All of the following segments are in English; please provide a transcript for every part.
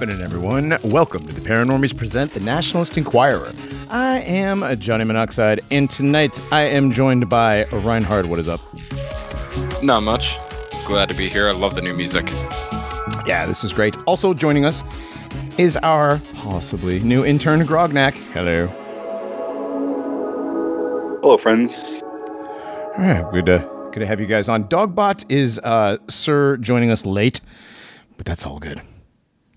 What's happening, everyone? Welcome to the Paranormies Present the Nationalist Enquirer. I am Johnny Monoxide, and tonight I am joined by Reinhard. What is up? Not much. Glad to be here. I love the new music. Yeah, this is great. Also joining us is our possibly new intern, Grognak. Hello. Hello, friends. All right, good to good to have you guys on. Dogbot is uh, Sir joining us late, but that's all good.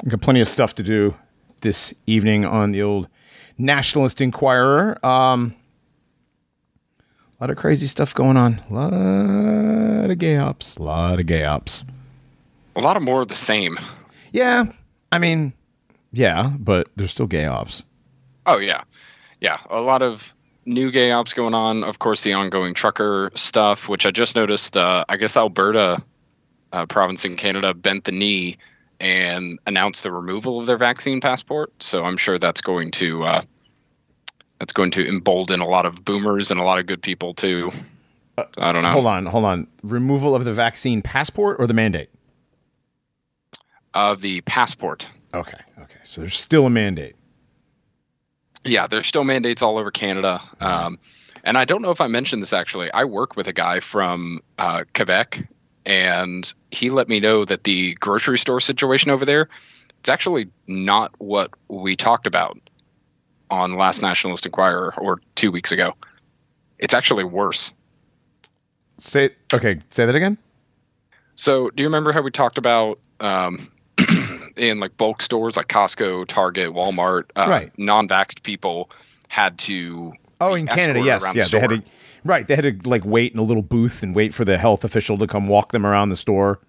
We've got plenty of stuff to do this evening on the old Nationalist Enquirer. Um, a lot of crazy stuff going on. A lot of gay ops. A lot of gay ops. A lot of more of the same. Yeah, I mean, yeah, but there's still gay ops. Oh yeah, yeah. A lot of new gay ops going on. Of course, the ongoing trucker stuff, which I just noticed. Uh, I guess Alberta uh, province in Canada bent the knee and announce the removal of their vaccine passport. So I'm sure that's going to uh, that's going to embolden a lot of boomers and a lot of good people too. I don't know. Hold on, hold on. Removal of the vaccine passport or the mandate? Of the passport. Okay, okay. So there's still a mandate. Yeah, there's still mandates all over Canada. Um, and I don't know if I mentioned this actually. I work with a guy from uh, Quebec, and he let me know that the grocery store situation over there, it's actually not what we talked about on last Nationalist Enquirer or two weeks ago. It's actually worse. Say okay. Say that again. So, do you remember how we talked about um, in like bulk stores like Costco, Target, Walmart, uh, Right. non-vaxxed people had to Oh, in Canada, yes, yeah. the They had to right. They had to like wait in a little booth and wait for the health official to come walk them around the store,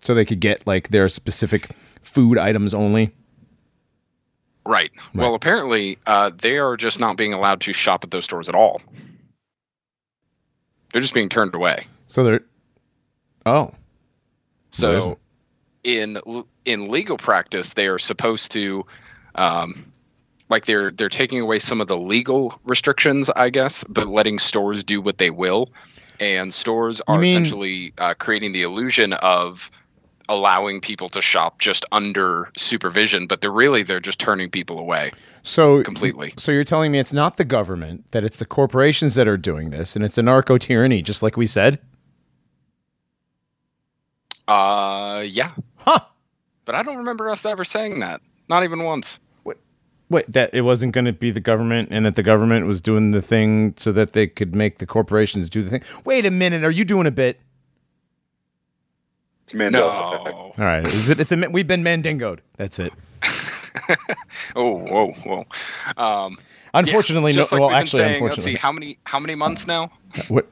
so they could get like their specific food items only. Right. Well, apparently, uh, they are just not being allowed to shop at those stores at all. They're just being turned away. So they're oh So, in in legal practice, they are supposed to, um, like they're they're taking away some of the legal restrictions, I guess, but letting stores do what they will, and stores are mean- essentially uh, creating the illusion of allowing people to shop just under supervision, but they're really they're just turning people away. so Completely. So you're telling me it's not the government that it's the corporations that are doing this, and it's a narco tyranny, just like we said. Uh, yeah. Huh. But I don't remember us ever saying that. Not even once. Wait, that it wasn't going to be the government, and that the government was doing the thing so that they could make the corporations do the thing. Wait a minute, are you doing a bit? It's Mandela No. All right, is it? It's a we've been mandingoed. That's it. Oh, whoa, whoa. Um, Unfortunately, yeah, no. like well, we've actually, saying, let's see, how many how many months now? what?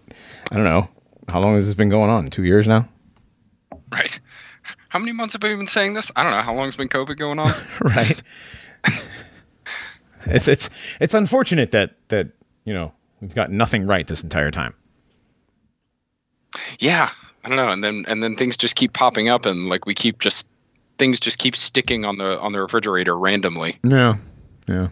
I don't know. How long has this been going on? Two years now. Right. How many months have we been saying this? I don't know. How long has been COVID going on? right. it's it's it's unfortunate that that you know we've got nothing right this entire time. yeah, I don't know. And then and then things just keep popping up, and like we keep just things just keep sticking on the on the refrigerator randomly. Yeah, yeah.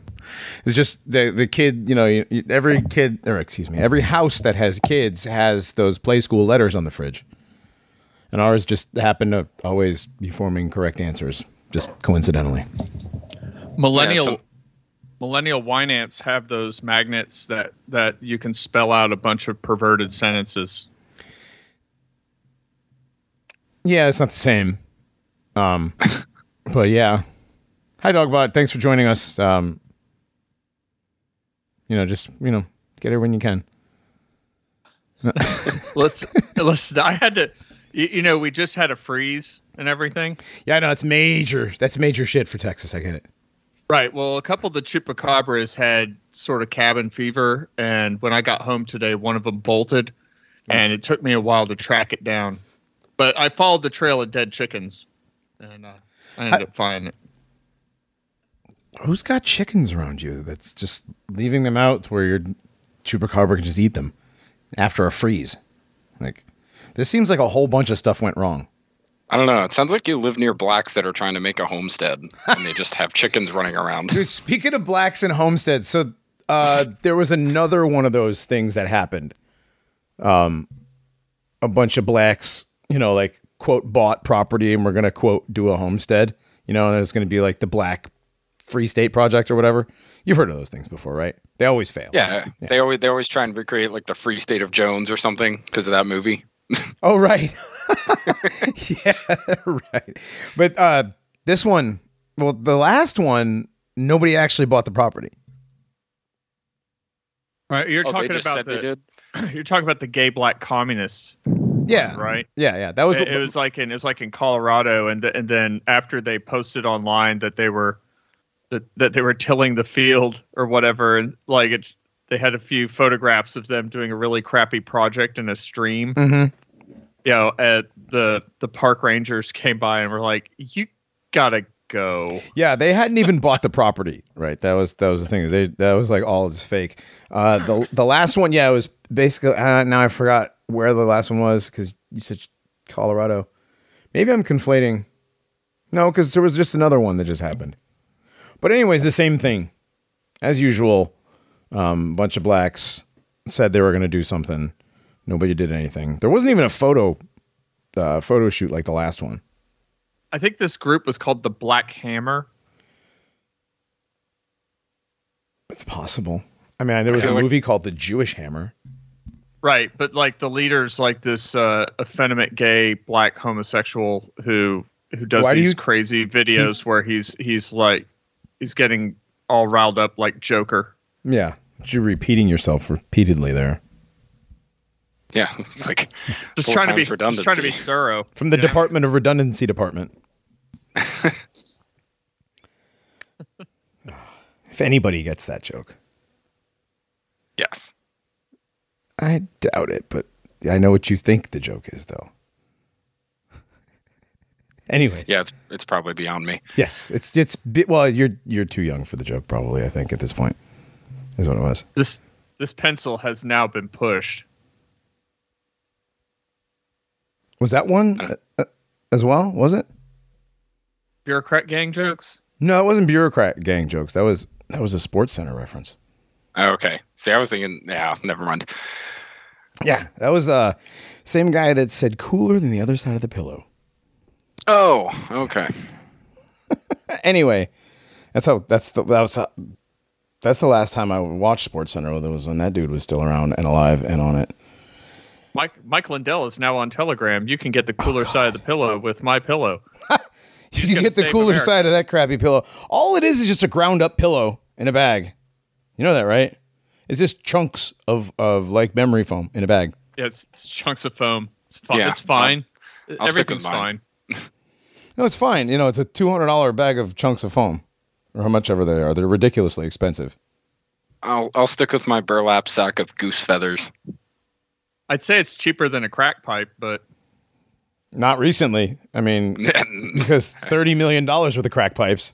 It's just the the kid. You know, you- you- every kid, or excuse me, every house that has kids has those play school letters on the fridge, and ours just happen to always be forming correct answers, just coincidentally. millennial some- millennial wine aunts have those magnets that that you can spell out a bunch of perverted sentences Yeah, it's not the same. Um, but yeah. Hi, Dogbot. Thanks for joining us. Um, you know, just you know, get here when you can. let's let's i had to you, you know we just had a freeze and everything Yeah, I know it's major. That's major shit for Texas. I get it. Right well a couple of the chupacabras had sort of cabin fever and when i got home today one of them bolted and it took me a while to track it down but i followed the trail of dead chickens and uh, i ended up finding it Who's got chickens around you? That's just leaving them out where your chupacabra can just eat them after a freeze. Like this seems like a whole bunch of stuff went wrong. I don't know. It sounds like you live near blacks that are trying to make a homestead, and they just have chickens running around. Dude, speaking of blacks and homesteads, so uh, there was another one of those things that happened. Um, a bunch of blacks, you know, like quote bought property and we're gonna quote do a homestead. You know, and it's gonna be like the Black Free State Project or whatever. You've heard of those things before, right? They always fail. Yeah, they always they always try and recreate like the Free State of Jones or something because of that movie. Oh right. yeah, right. But uh this one, well, the last one, nobody actually bought the property. Right, you're Oh, they talking just about said they the did. you're talking about the gay black communists, Yeah. right? Yeah, yeah. That was it, it was like in it was like in Colorado, and th- and then after they posted online that they were that that they were tilling the field or whatever, and like it, they had a few photographs of them doing a really crappy project in a stream. Mhm. You know, at the the park rangers came by and were like, "You gotta go." Yeah, they hadn't even bought the property, right? That was that was the thing. They that was like all just fake. Uh, the the last one, yeah, it was basically. Uh, now I forgot where the last one was because you said Colorado. Maybe I'm conflating. No, because there was just another one that just happened. But anyways, the same thing as usual. Um, bunch of blacks said they were going to do something. Nobody did anything. There wasn't even a photo uh, photo shoot like the last one. I think this group was called the Black Hammer. It's possible. I mean, there was a like- movie called The Jewish Hammer. Right, but like the leader's like this uh, effeminate gay black homosexual who who does Why these you crazy videos where he's he's like he's getting all riled up like Joker. Yeah, you're repeating yourself repeatedly there. Yeah, it's like Just trying to be times just trying to be thorough. From the you know? Department of Redundancy Department. if anybody gets that joke, yes. I doubt it, but I know what you think the joke is, though. Anyways, Yeah, it's it's probably beyond me. yes, it's it's well, you're you're too young for the joke, probably. I think at this point is what it was. This this pencil has now been pushed. Was that one uh, uh, as well? Was it? Bureaucrat gang jokes. No, it wasn't bureaucrat gang jokes. That was that was a Sports Center reference. Oh, Okay. See, I was thinking, yeah, never mind. Yeah, that was uh same guy that said cooler than the other side of the pillow. Oh, okay. Anyway, that's how that's the that was uh, that's the last time I watched Sports Center. It was when that dude was still around and alive and on it. Mike Mike Lindell is now on Telegram. You can get the cooler oh, side of the pillow with my pillow. You can get the cooler America. side of that crappy pillow. All it is is just a ground up pillow in a bag. You know that, right? It's just chunks of of like memory foam in a bag. Yeah, it's, it's chunks of foam. It's fine. Yeah, it's fine. I'll stick with Everything's mine. fine. No, it's fine. You know, it's a two hundred dollar bag of chunks of foam, or how much ever they are. They're ridiculously expensive. I'll I'll stick with my burlap sack of goose feathers. I'd say it's cheaper than a crack pipe, but Not recently. I mean, because thirty million dollars worth of crack pipes.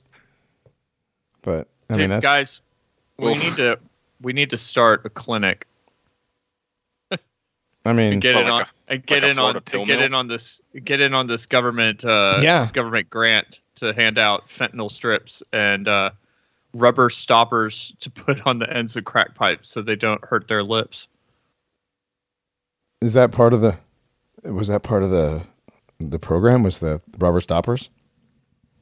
But I mean, that's guys, we Oof. need to we need to start a clinic I mean, and get Oh, in like on and get like in on Florida pill and get in on this get in on this government uh Yeah. this government grant to hand out fentanyl strips and uh rubber stoppers to put on the ends of crack pipes so they don't hurt their lips. is that part of the? Was that part of the the program? Was the rubber stoppers?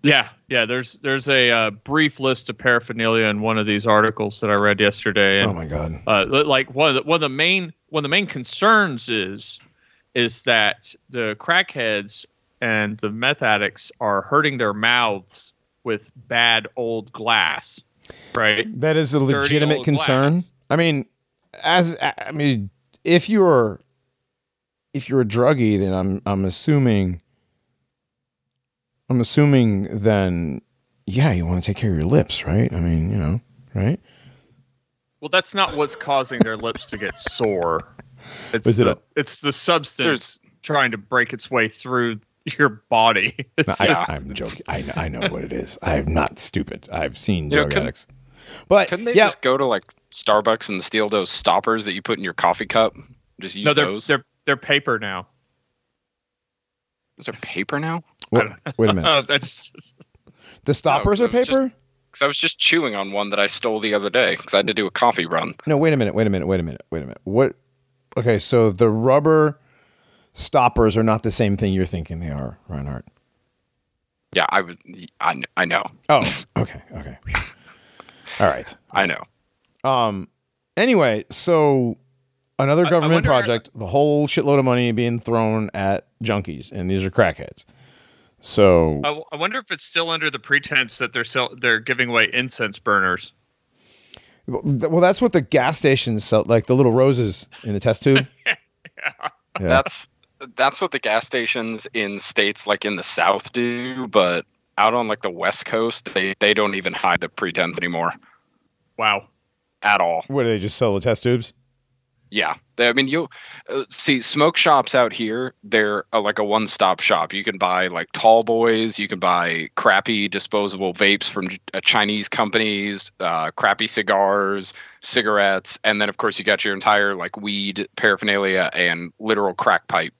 Yeah, yeah. There's there's a uh, brief list of paraphernalia in one of these articles that I read yesterday, and Oh my god! uh, like one of the, one of the main one of the main concerns is is that the crackheads and the meth addicts are hurting their mouths with bad old glass, right? That is a Dirty legitimate concern. glass. I mean, as I mean, if you're if you're a druggie, then I'm I'm assuming I'm assuming then yeah, you want to take care of your lips, right? I mean, you know, right? Well, that's not what's causing their lips to get sore. It's Is it the, a- it's the substance trying to break its way through your body. No, I, Yeah. I'm joking. I I know what it is. I'm not stupid. I've seen You drug couldn't- addicts. But Couldn't they yeah, just go to like Starbucks and steal those stoppers that you put in your coffee cup? Just use no, they're those. they're they're paper now. Is there paper now? wait, wait a minute. Oh, that's The stoppers No, are it was just- paper? Because I was just chewing on one that I stole the other day because I had to do a coffee run. No, wait a minute, wait a minute, wait a minute, wait a minute. What? Okay, so the rubber, stoppers are not the same thing you're thinking they are, Reinhardt. Yeah, I was. I, I know. Oh, okay, okay. All right. I know. Um. Anyway, so another I- I government wonder- project, the whole shitload of money being thrown at junkies, and these are crackheads. So I, I wonder if it's still under the pretense that they're sell, they're giving away incense burners. Well, that's what the gas stations sell, like the little roses in the test tube. Yeah. That's that's what the gas stations in states like in the South do, but out on like the West Coast, they they don't even hide the pretense anymore Wow. at all. What do they just sell the test tubes? Yeah, they, I mean, you uh, see smoke shops out here. They're uh, like a one-stop shop. You can buy like tall boys. You can buy crappy disposable vapes from uh, Chinese companies, uh, crappy cigars, cigarettes, and then of course you got your entire like weed paraphernalia and literal crack pipe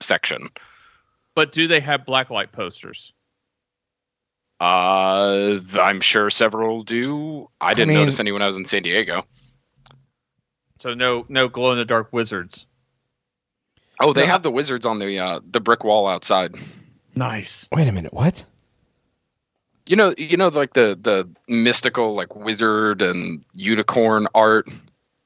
section. But do they have blacklight posters? Uh, I'm sure several do. I didn't mean- notice any when I was in San Diego. So no no glow in the dark wizards. Oh, they No, have the wizards on the uh, the brick wall outside. Nice. Wait a minute. What? You know, you know, like the the mystical like wizard and unicorn art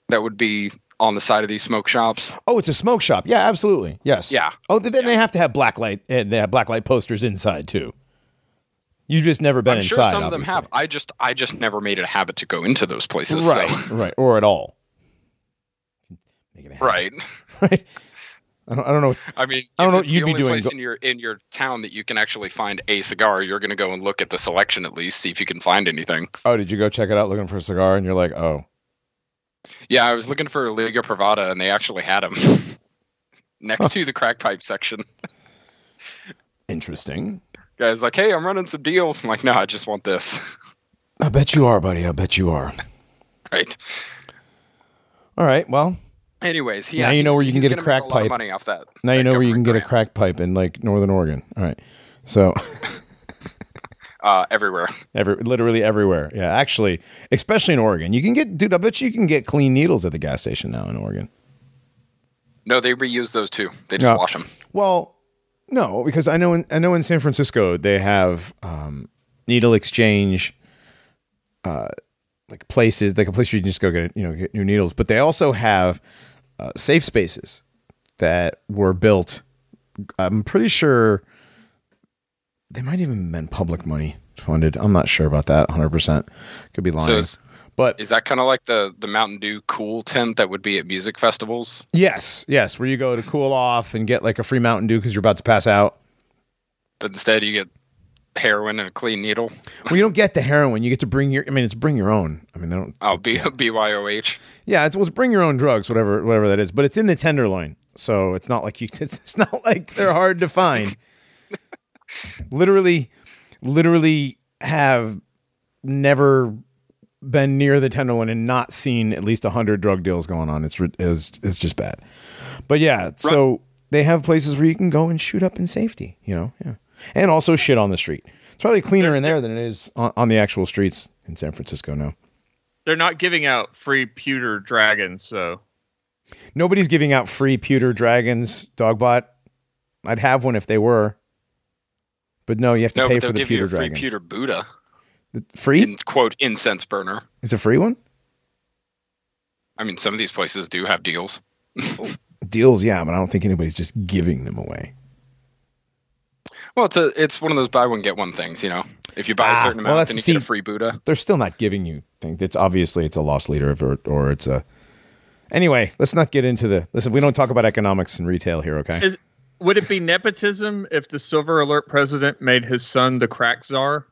that would be on the side of these smoke shops. Oh, it's a smoke shop. Yeah, absolutely. Yes. Yeah. Oh, then they have to have blacklight and they have blacklight posters inside too. You've just never been I'm inside. sure some of them have. I just I just never made it a habit to go into those places. Right. So. Right. Or at all. Make it a habit. Right. Right. I don't. I don't know. I mean, I don't if know what you'd be doing. Place Go- in your in your town that you can actually find a cigar, you're going to go and look at the selection at least, see if you can find anything. Oh, did you go check it out looking for a cigar and you're like, oh, Yeah, I was looking for Liga Privada, and they actually had them next to the crack pipe section. interesting. Guys, like, hey, I'm running some deals. I'm like, no, I just want this. I bet you are, buddy. I bet you are. right. All right. Well, Anyways, Now you know where you can get a crack a pipe. money off that. now you know where you can get a crack pipe in like Northern Oregon. All right. So uh, everywhere. every literally everywhere. Yeah, actually, especially in Oregon, you can get. Dude, I bet you can get clean needles at the gas station now in Oregon. No, they reuse those too. They just No. wash them. Well, no, because I know in I know in San Francisco they have um, needle exchange, uh, like places like a place where you can just go get you know get new needles, but they also have uh, safe spaces that were built. I'm pretty sure they might even been public money funded. I'm not sure about that 100. percent Could be lying, So is, but is that kind of like the the Mountain Dew cool tent that would be at music festivals? yes, yes, where you go to cool off and get like a free Mountain Dew because you're about to pass out. But instead, you get heroin and a clean needle. Well, you don't get the heroin. You get to bring your. I mean, it's bring your own. I mean, they don't. Oh, B- BYOH. Yeah, it's, well, it's bring your own drugs, whatever, whatever that is. But it's in the tenderloin, so it's not like you. It's, it's not like they're hard to find. literally, literally have never been near the tenderloin and not seen at least hundred drug deals going on. It's re- it's, just bad. But yeah, so they have places where you can go and shoot up in safety. You know, yeah, and also shit on the street. It's probably cleaner in there than it is on, on the actual streets in San Francisco now. They're not giving out free pewter dragons, so Nobody's giving out free pewter dragons, Dogbot. I'd have one if they were. But no, you have to No, pay for the give you pewter a free dragons. pewter Buddha. free? In quote incense burner. it's a free one? I mean, some of these places do have deals. Deals, yeah, but I don't think anybody's just giving them away. Well, it's a it's one of those buy one get one things. You know, if you buy Ah, a certain well, amount, that's- then you get a free Buddha. They're still not giving you things. It's obviously it's a loss leader or, or it's a Anyway, let's not get into the listen, we don't talk about economics and retail here, okay? is would it be nepotism if the silver alert president made his son the crack czar?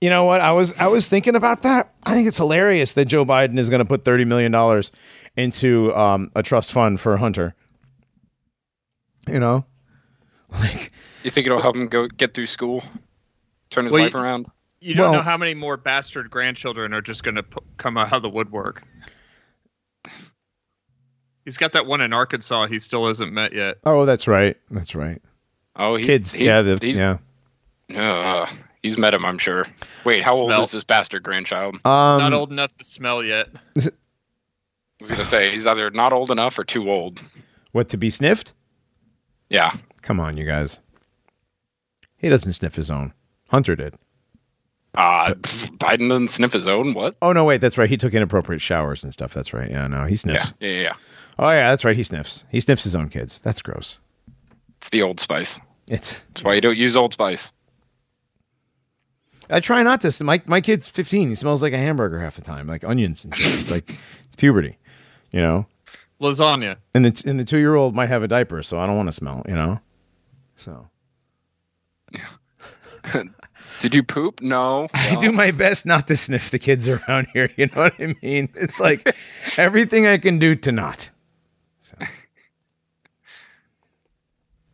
You know what? I was I was thinking about that. I think it's hilarious that Joe Biden is going to put thirty million dollars into um, a trust fund for Hunter. You know, like You think it'll help him go get through school, turn his Well, life you- around? You don't Well- know how many more bastard grandchildren are just going to p- come out of the woodwork. He's got that one in Arkansas he still hasn't met yet. oh, that's right, that's right. Oh, he's, Kids, he's- yeah, the, he's, yeah. uh, he's met him, I'm sure. Wait, how old is this bastard grandchild? Um, Not old enough to smell yet. I was gonna say he's either not old enough or too old. What to be sniffed? Yeah. Come on, you guys. He doesn't sniff his own. Hunter did. Uh, Biden doesn't sniff his own. What? Oh no, wait, that's right. He took inappropriate showers and stuff. That's right. Yeah, no, he Yeah. sniffs. Yeah. Yeah. yeah. Oh yeah, that's right. He sniffs. He sniffs his own kids. That's gross. It's the Old Spice. It's. That's why you don't use Old Spice. I try not to. My my kid's 15. He smells like a hamburger half the time, like onions and shit. It's like it's puberty, you know. Lasagna. And the and the two year old might have a diaper, so I don't want to smell, you know. So Did you poop? No. I do my best not to sniff the kids around here. You know what I mean? It's like everything I can do to not.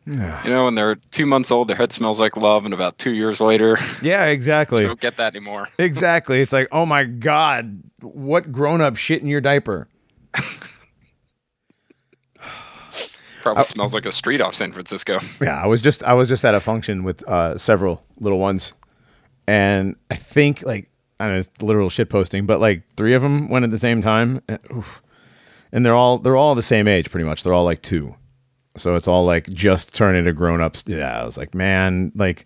You know, when they're two months old, their head smells like love, and about two years later, Yeah, exactly. don't get that anymore. Exactly. It's like, oh my god, what grown up shit in your diaper? Probably smells like a street off San Francisco. Yeah, I was just I was just at a function with uh, several little ones, and I think like I don't know, it's literal shit posting, but like three of them went at the same time. And, oof. and they're all they're all the same age, pretty much. They're all like two, so it's all like just turning to grown ups. Yeah, I was like, man, like,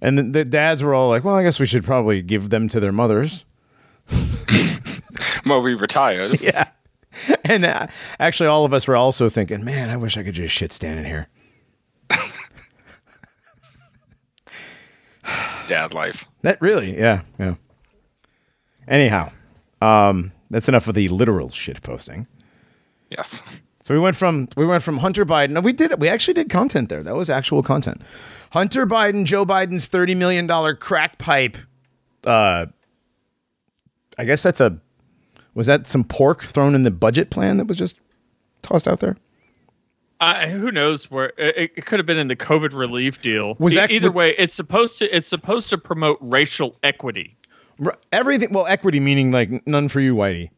and the, the dads were all like, well, I guess we should probably give them to their mothers. Well, we retired. Yeah. And uh, actually, all of us were also thinking, man, I wish I could just shit stand in here. Dad life. That really, yeah, yeah. Anyhow, um, that's enough of the literal shit posting. Yes. So we went from we went from Hunter Biden. No, we did it. We actually did content there. That was actual content. Hunter Biden, Joe Biden's thirty million dollar crack pipe. Uh, I guess that's a. Was that some pork thrown in the budget plan that was just tossed out there? Uh, who knows where it, it could have been in the COVID relief deal. Was that- either way? It's supposed to it's supposed to promote racial equity. Everything. Well, equity meaning like none for you, Whitey.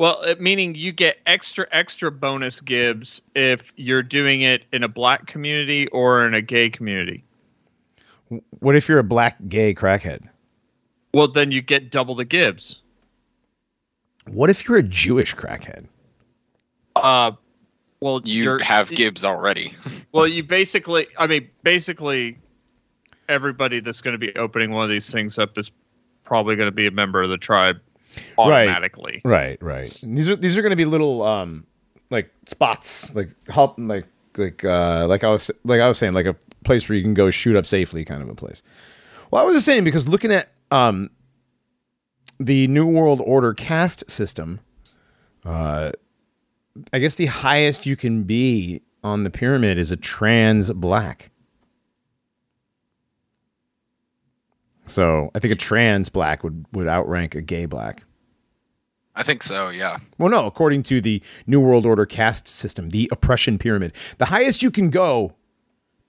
Well, meaning you get extra extra bonus gives if you're doing it in a black community or in a gay community. What if you're a black gay crackhead? Well, then you get double the gives. What if you're a Jewish crackhead? Uh, well, You you're- have Gibbs already. Well, you basically, I mean, basically, everybody that's going to be opening one of these things up is probably going to be a member of the tribe automatically. Right, right. And these are these are going to be little um like spots, like help, like like uh like I was like I was saying, like a place where you can go shoot up safely, kind of a place. Well, I was just saying because looking at um the New World Order caste system, uh, I guess the highest you can be on the pyramid is a trans black. So I think a trans black would would outrank a gay black. I think so. Yeah. Well, no, according to the New World Order caste system, the oppression pyramid, the highest you can go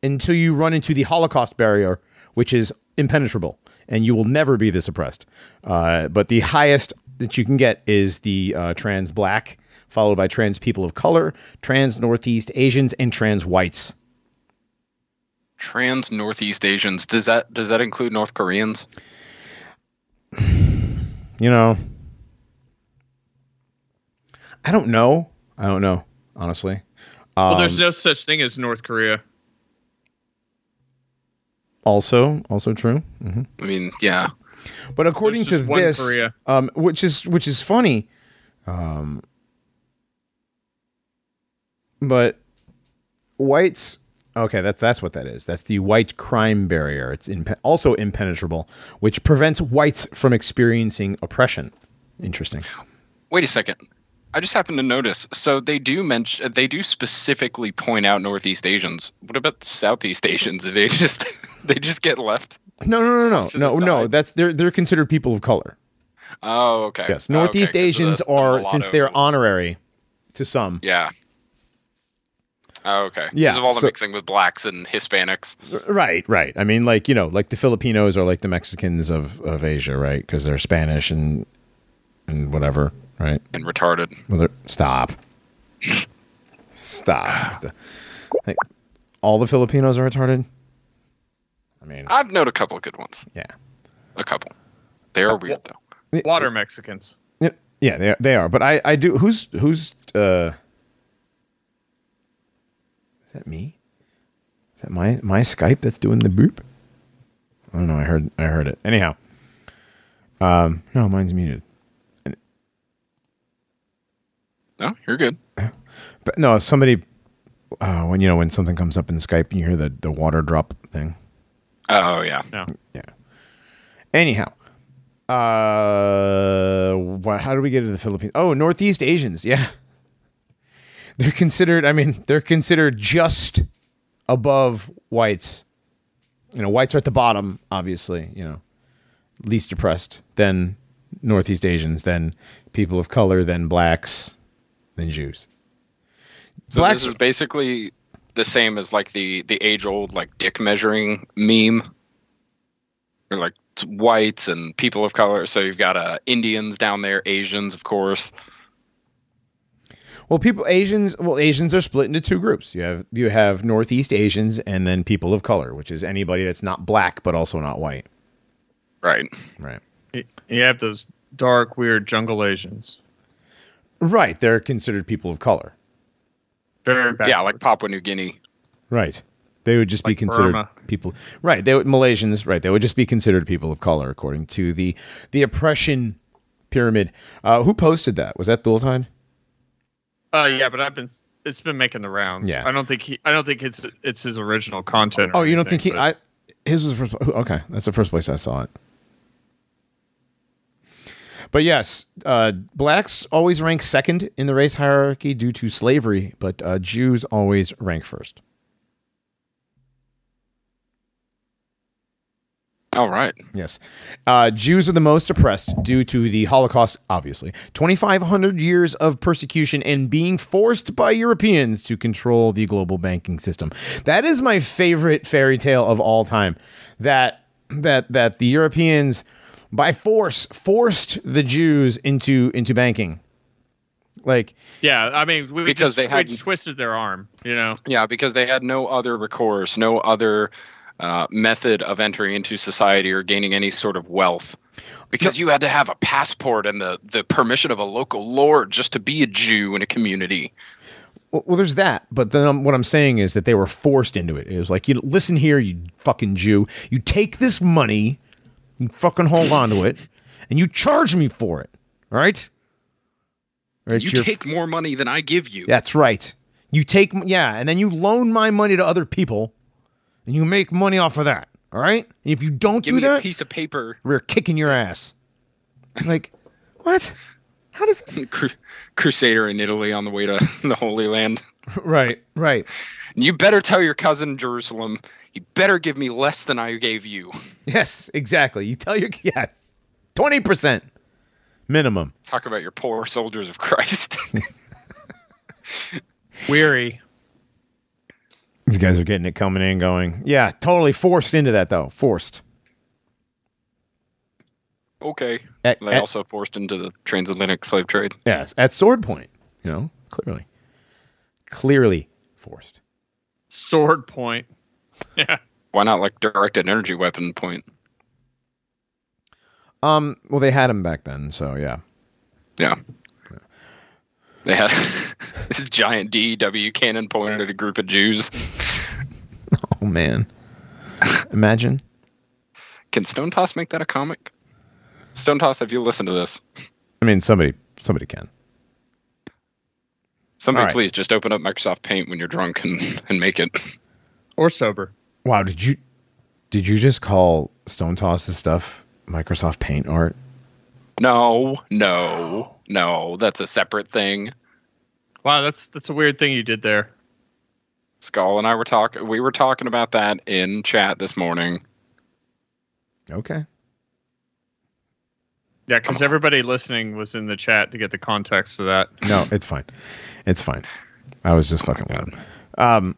until you run into the Holocaust barrier, which is impenetrable, and you will never be this oppressed. Uh, but the highest that you can get is the uh, trans black, followed by trans people of color, trans Northeast Asians, and trans whites. Trans Northeast Asians. Does that does that include North Koreans? You know, I don't know. I don't know, honestly. well, Um, there's no such thing as North Korea. Also, also true. I mean, yeah. But according to this, um, which is which is funny, um, but whites. Okay, that's that's what that is. That's the white crime barrier. It's impe- also impenetrable, which prevents whites from experiencing oppression. Interesting. Wait a second. I just happened to notice. So they do mention they do specifically point out Northeast Asians. What about Southeast Asians? They just they just get left. No, no, no, no, no, no. That's they're they're considered people of color. Oh, okay. Yes, Oh, Northeast okay. 'Cause uh, of Asians are since they're honorary to some. Yeah. Oh, okay. Yeah, Because of all the so- mixing with blacks and Hispanics. Right, right. I mean, like you know, like the Filipinos are like the Mexicans of of Asia, right? Because they're Spanish and and whatever, right? and retarded. Well, stop, stop. Like, all the Filipinos are retarded. I mean, I've known a couple of good ones. yeah, A couple. They are weird though. Water Mexicans. yeah, yeah, they are, they are. But I I do who's who's uh. Is that me? Is that my my Skype that's doing the boop? I don't know. I heard I heard it. Anyhow, um, no, mine's muted. No, you're good. But no, somebody uh, when you know when something comes up in Skype and you hear the the water drop thing. Oh yeah. No. Yeah. Anyhow, uh, how do we get to the Philippines? Oh, Northeast Asians. Yeah, they're considered. I mean, they're considered just above whites. You know, whites are at the bottom, obviously. You know, least depressed. Then Northeast Asians. Then people of color. Then blacks. Then Jews. So Blacks- this is basically the same as like the the age old like dick measuring meme. Or like whites and people of color. So you've got uh, Indians down there, Asians, of course. Well, people Asians. Well, Asians are split into two groups. You have you have Northeast Asians and then people of color, which is anybody that's not black but also not white. Right. Right. You- You have those dark, weird jungle Asians. Right. They're considered people of color. Very bad. Yeah, like Papua New Guinea. Right. They would just be considered Burma. people. Right. They would Malaysians. Right. They would just be considered people of color according to the the oppression pyramid. Uh, who posted that? Was that Thultide? Uh, yeah, but I've been. It's been making the rounds. Yeah. I don't think he. I don't think it's it's his original content. Oh, you don't think he? I his was the first. Okay, that's the first place I saw it. But yes, uh, blacks always rank second in the race hierarchy due to slavery, but uh, Jews always rank first. All right. Yes. Uh, Jews are the most oppressed due to the Holocaust, obviously. 2,500 years of persecution and being forced by Europeans to control the global banking system. That is my favorite fairy tale of all time. That that that the Europeans by force forced the Jews into into banking. Like Yeah, I mean, we Because just, they had- twisted their arm. You know. Yeah, because they had no other recourse, no other uh, method of entering into society or gaining any sort of wealth. Because you had to have a passport and the, the permission of a local lord just to be a Jew in a community. Well, well, there's that, but then um, what I'm saying is that they were forced into it. It was like, you listen here, you fucking Jew. You take this money, you fucking hold on to it, and you charge me for it. Right? Right, You you're- take more money than I give you. That's right. You take, yeah, and then you loan my money to other people, and you make money off of that. All right? And if you don't Give do me a that, piece of paper. we're kicking your ass. Like, what? How does? Cru- Crusader in Italy on the way to the Holy Land. Right, right. You better tell your cousin in Jerusalem, you better give me less than I gave you. Yes, exactly. You tell your yeah, twenty percent minimum. Talk about your poor soldiers of Christ. Weary. These guys are getting it coming in, going, yeah, totally forced into that though, forced. okay. At- They at- also forced into the transatlantic slave trade. Yes, at sword point, you know, clearly, clearly forced. Sword point. Yeah. Why not like directed energy weapon point? Um, well, they had him back then, so yeah. Yeah. They had this giant DEW cannon pointed at a group of Jews. Oh man, imagine. Can Stone Toss make that a comic? Stone Toss, if you listen to this, I mean, somebody, somebody can. somebody All right. please just open up Microsoft Paint when you're drunk and, and make it. Or sober. Wow, did you, did you just call Stone Toss's stuff Microsoft Paint art? No, no, no. That's a separate thing. Wow, that's that's a weird thing you did there. Skull and I were talking. We were talking about that in chat this morning. Okay. Yeah, because everybody listening was in the chat to get the context of that. No, it's fine. It's fine. I was just fucking with him. Um,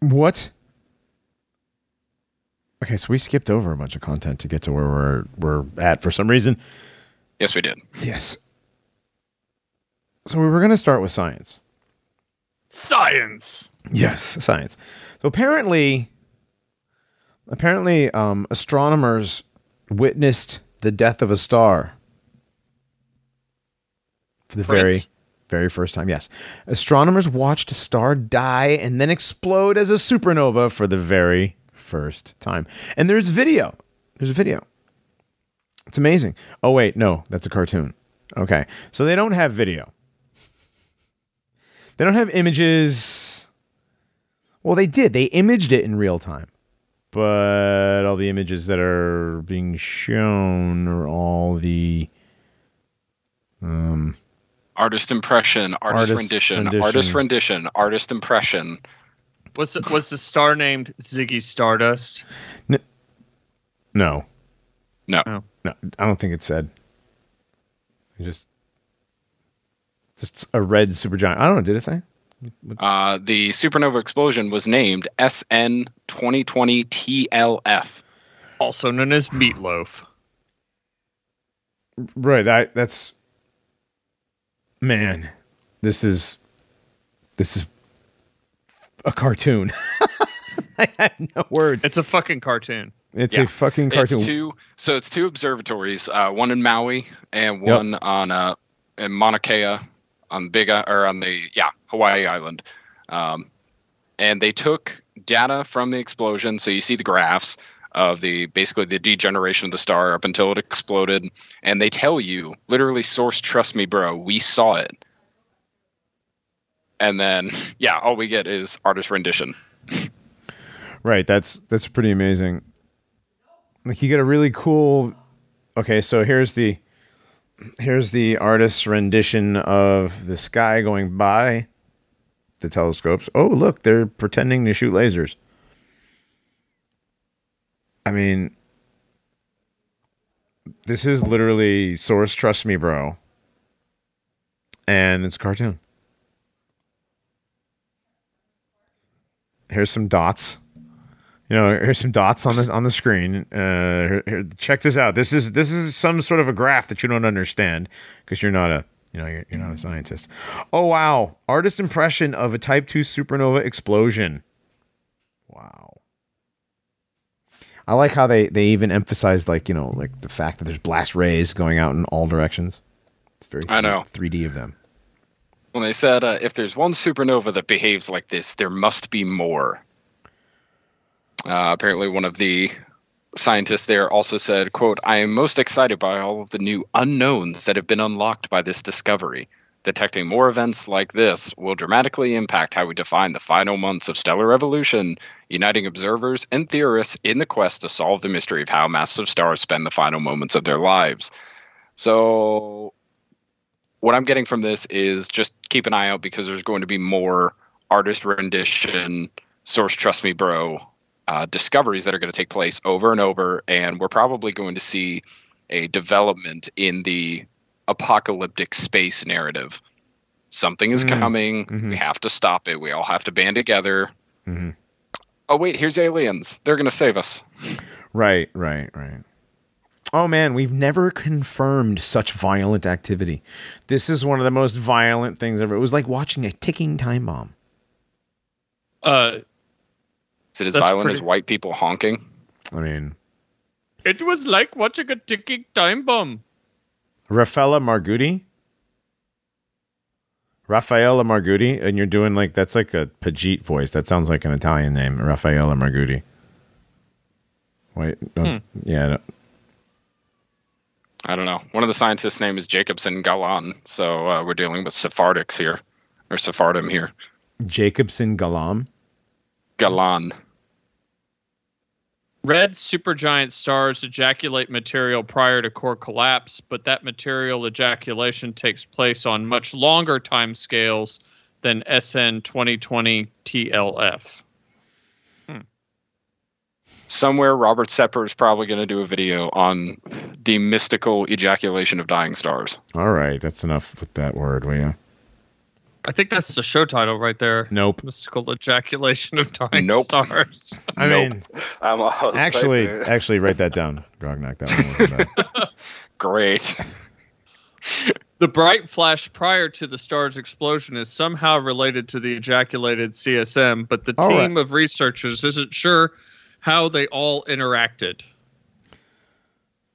what? Okay, so we skipped over a bunch of content to get to where we're we're at for some reason. Yes, we did. Yes. So we were going to start with science. Science. Yes, science. So apparently, apparently, um, astronomers witnessed the death of a star for the very, Very first time, yes. Astronomers watched a star die and then explode as a supernova for the very first time. And there's video. There's a video. It's amazing. Oh, wait, no, that's a cartoon. Okay. So they don't have video. They don't have images. Well, they did. They imaged it in real time. But all the images that are being shown are all the um Artist impression, artist, Artist rendition, rendition. artist rendition, artist impression. Was the, was the star named Ziggy Stardust? no. No. Oh. No, I don't think it said. It just just a red supergiant. I don't know, did it say? Uh, the supernova explosion was named SN 2020 TLF. Also known as Meatloaf. Right, I that's man. This is this is a cartoon. I have no words. It's a fucking cartoon. It's yeah. a fucking cartoon. It's two. So it's two observatories. Uh, one in Maui and Yep. one on uh, in Mauna Kea on Big or on the yeah Hawaii Island. Um, and they took data from the explosion. So you see the graphs of the basically the degeneration of the star up until it exploded, and they tell you literally, source, trust me, bro, we saw it. And then yeah, all we get is artist rendition. Right, that's that's pretty amazing. Like you get a really cool Okay, so here's the here's the artist's rendition of the sky going by the telescopes. Oh, look, they're pretending to shoot lasers. I mean, this is literally source trust me, bro. And it's a cartoon. Here's some dots you know here's some dots on the on the screen. Uh here, here, check this out. This is this is some sort of a graph that you don't understand because you're not a you know you're, you're not a scientist. Oh wow. Artist impression of a type 2 supernova explosion. Wow. I like how they they even emphasize like you know like the fact that there's blast rays going out in all directions. It's very I know. 3d of them. When they said uh, if there's one supernova that behaves like this, there must be more. Uh, apparently, one of the scientists there also said, "quote I am most excited by all of the new unknowns that have been unlocked by this discovery. Detecting more events like this will dramatically impact how we define the final months of stellar evolution, uniting observers and theorists in the quest to solve the mystery of how massive stars spend the final moments of their lives." So what I'm getting from this is just keep an eye out because there's going to be more artist rendition, source trust me, bro, uh, discoveries that are going to take place over and over, and we're probably going to see a development in the apocalyptic space narrative. Something is Mm, coming. mhm. We have to stop it. We all have to band together. Mhm. Oh wait, here's aliens. They're going to save us. Right, right, right. Oh man, we've never confirmed such violent activity. This is one of the most violent things ever. It was like watching a ticking time bomb. Uh, Is it as That's violent as white people honking? I mean, it was like watching a ticking time bomb. Raffaella Margutti. Raffaella Margutti, and you're doing like that's like a Pajit voice. That sounds like an Italian name, Raffaella Margutti. Wait, don't, yeah, no, I don't know. One of the scientists' name is Jacobson Galan, so uh, we're dealing with Sephardics here, or Sephardim here. Jacobson Galam. Galan. Red supergiant stars ejaculate material prior to core collapse, but that material ejaculation takes place on much longer time scales than SN 2020 TLF. Hmm. Somewhere, Robert Sepehr is probably going to do a video on the mystical ejaculation of dying stars. All right, that's enough with that word, will you? I think that's the show title right there. Nope. Mystical ejaculation of dying Nope. stars. I Nope. mean, I'm actually, typing. actually, write that down, Grognak. That one wasn't. Great. The bright flash prior to the star's explosion is somehow related to the ejaculated CSM, but the All team of researchers isn't sure how they all interacted.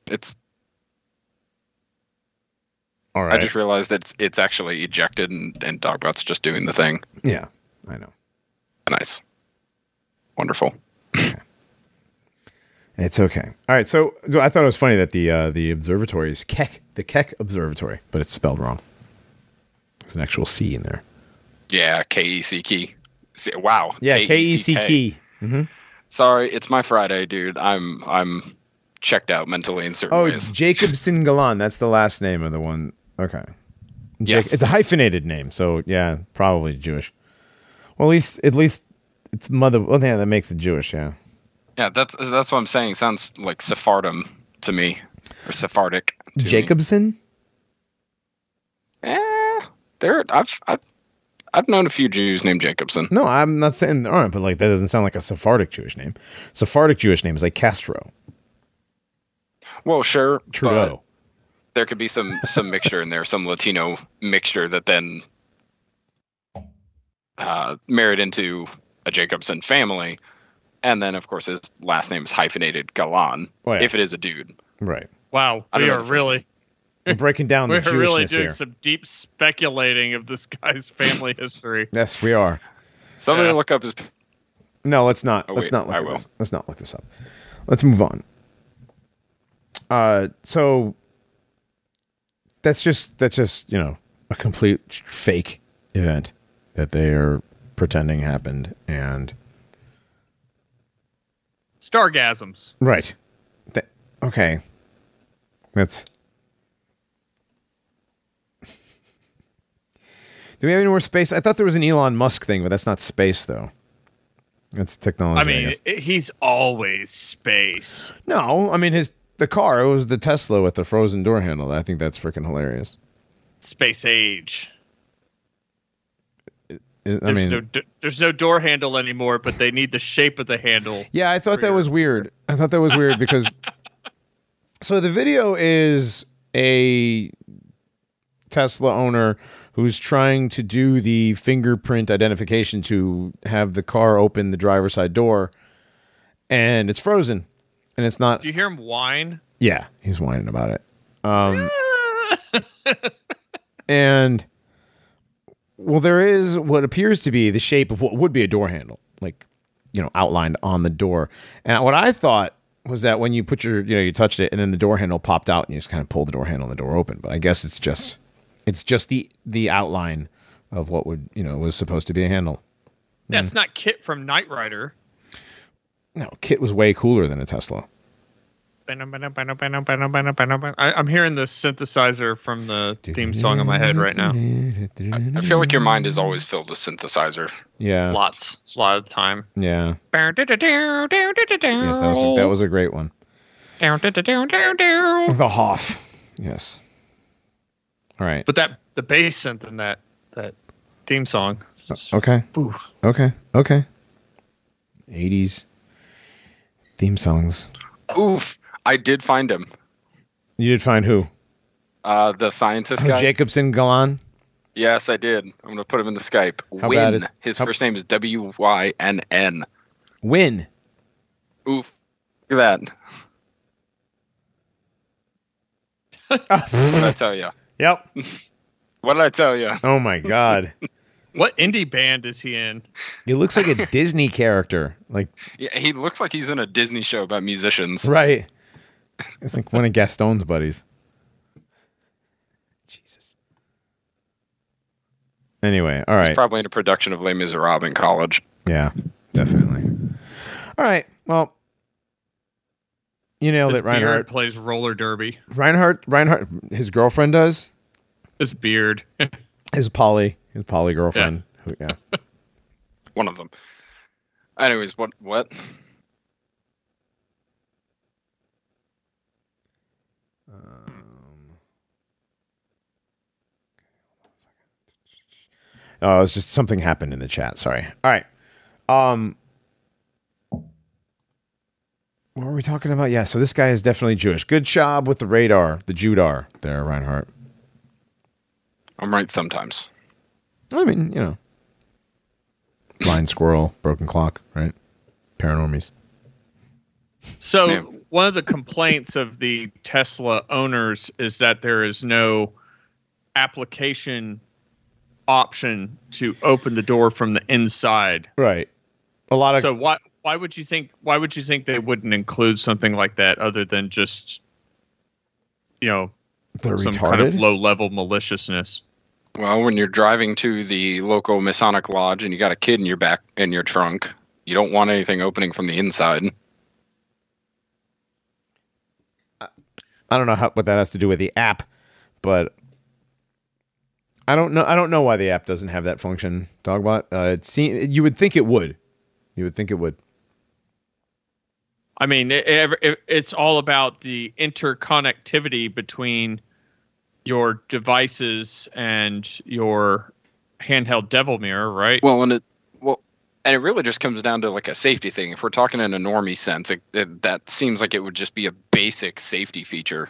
It's All I just realized that it's, it's actually ejected and, and Dogbot's just doing the thing. yeah, I know. Nice. Wonderful. It's okay. All right. So so I thought it was funny that the uh, the observatory is Keck, the Keck Observatory, but it's spelled wrong. There's an actual C in there. Yeah, K E C K. wow. Yeah, K E C KECK. Sorry, it's my Friday, dude. I'm I'm checked out mentally in certain Oh, ways. Jacobson Galan. That's the last name of the one. Okay. Jac- Yes. It's a hyphenated name, so yeah, probably Jewish. Well, at least at least it's mother. Well, yeah, that makes it Jewish. Yeah. Yeah, that's that's what I'm saying. Sounds like Sephardim to me, or Sephardic. To me. Jacobson. Eh, there. I've I've I've known a few Jews named Jacobson. No, I'm not saying there aren't, but like that doesn't sound like a Sephardic Jewish name. Sephardic Jewish name is like Castro, Well, sure, but Trudeau. There could be some some mixture in there, some Latino mixture that then uh, married into a Jacobson family, and then of course his last name is hyphenated Galan. Oh, yeah. If it is a dude, right. Wow, we are really We're breaking down the we're really doing here. some deep speculating of this guy's family history. Yes, we are. somebody Yeah. look up his. No, let's not. Oh, let's wait, not look I will. this. Let's not look this up. Let's move on. Uh, so that's just that's just you know a complete fake event that they are pretending happened, and Stargasms. right. That, okay, that's. Do we have any more space? I thought there was an Elon Musk thing, but that's not space, though. That's technology. I mean, i- he's always space. No, I mean his the car. It was the Tesla with the frozen door handle. I think that's freaking hilarious. Space age. I- There's, mean, no, there's no door handle anymore, but they need the shape of the handle. yeah, I thought that your- was weird. I thought that was weird because so the video is a Tesla owner who's trying to do the fingerprint identification to have the car open the driver's side door, and it's frozen, and it's not. Do you hear him whine? Yeah, he's whining about it. Um, and well, there is what appears to be the shape of what would be a door handle, like you know, outlined on the door. And what I thought was that when you put your, you know, you touched it, and then the door handle popped out, and you just kind of pulled the door handle, and the door opened. But I guess it's just, it's just the the outline of what would you know was supposed to be a handle. Yeah, it's not KITT from Knight Rider. No, KITT was way cooler than a Tesla. I, I'm hearing the synthesizer from the theme song in my head right now. I feel like your mind is always filled with synthesizer. Yeah, Lots, a lot of time. yeah. Yes, that was a, that was a great one. The Hoff. Yes. All right. But that the bass synth in that that theme song. just- Okay. Ooh. Okay. Okay. 80s theme songs. Oof! I did find him. You did find who? Uh, the scientist Oh, guy. Jacobson Galan? Yes, I did. I'm gonna put him in the Skype. How bad is- His how- first name is W Y N N. Win. Oof! Look at that. What did I tell you? Yep. What did I tell you? Oh my God. What indie band is he in? He looks like a Disney character. Like, Yeah, he looks like he's in a Disney show about musicians. right. It's like one of Gaston's buddies. Jesus. Anyway, all right. Probably in a production of Les Miserables in college. Yeah, definitely. All right. Well, you nailed His it, beard Reinhardt. plays roller derby. Reinhardt, Reinhardt, his girlfriend does. His beard. His Polly, his Polly girlfriend. Who, yeah. One of them. Anyways, what what? Oh, it's just something happened in the chat. Sorry. All right. Um, what were we talking about? Yeah. So this guy is definitely Jewish. Good job with the radar, the Judar there, Reinhardt. I'm right sometimes. I mean, you know, blind squirrel, broken clock, right? Paranormies. So Yeah. one of the complaints of the Tesla owners is that there is no application option to open the door from the inside. Right. A lot of So why why would you think why would you think they wouldn't include something like that other than just you know they're some retarded. kind of low level maliciousness? Well, when you're driving to the local Masonic lodge and you got a kid in your back in your trunk, you don't want anything opening from the inside. I don't know how, what that has to do with the app, but I don't know. I don't know why the app doesn't have that function. Dogbot. Uh, it seem you would think it would. You would think it would. I mean, it, it, it's all about the interconnectivity between your devices and your handheld devil mirror, right? Well, and it well, and it really just comes down to like a safety thing. If we're talking in a normie sense, it, it, that seems like it would just be a basic safety feature.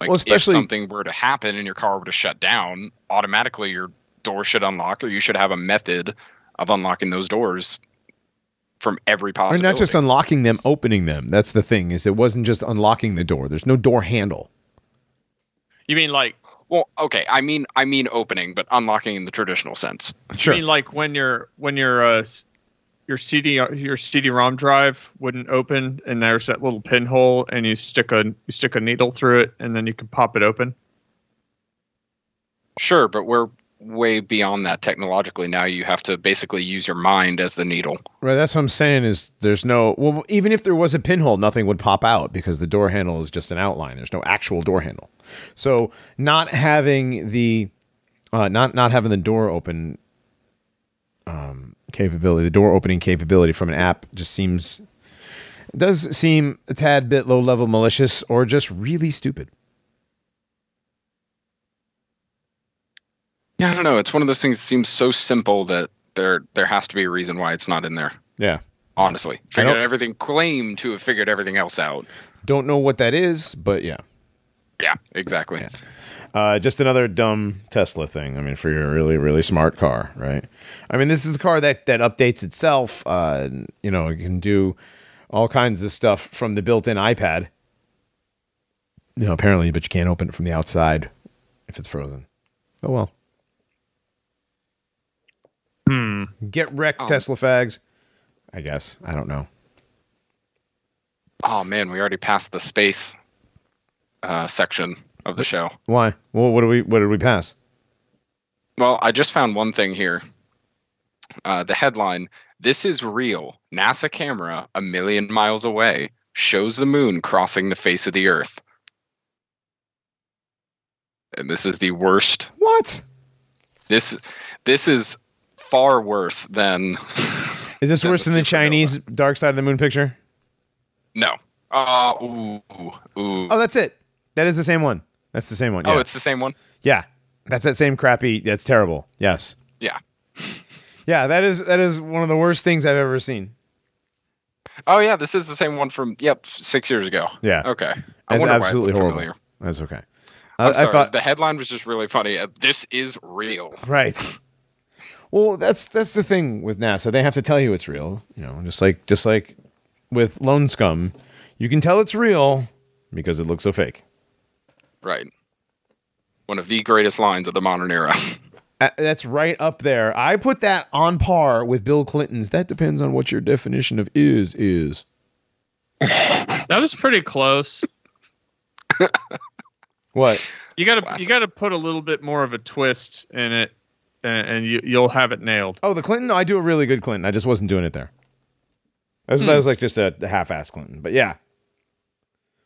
Like Well, especially- if something were to happen and your car were to shut down, automatically your door should unlock, or you should have a method of unlocking those doors from every Or possibility. not just unlocking them, opening them. That's the thing. Is it wasn't just unlocking the door. There's no door handle. You mean like well, okay, I mean, I mean opening, but unlocking in the traditional sense. Sure. you mean like when your when your uh, your CD your CD-ROM drive wouldn't open and there's that little pinhole and you stick a you stick a needle through it and then you can pop it open. Sure, but we're way beyond that technologically now. You have to basically use your mind as the needle. Right, that's what I'm saying. Is there's no well, even if there was a pinhole, nothing would pop out because the door handle is just an outline. There's no actual door handle. So not having the, uh, not not having the door open, um, capability, the door opening capability from an app just seems, does seem a tad bit low level malicious or just really stupid. Yeah, I don't know. It's one of those things that seems so simple that there there has to be a reason why it's not in there. Yeah, Honestly, figured everything claim to have figured everything else out. don't know what that is, but yeah. Yeah, exactly. Uh, just another dumb Tesla thing. I mean, for your really, really smart car, right? I mean, this is a car that that updates itself. Uh, you know, it can do all kinds of stuff from the built-in iPad. You know, apparently, but you can't open it from the outside if it's frozen. Oh well. Hmm. Get wrecked, Oh. Tesla fags. I guess I don't know. Oh man, we already passed the space uh, section of the show. Why? Well, what did we? What did we pass? Well, I just found one thing here. Uh, the headline: "This is real. NASA camera a million miles away shows the moon crossing the face of the Earth." And this is the worst. What This this is far worse than is this Than worse the than the supernova. Chinese Dark Side of the Moon picture? no. Uh, ooh, ooh. Oh, that's it. That is the same one. That's the same one. Oh, yeah. it's the same one. Yeah, that's that same crappy. That's terrible. Yes. Yeah. Yeah, that is that is one of the worst things I've ever seen. Oh yeah, this is the same one from yep six years ago. Yeah, Okay. I that's wonder why it absolutely horrible. familiar. That's okay. I thought the headline was just really funny. Uh, This is real. right. Well, that's that's the thing with NASA. They have to tell you it's real. You know, just like just like with Lone Skum, you can tell it's real because it looks so fake. Right. One of the greatest lines of the modern era. Uh, That's right up there. I put that on par with Bill Clinton's. That depends on what your definition of is is. That was pretty close. What? You gotta you gotta put a little bit more of a twist in it, and, and you you'll have it nailed. Oh, the Clinton. I do a really good Clinton. I just wasn't doing it there. That was, that was hmm. like just a half-ass Clinton, but yeah.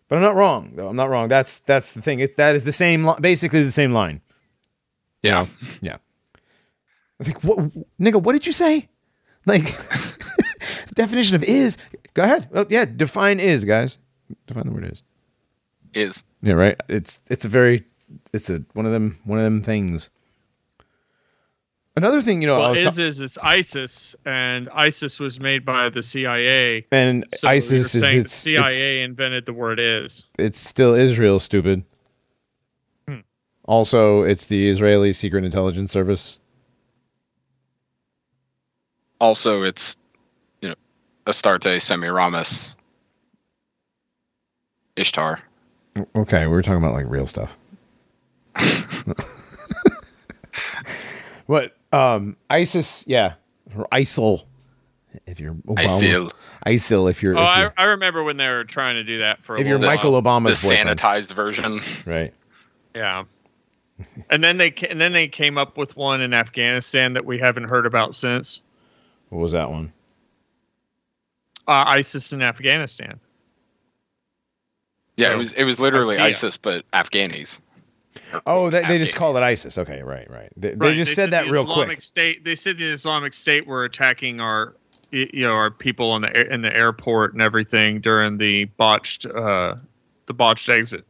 But I'm not wrong, though. I'm not wrong. That's that's the thing. It, that is the same, li- basically the same line. yeah. Yeah. I was like, what, nigga? What did you say? Like, definition of is. Go ahead. Well, yeah, define is, guys. Define the word is. Is. Yeah, right. It's it's a very it's a one of them one of them things. Another thing, you know, I Well, was is ta- is it's ISIS, and ISIS was made by the CIA. and So ISIS is saying the it's, CIA it's invented the word is. it's still Israel, stupid. Hmm. Also, it's the Israeli Secret Intelligence Service. Also, it's you know Astarte Semiramis Ishtar. Okay, we were talking about like real stuff. But um, ISIS, yeah, or ISIL, if you're Obama. ISIL. ISIL, if you're, Oh, if I, you're I remember when they were trying to do that for a If you're little Michael while. the Obama's boyfriend, sanitized version. right? Yeah. And then they and then they came up with one in Afghanistan that we haven't heard about since. What was that one? Uh, ISIS in Afghanistan. Yeah, So, it was it was literally I see it. ISIS, but Afghanis. Oh, they, they just Afghans. called it ISIS. Okay, right, right. They, they Right, just said that the real Islamic quick. State. They said the Islamic State were attacking our, you know, our people in the in the airport and everything during the botched, uh, the botched exit.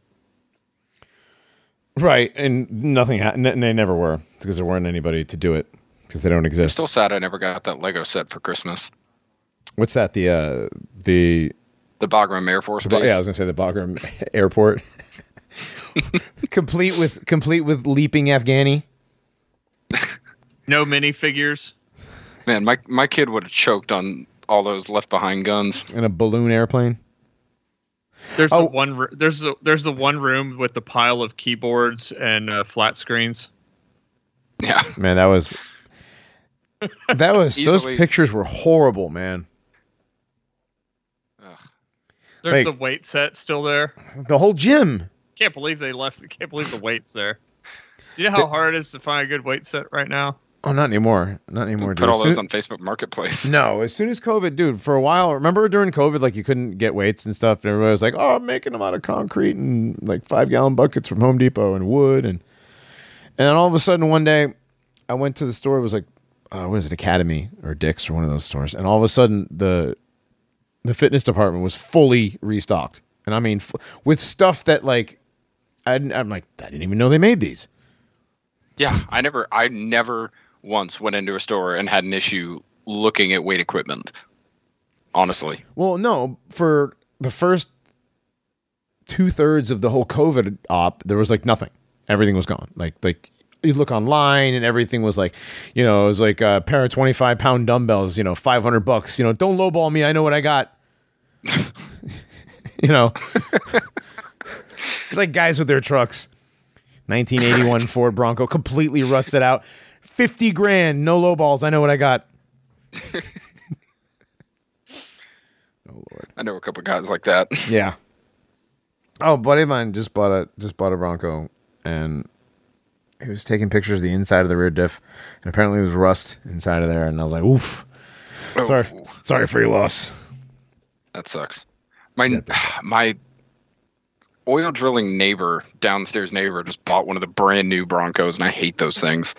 Right, and nothing. Ha- n- they never were because there weren't anybody to do it because they don't exist. Still sad I never got that Lego set for Christmas. What's that? The uh, the The Bagram Air Force The Base. yeah, I was gonna say the Bagram Airport, complete with complete with leaping Afghani. No minifigures. Man, my my kid would have choked on all those left behind guns. in a balloon airplane. There's Oh. the one. ro- There's the there's the one room with the pile of keyboards and uh, flat screens. Yeah. Man, that was that was those pictures were horrible, man. Ugh. There's Like- the weight set still there. The whole gym. Can't believe they left. Can't believe the weights there. You know how hard it is to find a good weight set right now. Oh, not anymore. Not anymore. Put dude. all As those soon- on Facebook Marketplace. No, as soon as COVID, dude, for a while, remember during COVID, like you couldn't get weights and stuff, and everybody was like, "Oh, I'm making them out of concrete and like five gallon buckets from Home Depot and wood," and and then all of a sudden one day, I went to the store. It was like, uh, what is it, Academy or Dick's or one of those stores, and all of a sudden the the fitness department was fully restocked, and I mean f- with stuff that like I I'm like I didn't even know they made these. Yeah, I never I never once went into a store and had an issue looking at weight equipment. Honestly. Well, no, for the first two thirds of the whole COVID op, there was like nothing. Everything was gone. Like like you look online and everything was like, you know, it was like a pair of twenty five pound dumbbells, you know, five hundred bucks. You know, don't lowball me. I know what I got. you know, it's like guys with their trucks. 1981 Ford Bronco, completely rusted out. 50 grand, no low balls. I know what I got. Oh, Lord. I know a couple guys like that. Yeah. Oh, a buddy of mine just bought a just bought a Bronco, and he was taking pictures of the inside of the rear diff, and apparently there was rust inside of there, and I was like, "Oof, oh. sorry, Oh, sorry for your loss." that sucks. My my oil drilling neighbor, downstairs neighbor, just bought one of the brand new Broncos, and I hate those things.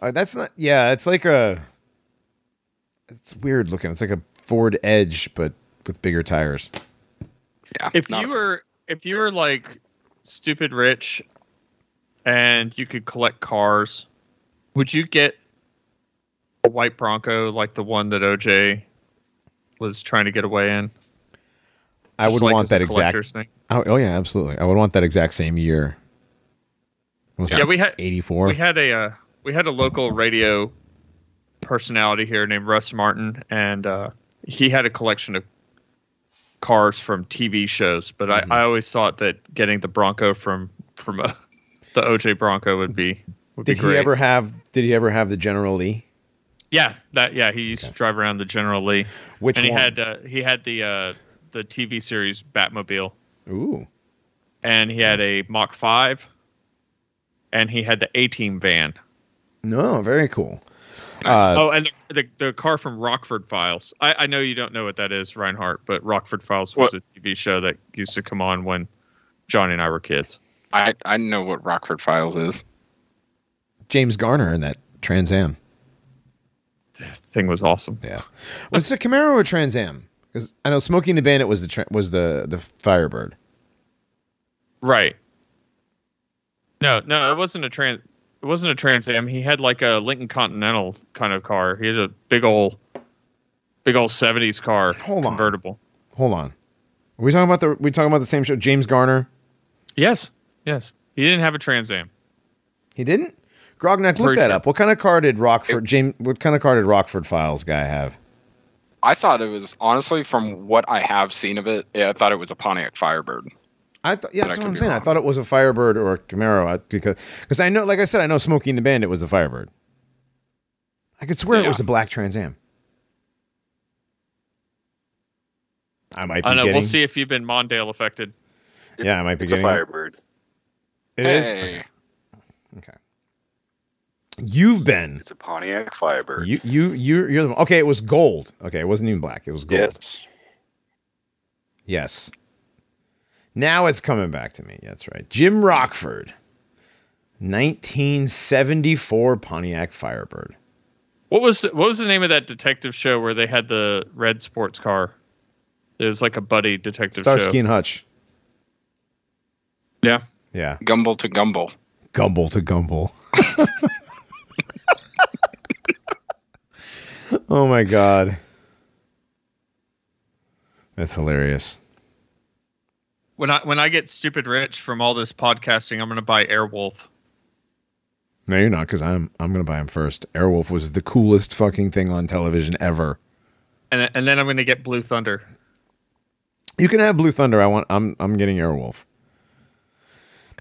Uh, that's not. Yeah, it's like a. It's weird looking. It's like a Ford Edge, but with bigger tires. Yeah. If you were if you were like stupid rich and you could collect cars, would you get a white Bronco like the one that OJ was trying to get away in? I would like want that exact. Thing? Oh, oh yeah, absolutely. I would want that exact same year. Was Yeah, that, we had eighty four. we had a uh, we had a local radio personality here named Russ Martin, and uh, he had a collection of cars from TV shows. But Mm-hmm. I, I always thought that getting the Bronco from from uh, the OJ Bronco would be would Did be great. he ever have? Did he ever have the General Lee? Yeah, that yeah. He used to drive around the General Lee, Which and he one? had uh, he had the uh, the TV series Batmobile, Ooh, and he had Nice. a Mach Five, and he had the A Team van. no, very cool. Nice. Uh, oh, and the, the the car from Rockford Files. I, I know you don't know what that is, Reinhardt, but Rockford Files was What? a TV show that used to come on when Johnny and I were kids. I I know what Rockford Files is. James Garner in that Trans Am. The thing was awesome. Yeah, was it a Camaro or Trans Am? Because I know Smokey and the Bandit was the tra- was the the Firebird. Right. No, no, it wasn't a trans. It wasn't a Trans Am. He had like a Lincoln Continental kind of car. He had a big old, big old seventies car, Hold on. convertible. Hold on, are we talking about the we talking about the same show? James Garner. Yes, yes. He didn't have a Trans Am. He didn't. Grognak, look that up. What kind of car did Rockford James? What kind of car did Rockford Files guy have? I thought it was honestly from what I have seen of it. Yeah, I thought it was a Pontiac Firebird. I thought, yeah, But that's I what I'm be saying. I thought it was a Firebird or a Camaro I- because because I know, like I said, I know Smokey and the Bandit was the Firebird. I could swear it was a black Trans Am. I might be I don't know. getting. We'll see if you've been Mandela affected. Yeah, I might be It's a getting. Firebird. It is. Hey. Okay. You've been. It's a Pontiac Firebird. You you you you're the one. Okay, it was gold. Okay, it wasn't even black. It was gold. yes. Yes. Now it's coming back to me. That's right. Jim Rockford, 1974 Pontiac Firebird. What was the, what was the name of that detective show where they had the red sports car? It was like a buddy detective Starsky show. and Hutch. Yeah. Yeah. Gumble to Gumble. Gumble to Gumble. oh my God. That's hilarious. When I when I get stupid rich from all this podcasting, I'm going to buy Airwolf. No, you're not, because I'm I'm gonna buy him first. Airwolf was the coolest fucking thing on television ever. And and then I'm going to get Blue Thunder. You can have Blue Thunder. I want. I'm. I'm getting Airwolf.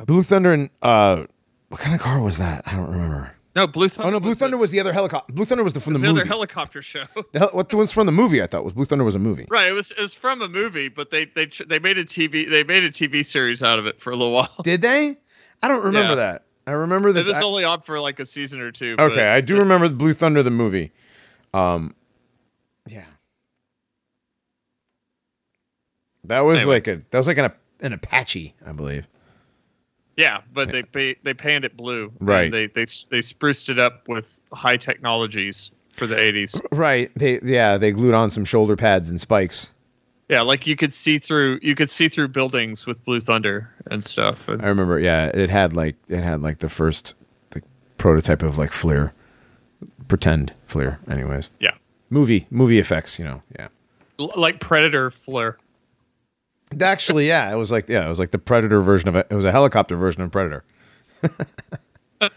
Blue Thunder and uh, what kind of car was that? I don't remember. No, Blue Thunder. Oh no, Blue was Thunder the, was the other helicopter. Blue Thunder was the from the the movie. other helicopter show. the hel- what was from the movie? I thought was Blue Thunder was a movie. right. It was it was from a movie, but they they they made a TV they made a TV series out of it for a little while. Did they? I don't remember Yeah. that. I remember that. It was I- only on for like a season or two. but- okay, I do remember Blue Thunder the movie. Um, yeah, that was Anyway. like a that was like an an Apache, I believe. Yeah, but they they they painted it blue. Right. They they they spruced it up with high technologies for the 80s. Right. They yeah they glued on some shoulder pads and spikes. Yeah, like you could see through you could see through buildings with Blue Thunder and stuff. And- I remember. Yeah, it had like it had like the first the prototype of like FLIR, pretend FLIR. Anyways, yeah. movie movie effects. You know. Yeah. L- like Predator flare. Actually, yeah, it was like yeah, it was like the Predator version of it. It was a helicopter version of Predator.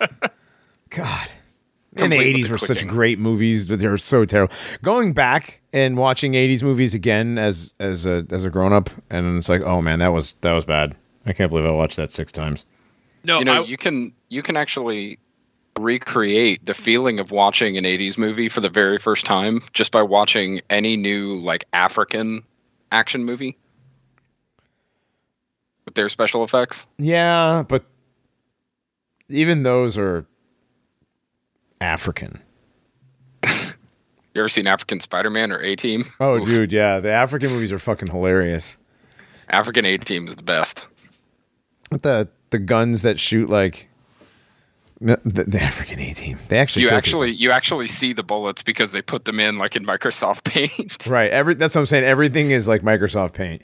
God. And the eighties the were such great movies, but they were so terrible. Going back and watching eighties movies again as as a as a grown up, and it's like, oh man, that was that was bad. I can't believe I watched that six times. No, you know, I- you can you can actually recreate the feeling of watching an 80s movie for the very first time just by watching any new like African action movie with their special effects. Yeah, but even those are African. You ever seen African Spider-Man or A-Team? Oh, Oof. dude, yeah, the African movies are fucking hilarious. African A-Team is the best. With the the guns that shoot like the, the, African A team. They actually You actually you actually see the bullets because they put them in like in Microsoft Paint. right. Every that's what I'm saying. Everything is like Microsoft Paint,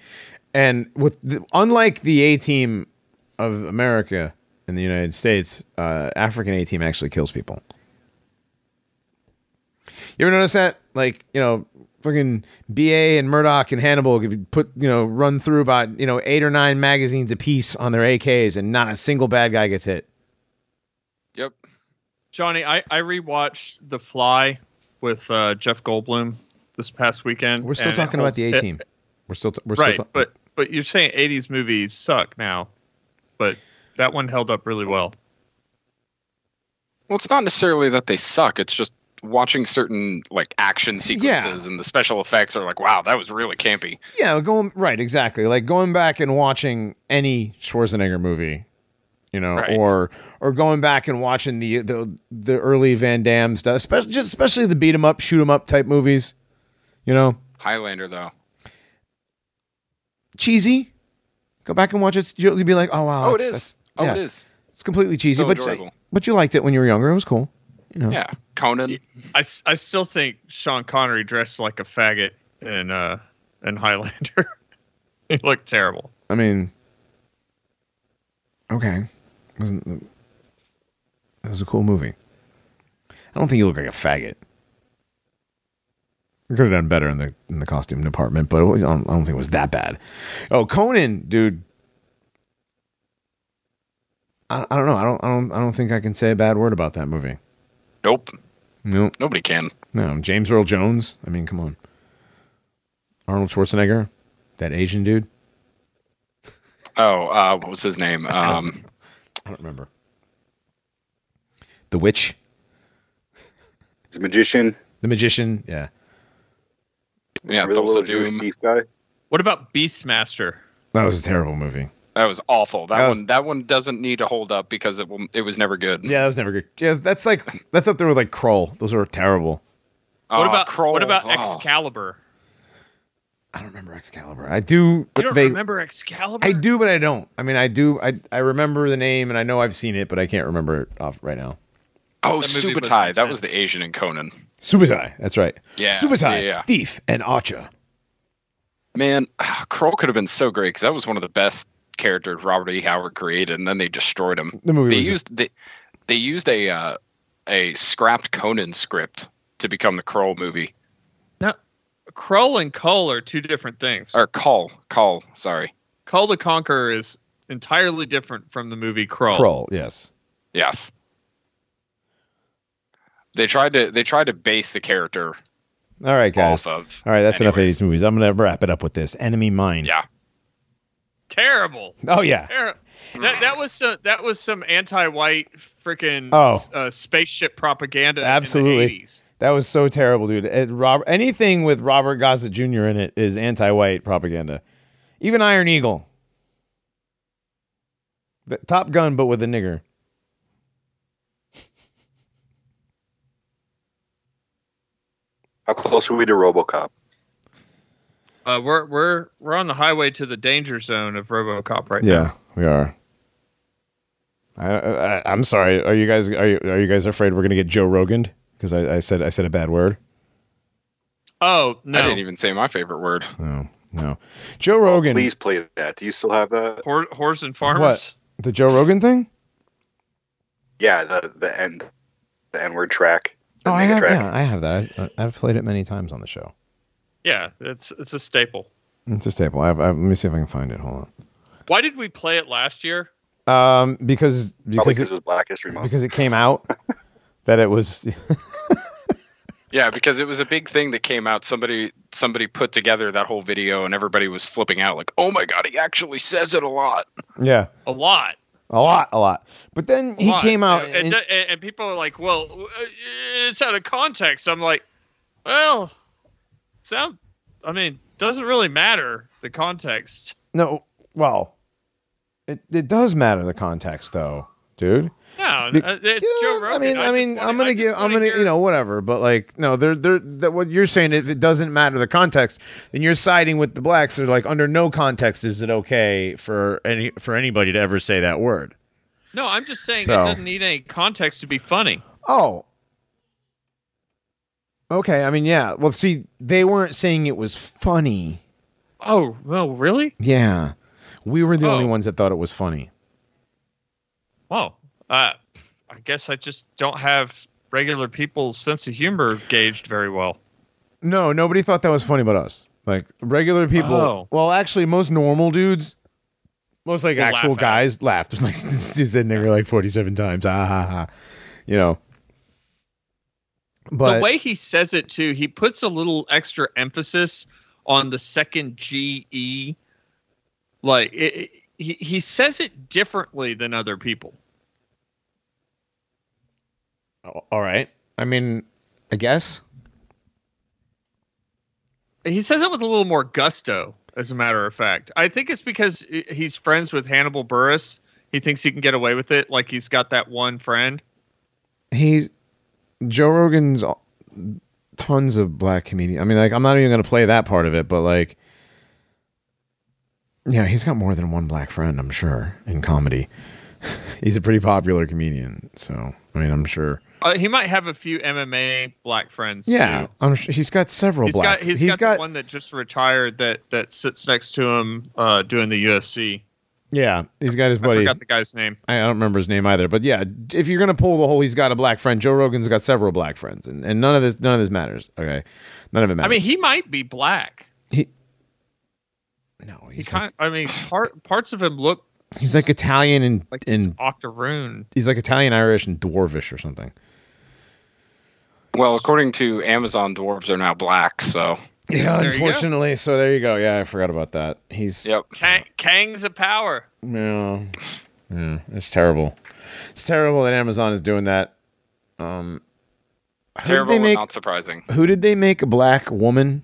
and with the, unlike the A team of America in the United States, uh, African A team actually kills people. You ever notice that? Like you know, fucking BA and Murdock and Hannibal could put you know run through about you know eight or nine magazines apiece on their AKs, and not a single bad guy gets hit. Yep. Johnny, I, I rewatched The Fly with uh, Jeff Goldblum this past weekend. We're still talking about the A team. We're still t- we're right, still ta- but but you're saying '80s movies suck now, but that one held up really well. Well, it's not necessarily that they suck. It's just watching certain like action sequences and the special effects are like, wow, that was really campy. yeah, going right exactly like going back and watching any Schwarzenegger movie, you know, Right. or or going back and watching the the the early Van Damme stuff, especially just especially the beat 'em up, shoot 'em up type movies, you know, Highlander though. Cheesy. Go back and watch it. You'll be like, oh wow, Oh, it that's- Oh, yeah, it is. It's completely cheesy, So but enjoyable. but you liked it when you were younger. It was cool. You know. Yeah, Conan. I, I still think Sean Connery dressed like a faggot in uh in Highlander. he looked terrible. I mean, okay, it wasn't it was a cool movie. I don't think you look like a faggot. You could have done better in the in the costume department, but was, I, don't, I don't think it was that bad. Oh, Conan, dude. I, I don't know. I don't. I don't. I don't think I can say a bad word about that movie. Nope, No, nobody can. no. James Earl Jones. I mean, come on. Arnold Schwarzenegger, that Asian dude. Oh, uh, what was his name? Um, I don't remember. The Witch. The magician, The Magician. Yeah. Yeah, remember the Thulsa little Jewish Doom. thief guy. What about Beastmaster? That was a terrible movie. That was awful. That, That was- one that one doesn't need to hold up because it will, it was never good. Yeah, that was never good. Yeah, that's like that's up there with like Krull. Those were terrible. Ah, what Oh, about Krull. what about. Excalibur? I don't remember Excalibur. I do. You don't vague- remember Excalibur? I do, but I don't. I mean, I do. I I remember the name and I know I've seen it, but I can't remember it off right now. Oh, That movie was Subutai. That was intense. the Asian in Conan. Subutai. That's right. Yeah, Subutai, yeah, yeah. thief and archer. Man, Krull could have been so great because that was one of the best characters Robert E. Howard created, and then they destroyed him. The movie they was used they, they used a uh, a scrapped Conan script to become the Krull movie No, Krull and Kull are two different things. or Call Call. Sorry, Kull the Conqueror is entirely different from the movie Krull. Kroll. Yes. yes. They tried to they tried to base the character All right, guys. off of. All right, that's enough of Anyways. these movies. I'm gonna wrap it up with this. Enemy Mine. Yeah. Terrible. Oh yeah. Ter- that that was some, that was some anti-white freaking Oh. uh, spaceship propaganda. Absolutely. In the 80s. That was so terrible, dude. It, Rob, anything with Robert Gossett Jr. in it is anti-white propaganda. Even Iron Eagle. The Top Gun, but with a nigger. How close are we to RoboCop? Uh, we're we're we're on the highway to the danger zone of RoboCop right now. Yeah, we are. I, I, I'm sorry. Are you guys are you, are you guys afraid we're gonna get Joe Rogan because I, I said I said a bad word? Oh no, I didn't even say my favorite word. No, no. Joe Rogan. Please play that. Do you still have that? Hor- horse and farmers. What? The Joe Rogan thing? Yeah, the the end, the N word track. The Oh, I have. Yeah, I have that. I, I've played it many times on the show. Yeah, it's it's a staple. It's a staple. I have, I have, let me see if I can find it. Hold on. Why did we play it last year? Um, because because because it, it was Black History Month. because it came out that it was Yeah, because it was a big thing that came out. Somebody somebody put together that whole video, and everybody was flipping out, like, "Oh my god, he actually says it a lot." yeah A lot. A lot a lot. But then A he lot. came out. and, and- and, and people are like, "Well, uh, it's out of context." I'm like, "Well, sound. I mean, doesn't really matter the context." no, well, it it does matter the context though, dude. No, Be- uh, it's Joe Rogan. I mean, I, mean, wanna- I'm gonna give, I'm gonna, hear- you know, whatever. But like, no, they're, they're, that what you're saying, if it doesn't matter the context, then you're siding with the blacks. They're like, under no context is it okay for any for anybody to ever say that word. No, I'm just saying So- it doesn't need any context to be funny. Oh. Okay, I mean, yeah. Well, see, they weren't saying it was funny. Oh, well, really? Yeah, we were the only Oh. ones that thought it was funny. Oh, uh, I guess I just don't have regular people's sense of humor gauged very well. No, nobody thought that was funny but us. Like regular people. Oh. Well, actually, most normal dudes, most like actual laugh guys laughed. Like this dude said nigger like forty seven times. Ah ha ha. You know. But the way he says it too, he puts a little extra emphasis on the second G E. Like it, it- he he says it differently than other people. All right. I mean, I guess. He says it with a little more gusto, as a matter of fact. I think it's because he's friends with Hannibal Buress. He thinks he can get away with it, like he's got that one friend. He's Joe Rogan's tons of black comedian. I mean, like I'm not even gonna play that part of it, but like yeah, he's got more than one black friend, I'm sure, in comedy. he's a pretty popular comedian, so I mean, I'm sure. Uh, he might have a few MMA black friends. Yeah. I'm sure he's got several He's black. got he's he's got, the one that just retired that that sits next to him uh, doing the UFC. yeah, he's got his I buddy. forgot the guy's name. I don't remember his name either, but yeah, if you're gonna pull the whole, he's got a black friend. Joe Rogan's got several black friends, and, and none of this, none of this matters. Okay, none of it matters. I mean, he might be black. he, no, He he's kind. like, I mean, part parts of him look he's like Italian and like he's and octoroon. he's like Italian, Irish, and dwarvish or something. Well, according to Amazon, dwarves are now black. So Yeah, There unfortunately. So there you go. Yeah, I forgot about that. He's yep. Kang, Kang's a power. yeah, yeah. It's terrible. It's terrible that Amazon is doing that. Um, Terrible, but make? not surprising. Who did they make a black woman?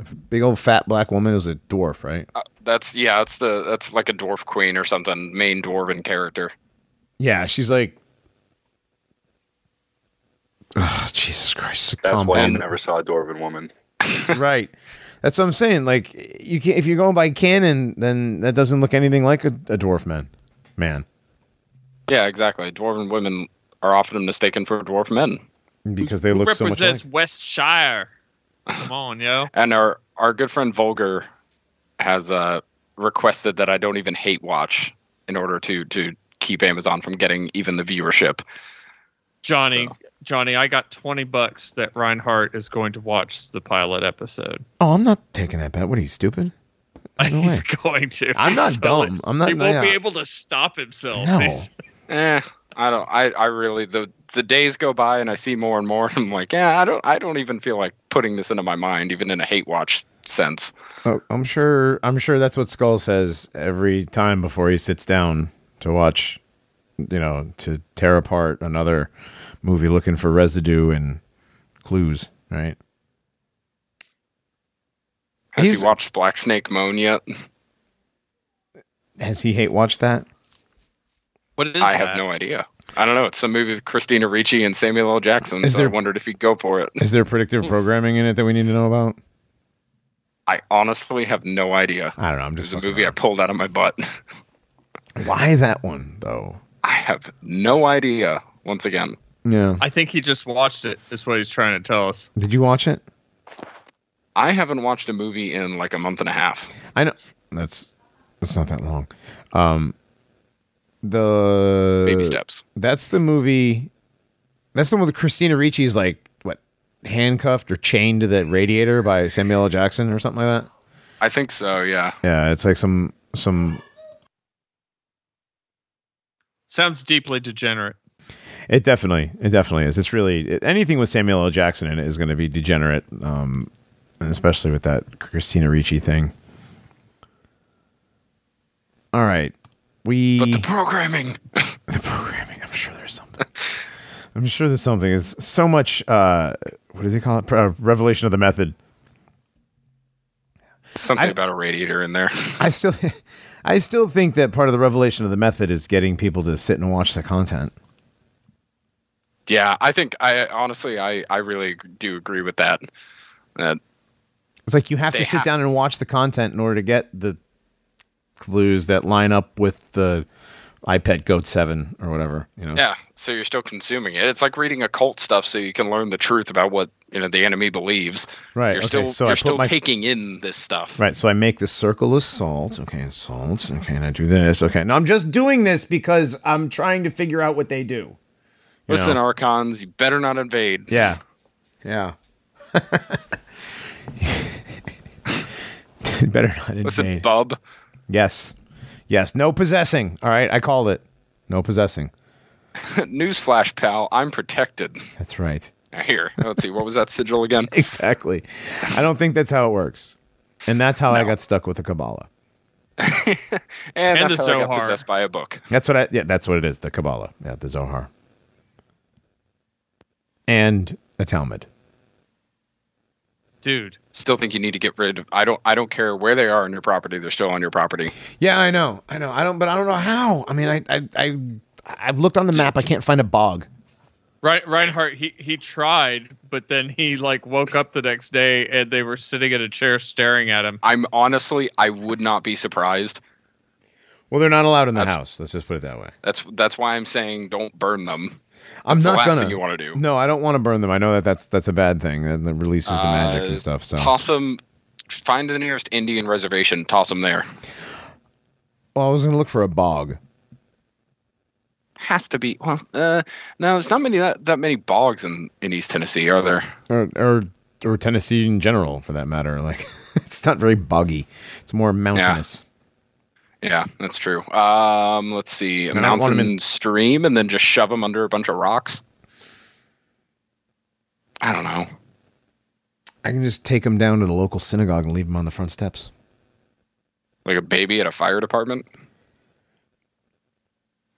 A big old fat black woman. It was a dwarf, right? Uh, that's yeah, that's the that's like a dwarf queen or something. Main dwarven character. Yeah, she's like. Oh, Jesus Christ! That's Tom why I Bond. never saw a Dwarven woman. right. That's what I'm saying. Like you can if you're going by canon, then that doesn't look anything like a, a dwarf man. Man, Yeah, exactly. Dwarven women are often mistaken for dwarf men. because they look so much like. represents Westshire. Come on, yo. And our our good friend Vulgar has uh, requested that I don't even hate watch in order to to keep Amazon from getting even the viewership. Johnny, So- Johnny, I got 20 bucks that Reinhardt is going to watch the pilot episode. Oh, I'm not taking that bet. What are you stupid? No He's way. going to. I'm not Totally. dumb. I'm not. He won't yeah. be able to stop himself. No. Eh, I don't. I, I really the the days go by and I see more and more. And I'm like, yeah, I don't. I don't even feel like putting this into my mind, even in a hate watch sense. Oh, I'm sure. I'm sure that's what Skull says every time before he sits down to watch. You know, to tear apart another movie, looking for residue and clues. Right. Has He's- he watched Black Snake Moan yet? Has he hate watched that? What is I that? have no idea. I don't know. It's some movie with Christina Ricci and Samuel L. Jackson. Is so there- I wondered if he'd go for it. Is there predictive programming in it that we need to know about? I honestly have no idea. I don't know. I'm just It's a fucking movie I pulled out of my butt. Why that one though? I have no idea. Once again, Yeah. I think he just watched it. Is what he's trying to tell us. Did you watch it? I haven't watched a movie in like a month and a half. I know that's that's not that long. Um, the Baby steps. That's the movie. That's the one with Christina Ricci's like what handcuffed or chained to that radiator by Samuel L. Jackson or something like that. I think so. Yeah. Yeah, it's like some some. Sounds deeply degenerate. It definitely it definitely is. It's really it, anything with Samuel L. Jackson in it is going to be degenerate, um, and especially with that Christina Ricci thing. All right, we But the programming. the programming. I'm sure there's something. I'm sure there's something. It's so much. Uh, what does he call it? Uh, revelation of the method. Something I- about a radiator in there. I still, I still think that part of the revelation of the method is getting people to sit and watch the content. yeah, I think I honestly I I really do agree with that. That It's like you have to sit have- down and watch the content in order to get the clues that line up with the iPad Goat Seven or whatever. You know. yeah, so you're still consuming it. It's like reading occult stuff so you can learn the truth about what you know the enemy believes. Right. You're okay. still so I you're put still my taking in this stuff. Right, so I make the circle of salt. Okay, salt. Okay, and I do this. Okay, now I'm just doing this because I'm trying to figure out what they do. You Listen, know? Archons, you better not invade. Yeah, yeah. Better not invade. Listen, invade. bub. Yes, yes. No possessing. All right, I called it. No possessing. Newsflash, pal. I'm protected. That's right. Here, let's see. What was that sigil again? Exactly. I don't think that's how it works, and that's how I got stuck with the Kabbalah. And, And that's the how I got Zohar. possessed by a book. That's what I. Yeah, that's what it is. The Kabbalah. Yeah, the Zohar. And a Talmud. Dude, Still think you need to get rid of. I don't. I don't care where they are on your property. They're still on your property. Yeah, I know. I know. I don't. But I don't know how. I mean, I, I, I, I've looked on the map. I can't find a bog. Rein- Reinhardt, he, he tried, but then he like woke up the next day and they were sitting in a chair staring at him. I'm honestly. I would not be surprised. Well, they're not allowed in the That's- house. Let's just put it that way. That's that's why I'm saying don't burn them. I'm That's not gonna. you want to do. No, I don't want to burn them. I know that that's that's a bad thing. and That releases the magic Uh, and stuff. So, Toss them. Find the nearest Indian reservation. Toss them there. well, I was gonna look for a bog. Has to be. Well, uh, no, there's not many that, that many bogs in, in East Tennessee, are there? or or or Tennessee in general, for that matter. Like it's not very boggy. It's more mountainous. Yeah, that's true. Um, let's see, a And I don't want 'em mountain in- stream, and then just shove them under a bunch of rocks. I don't know. I can just take them down to the local synagogue and leave them on the front steps. Like a baby at a fire department.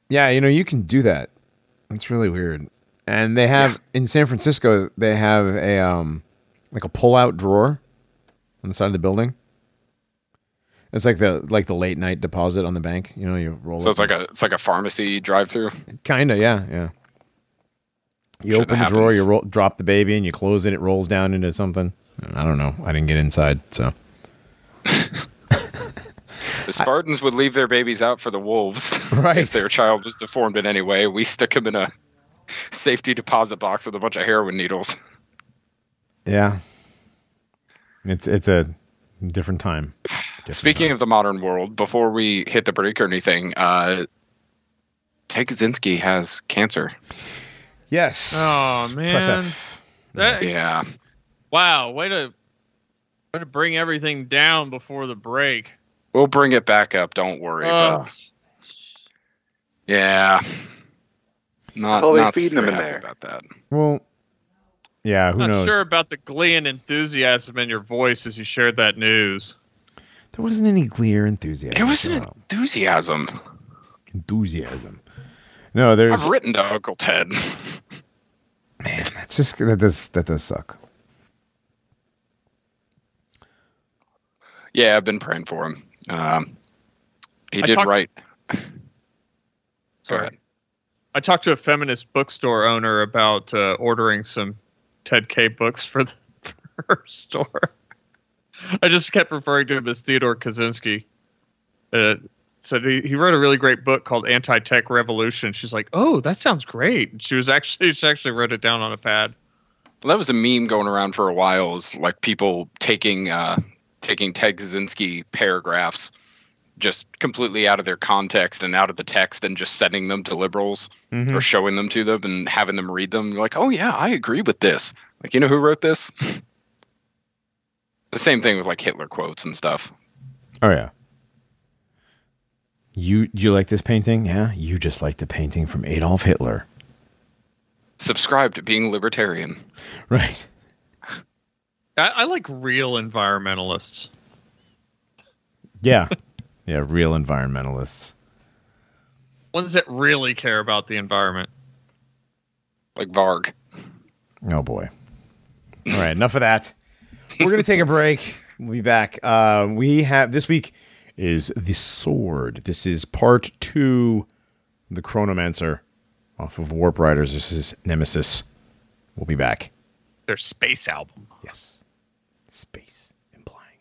Yeah, you know you can do that. That's really weird. and they have in San Francisco they have a um like a pull out drawer on the side of the building. It's like the like the late night deposit on the bank. You know, you roll. So it's like a it's like a pharmacy drive-through. kind of yeah yeah. You Shit open the happens. drawer, you roll, drop the baby, and you close it. It rolls down into something. I don't know. I didn't get inside, so The Spartans would leave their babies out for the wolves. Right. if their child was deformed in any way, we stick them in a safety deposit box with a bunch of heroin needles. yeah. It's it's a different time. Different Speaking of the modern world, before we hit the break or anything, uh, Ted Kaczynski has cancer. yes. Oh, man. That- Yeah. Wow, way to way to bring everything down before the break. We'll bring it back up. Don't worry. But yeah. Not, they not feeding them in happy there. about that. Well, yeah. Who Not knows? sure about the glee and enthusiasm in your voice as you shared that news. There wasn't any glee or enthusiasm. It was an Wow. enthusiasm. enthusiasm. No, there's. I've written to Uncle Ted. Man, that's just that does that does suck. Yeah, I've been praying for him. Um, he I did talked- right. Sorry. I talked to a feminist bookstore owner about uh, ordering some Ted K books for, the, for her store. I just kept referring to him as Theodore Kaczynski. Uh, said he, he wrote a really great book called Anti Tech Revolution. She's like, "Oh, that sounds great." And she was actually she actually wrote it down on a pad. Well, that was a meme going around for a while. Is like people taking uh, taking Ted Kaczynski paragraphs just completely out of their context and out of the text and just sending them to liberals Mhm. or showing them to them and having them read them. You're like, oh yeah, I agree with this. Like, you know who wrote this? the same thing with like Hitler quotes and stuff. Oh yeah. You you like this painting? Yeah, you just like the painting from Adolf Hitler, Subscribe to being libertarian. right? I, I like real environmentalists. Yeah, yeah. Real environmentalists. Ones that really care about the environment. Like Varg. Oh boy. All right, enough of that. We're gonna take a break. We'll be back. Uh, we have this week is the sword. This is part two, the Chronomancer, off of Warp Riders. This is Nemesis. We'll be back. Their space album. Yes, space implying.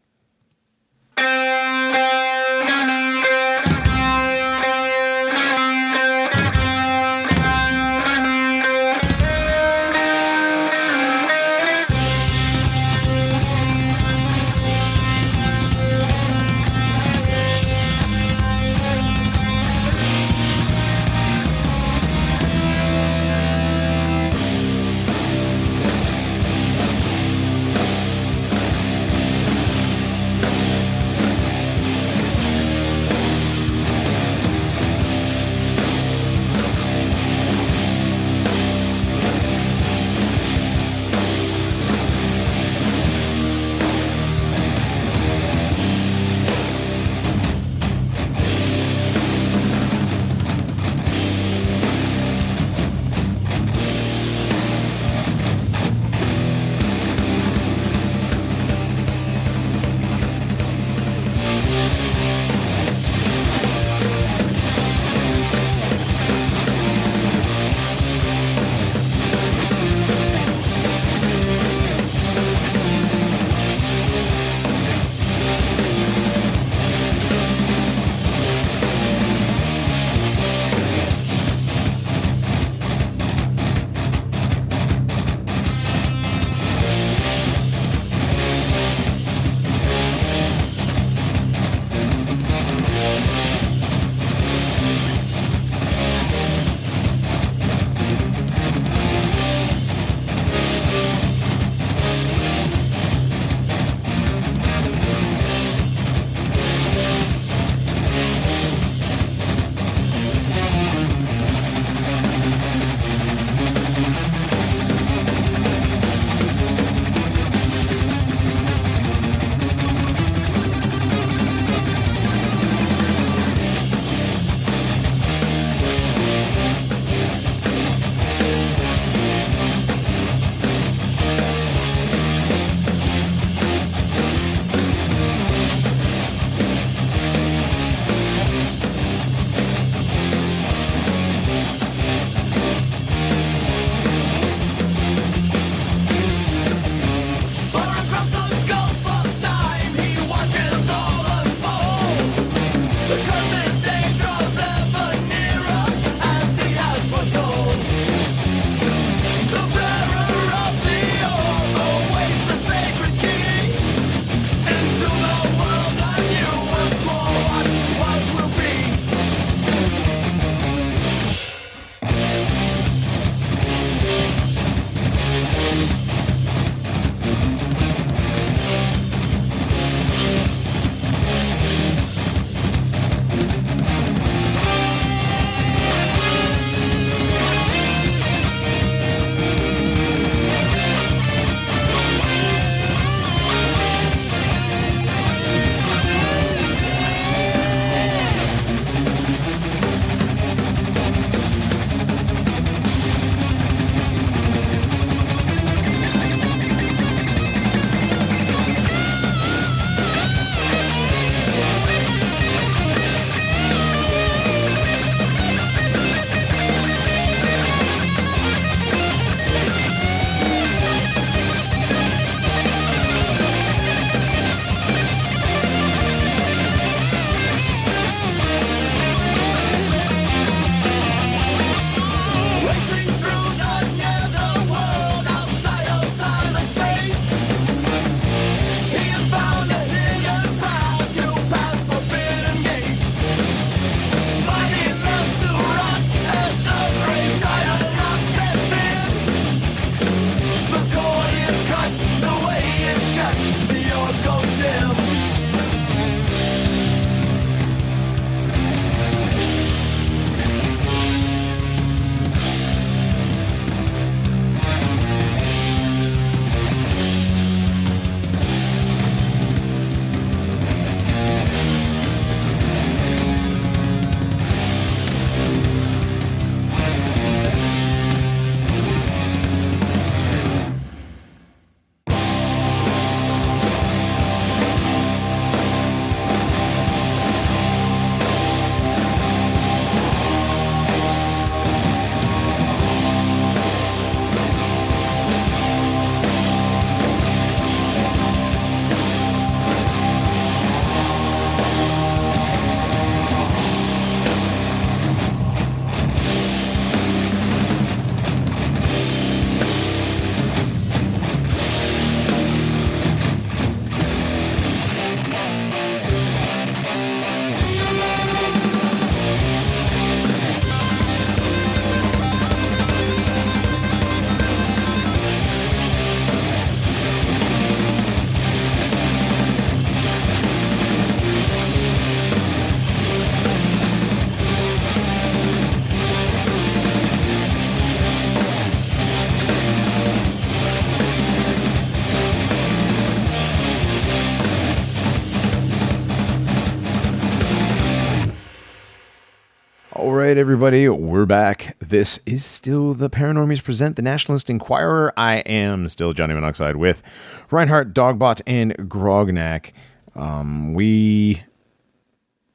Everybody, we're back. This is still the Paranormies present the Nationalist Inquirer. I am still Johnny Monoxide with Reinhardt, Dogbot, and Grognak. Um, we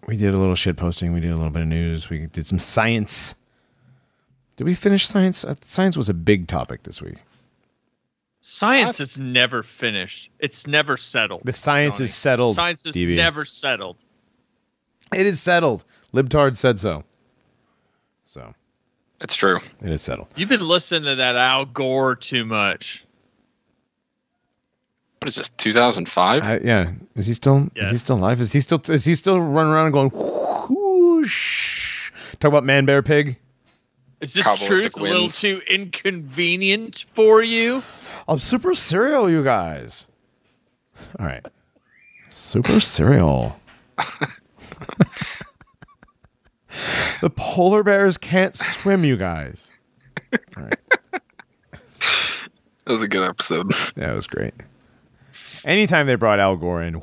we did a little shit posting. We did a little bit of news. We did some science. Did we finish science? Uh, Science was a big topic this week. Science is never finished. It's never settled. The science Johnny. is settled. Science is DB. never settled. It is settled. Libtard said so. So It's true. it is settled. You've been listening to that Al Gore too much. What is this? 2005? I, yeah, is he still? Is he still alive? Is he still? Is he still running around and going? Whoosh? Talk about man, bear, pig. Is this Kabbalistic truth a little too inconvenient for you? I'm super cereal, you guys. All right, super cereal. the polar bears can't swim, you guys. That was a good episode. That was great. Anytime they brought Al Gore in,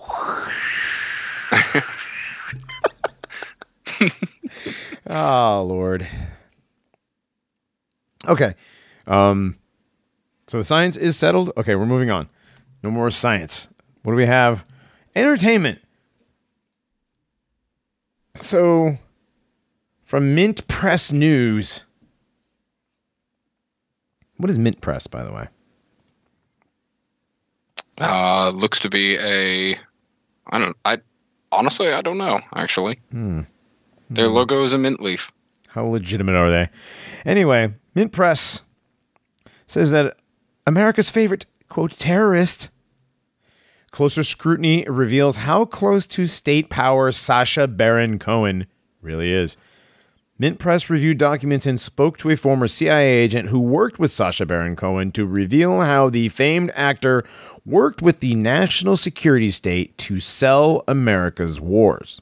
oh Lord. Okay, um, so the science is settled. Okay, we're moving on. No more science. What do we have? Entertainment. So, from Mint Press News. What is Mint Press, by the way? Uh, looks to be a. I don't. I honestly, I don't know. Actually, their logo is a mint leaf. How legitimate are they? Anyway, Mint Press says that America's favorite, quote, terrorist. Closer scrutiny reveals how close to state power Sacha Baron Cohen really is. Mint Press reviewed documents and spoke to a former CIA agent who worked with Sacha Baron Cohen to reveal how the famed actor worked with the national security state to sell America's wars.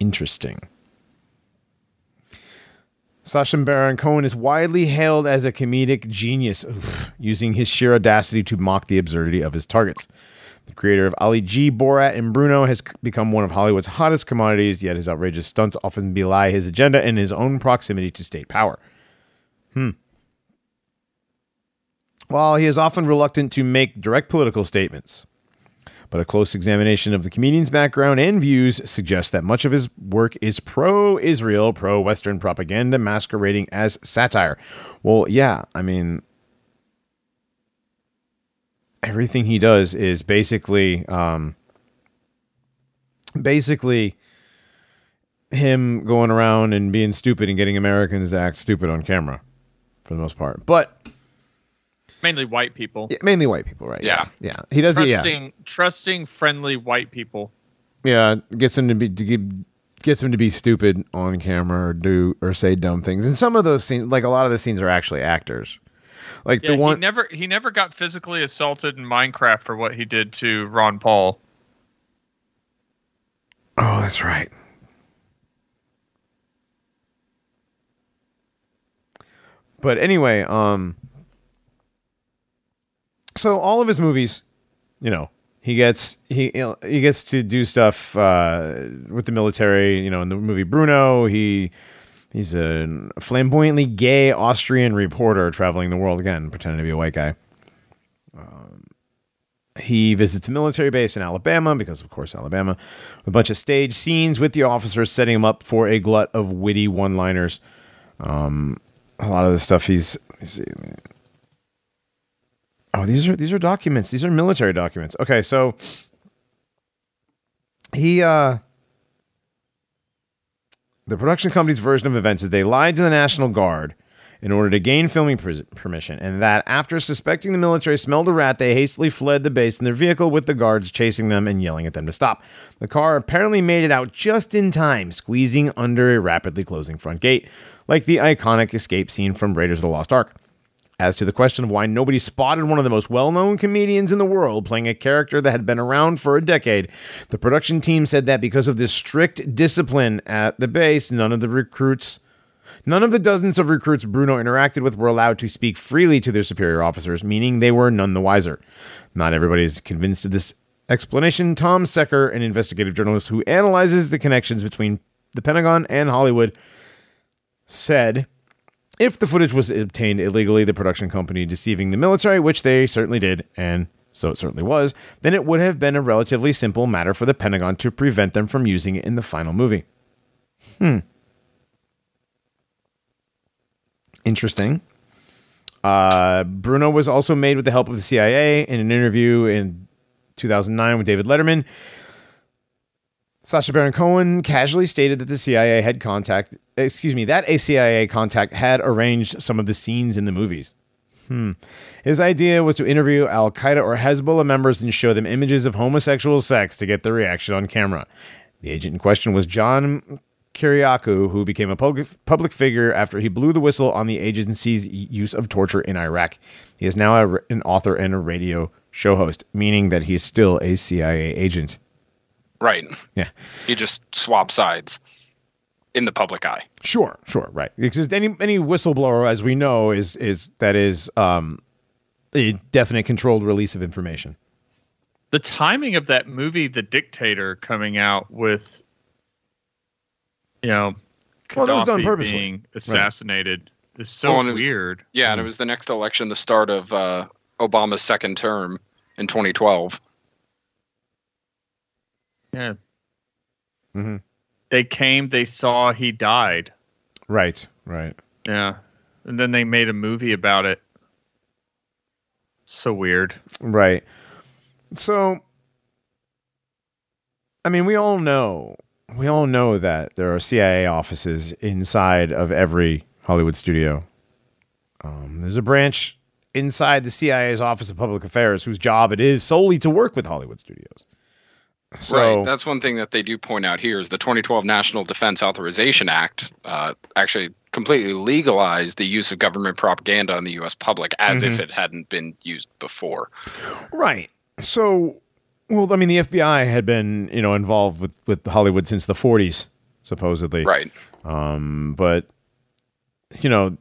Interesting. Sacha Baron Cohen is widely hailed as a comedic genius, oof, using his sheer audacity to mock the absurdity of his targets. The creator of Ali G, Borat, and Bruno has become one of Hollywood's hottest commodities, yet his outrageous stunts often belie his agenda and his own proximity to state power. Hmm. While he is often reluctant to make direct political statements, but a close examination of the comedian's background and views suggests that much of his work is pro Israel, pro Western propaganda masquerading as satire. Well, yeah, I mean, everything he does is basically, um, basically him going around and being stupid and getting Americans to act stupid on camera for the most part. But Mainly white people. yeah, mainly white people, right? Yeah. Yeah. He does it, yeah. Trusting, trusting, friendly white people. Yeah, gets him to be to give, gets him to be stupid on camera or do or say dumb things. And some of those scenes, like a lot of the scenes, are actually actors. Like Yeah, the one, he never he never got physically assaulted in Minecraft for what he did to Ron Paul. oh, that's right. But anyway, um, so all of his movies, you know, he gets he he gets to do stuff uh, with the military. You know, in the movie Bruno, he he's a flamboyantly gay Austrian reporter traveling the world again, pretending to be a white guy. Um, he visits a military base in Alabama because, of course, Alabama. A bunch of stage scenes with the officers setting him up for a glut of witty one-liners. Um, a lot of the stuff he's. Oh, these are these are documents. These are military documents. Okay, so he uh the production company's version of events is they lied to the National Guard in order to gain filming permission, and that after suspecting the military smelled a rat, they hastily fled the base in their vehicle with the guards chasing them and yelling at them to stop. The car apparently made it out just in time, squeezing under a rapidly closing front gate, like the iconic escape scene from Raiders of the Lost Ark. As to the question of why nobody spotted one of the most well known comedians in the world playing a character that had been around for a decade, the production team said that because of this strict discipline at the base, none of the recruits. None of the dozens of recruits Bruno interacted with were allowed to speak freely to their superior officers, meaning they were none the wiser. Not everybody is convinced of this explanation. Tom Secker, an investigative journalist who analyzes the connections between the Pentagon and Hollywood, said if the footage was obtained illegally, the production company deceiving the military, which they certainly did, and so it certainly was, then it would have been a relatively simple matter for the Pentagon to prevent them from using it in the final movie. Hmm. Interesting. Uh, Bruno was also made with the help of the CIA in an interview in 2009 with David Letterman. Sacha Baron Cohen casually stated that the CIA had contact, excuse me, that a CIA contact had arranged some of the scenes in the movies. Hmm. His idea was to interview Al Qaeda or Hezbollah members and show them images of homosexual sex to get their reaction on camera. The agent in question was John Kiriakou, who became a public, public figure after he blew the whistle on the agency's use of torture in Iraq. He is now a, an author and a radio show host, meaning that he's still a CIA agent. Right. Yeah. He just swapped sides in the public eye. Sure, sure, right. Because any any whistleblower, as we know, is is that is um, a definite controlled release of information. The timing of that movie, The Dictator, coming out with, you know, Well, that was done Gaddafi purposely. being assassinated is so Well, and was- weird. Yeah, and it was the next election, the start of uh, Obama's second term in 2012. Yeah. Mhm. They came, they saw he died. Right, right. Yeah. And then they made a movie about it. So weird. Right. So, I mean, we all know, we all know that there are CIA offices inside of every Hollywood studio. Um, there's a branch inside the CIA's Office of Public Affairs whose job it is solely to work with Hollywood studios. So, right. That's one thing that they do point out here is the 2012 National Defense Authorization Act uh, actually completely legalized the use of government propaganda on the U.S. public as if it hadn't been used before. Right. So, well, I mean, the FBI had been, you know, involved with with Hollywood since the 40s, supposedly. Right. Um, but you know,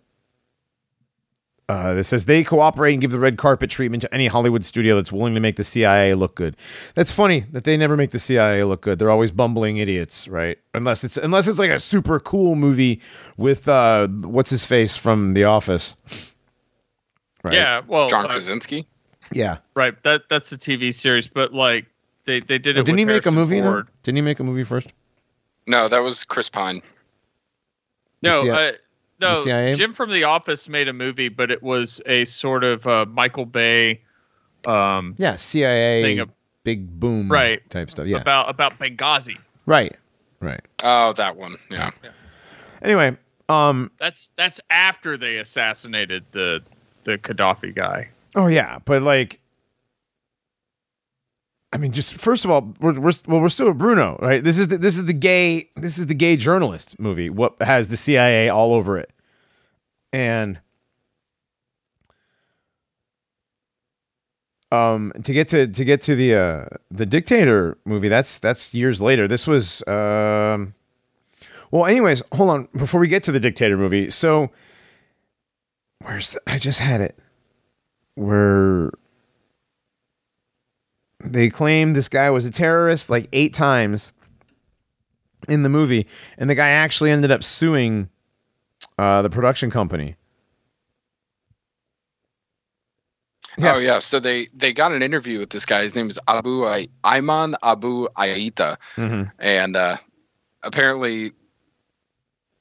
uh, this says they cooperate and give the red carpet treatment to any Hollywood studio that's willing to make the CIA look good. That's funny that they never make the CIA look good. They're always bumbling idiots, right? Unless it's unless it's like a super cool movie with uh, what's his face from The Office. Right. Yeah. Well, John uh, Krasinski. Yeah. right. That that's a TV series, but like they, they did it. Oh, Didn't with he make a movie? Though? Didn't he make a movie first? No, that was Chris Pine. No, The CIA uh, no. the CIA? Jim from The Office made a movie, but it was a sort of uh, Michael Bay um, Yeah, CIA Thing of- big boom Right. type stuff. Yeah. about about Benghazi. right. Right. Oh, that one. Yeah. Anyway, um That's that's after they assassinated the the Gaddafi guy. Oh yeah, but like, I mean, just first of all, we're, we're well, we're still with Bruno, right? This is the, this is the gay this is the gay journalist movie. What has the CIA all over it, and um, to get to to get to the uh the dictator movie, that's that's years later. This was um, well, anyways, hold on before we get to the dictator movie. So, where's the, I just had it where they claimed this guy was a terrorist like eight times in the movie, and the guy actually ended up suing uh, the production company. Oh yeah. So they they got an interview with this guy. His name is Abu I- Ayman Abu Aita, Mhm. and uh, apparently.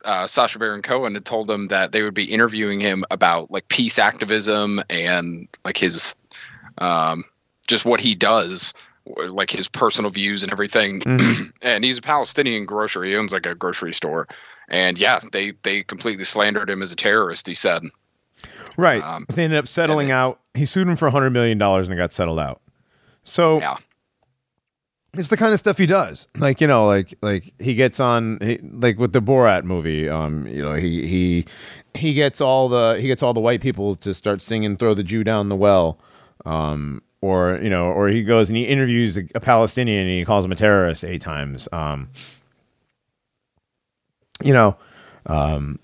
Uh, Sacha Baron Cohen had told them that they would be interviewing him about like peace activism and like his, um, just what he does, like his personal views and everything. Mhm. and he's a Palestinian grocery. He owns like a grocery store. And yeah, they they completely slandered him as a terrorist. He said. Right. Um, they ended up settling out. He sued him for $100 million and it got settled out. So Yeah. it's the kind of stuff he does. Like, you know, like like he gets on he, like with the Borat movie, um, you know, he he he gets all the he gets all the white people to start singing throw the Jew down the well. Um or you know, or he goes and he interviews a, a Palestinian and he calls him a terrorist eight times. Um you know, um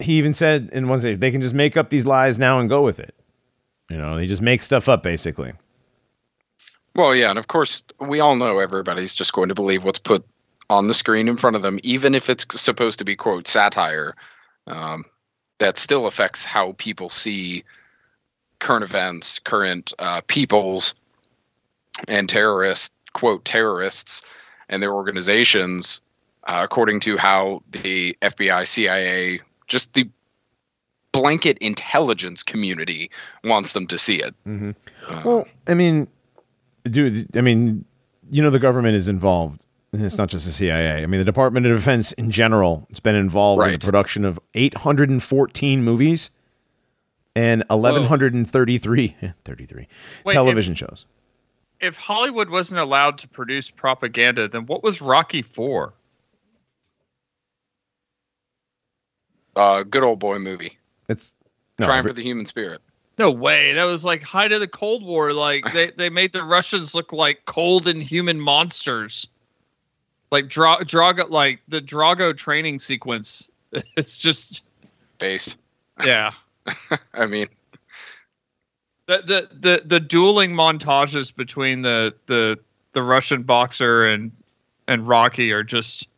he even said in one stage they can just make up these lies now and go with it. You know, they just make stuff up basically. Well, yeah, and of course, we all know everybody's just going to believe what's put on the screen in front of them, even if it's supposed to be quote satire. um, that still affects how people see current events, current uh, peoples, and terrorists, quote, terrorists and their organizations, uh, according to how the FBI, CIA, just the blanket intelligence community wants them to see it. Mm-hmm. Uh, Well, I mean, dude, I mean, you know, the government is involved. and It's not just the CIA. I mean, the Department of Defense in general, it's been involved in the production of 814 movies and 1133 33 Wait, television shows. If Hollywood wasn't allowed to produce propaganda, then what was Rocky for? uh, good old boy movie. It's no, Trying but- for the human spirit. No way. That was like height of the Cold War. Like they, they made the Russians look like cold and human monsters. Like Dra- Drago, like the Drago training sequence. It's just Based. yeah. I mean, The the the, the dueling montages between the, the the Russian boxer and and Rocky are just.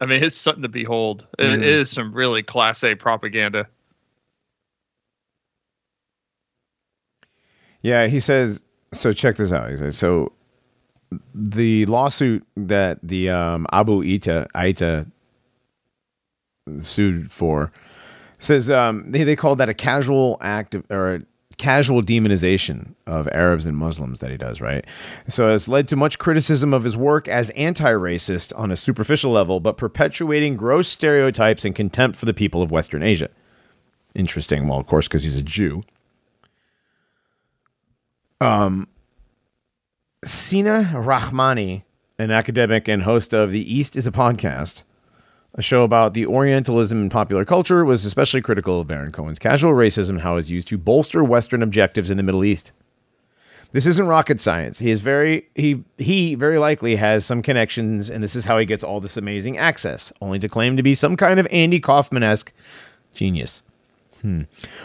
I mean, it's something to behold. It- Mhm. it is some really class A propaganda. Yeah, he says. So check this out. He says so. The lawsuit that the um, Abu Ita Aita sued for says um, they they called that a casual act of, or a casual demonization of Arabs and Muslims that he does right. So it's led to much criticism of his work as anti-racist on a superficial level, but perpetuating gross stereotypes and contempt for the people of Western Asia. Interesting. Well, of course, because he's a Jew. Um, Sina Rahmani, an academic and host of The East is a Podcast, a show about the Orientalism in popular culture, was especially critical of Baron Cohen's casual racism and how it was used to bolster Western objectives in the Middle East. This isn't rocket science. He is very he he very likely has some connections, and this is how he gets all this amazing access, only to claim to be some kind of Andy Kaufman esque genius. Hmm.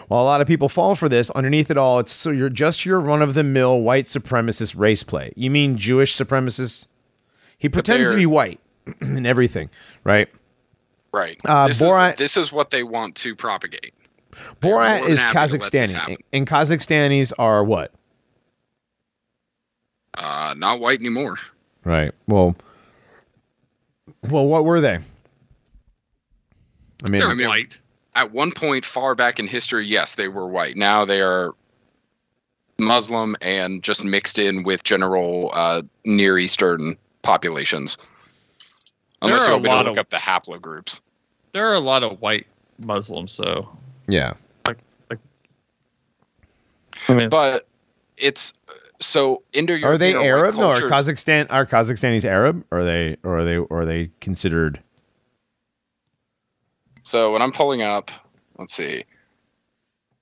While a lot of people fall for this, underneath it all, it's so you're just your run of the mill white supremacist race play. You mean Jewish supremacist? He pretends to be white and everything, right? Right. Uh, this, Borat- is, this is what they want to propagate. They're Borat is happy to let this Kazakhstani, and Kazakhstanis are what? Uh, not white anymore. Right. Well, well, what were they? I mean, They're I mean- white. At one point, far back in history, yes, they were white. Now they are Muslim and just mixed in with general uh, Near Eastern populations. There Unless are you a want me to lot look of- up the haplogroups. There are a lot of white Muslims, though. yeah. I mean, But it's so Indo Are they Arab? No, are cultures, Kazakhstan are Kazakhstanis Arab? Or are they or are they or are they considered? So when I'm pulling up, let's see,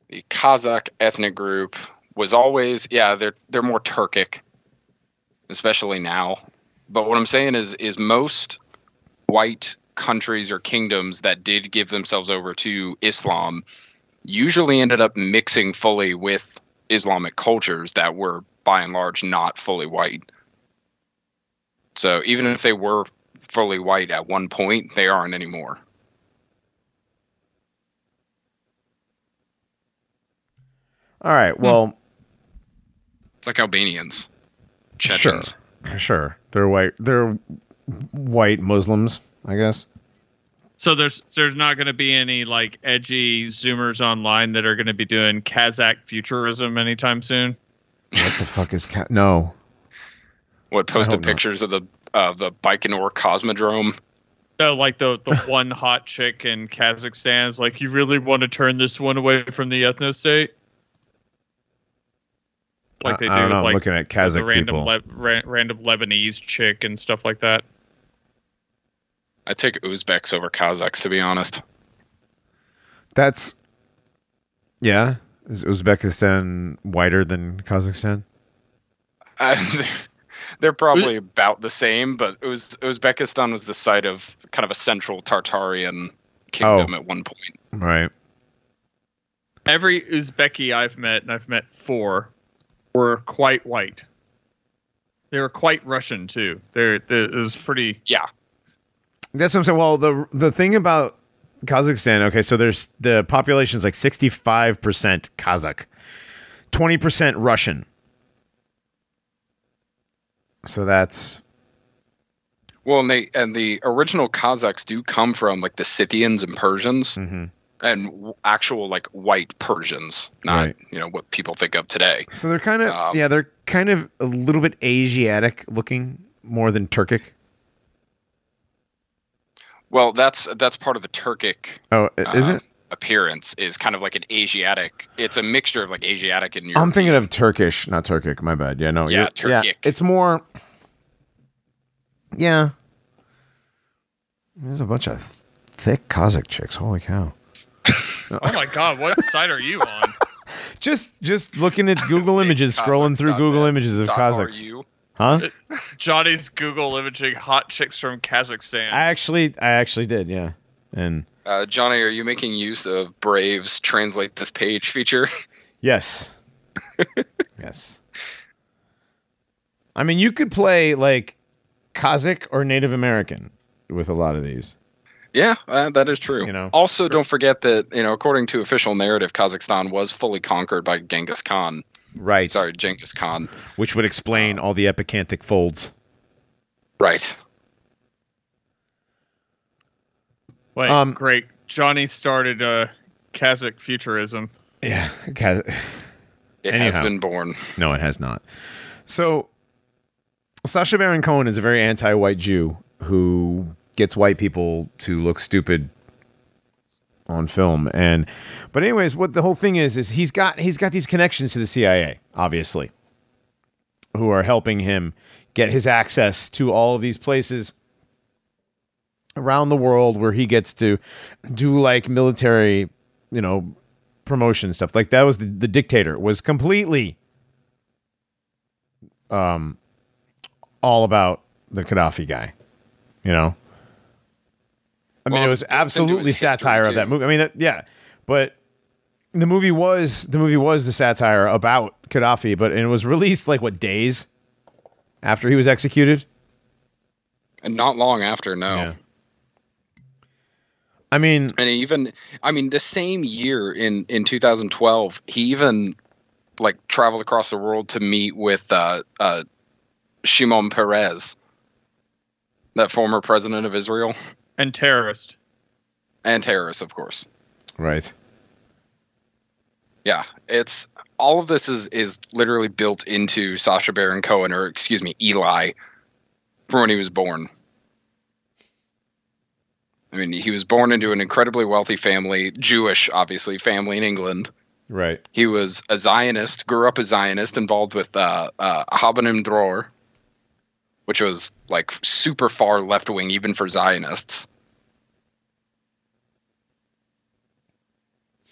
the Kazakh ethnic group was always yeah they're they're more Turkic, especially now. But what I'm saying is is most white countries or kingdoms that did give themselves over to Islam usually ended up mixing fully with Islamic cultures that were by and large not fully white. So even if they were fully white at one point, they aren't anymore. All right. Hmm. Well, It's like Albanians, Sure. Chechens. sure. They're white. They're white Muslims, I guess. so there's there's not going to be any like edgy Zoomers online that are going to be doing Kazakh futurism anytime soon. What the fuck is cat? No. What posted hope not. pictures of the uh, the Baikonur Cosmodrome? No, like the the one hot chick in Kazakhstan is like, you really want to turn this one away from the ethno state? Like they I, I don't do, know. like looking at the Kazakh random people. Le- ra- random Lebanese chick and stuff like that. I take Uzbeks over Kazakhs to be honest. That's yeah. Is Uzbekistan whiter than Kazakhstan? Uh, they're, they're probably about the same, but Uz- Uzbekistan was the site of kind of a central Tartarian kingdom Oh. at one point. Right. Every Uzbeki I've met, and I've met four, were quite white. They were quite Russian too. They're, they it was pretty. Yeah, That's what I'm saying. Well, the the thing about Kazakhstan. Okay, so there's the population is like 65% Kazakh, 20% Russian. So that's Well, and they and the original Kazakhs do come from like the Scythians and Persians, Mhm. and w- actual like white Persians, not Right. you know what people think of today. so they're kind of Um, yeah, they're kind of a little bit Asiatic looking more than Turkic. Well, that's that's part of the Turkic Oh, is uh, it? appearance is kind of like an Asiatic. It's a mixture of like Asiatic and European. I'm thinking of Turkish, not Turkic. My bad. Yeah, no. Yeah, you're- Yeah, Turkic. it's more. Yeah. There's a bunch of thick Kazakh chicks. Holy cow! Oh my god, what site are you on? Just, just looking at Google images, scrolling through Google images of Dot Kazakhs. RU. Huh? Johnny's Google imaging hot chicks from Kazakhstan. I actually, I actually did. Yeah, and Uh, Johnny, are you making use of Brave's translate this page feature? yes, yes. I mean, you could play like Kazakh or Native American with a lot of these. yeah, uh, that is true. You know. Also, don't forget that you know, according to official narrative, Kazakhstan was fully conquered by Genghis Khan. Right. Sorry, Genghis Khan. Which would explain all the epicanthic folds. Right. Wait, Um, great. Johnny started uh, Kazakh futurism. Yeah, Kaz- It Anyhow. has been born. No, it has not. So, Sacha Baron Cohen is a very anti-white Jew who gets white people to look stupid on film. And, but anyways, what the whole thing is is he's got he's got these connections to the CIA, obviously, who are helping him get his access to all of these places around the world where he gets to do like military, you know, promotion stuff. Like that was the, the dictator was completely um all about the Gaddafi guy. You know? I mean Well, it was absolutely satire of that movie. I mean it, yeah. But the movie was the movie was the satire about Gaddafi, but and it was released like what days after he was executed? And not long after, no. Yeah. I mean, And even, I mean, the same year in in 2012, he even like traveled across the world to meet with uh, uh, Shimon Peres, that former president of Israel And terrorist. and terrorist, of course. right. Yeah, it's all of this is is literally built into Sacha Baron Cohen, or excuse me, Eli, from when he was born. I mean, he was born into an incredibly wealthy family, Jewish, obviously, family in England. Right. He was a Zionist, grew up a Zionist, involved with uh, uh, Habonim Dror, which was like super far left wing, even for Zionists.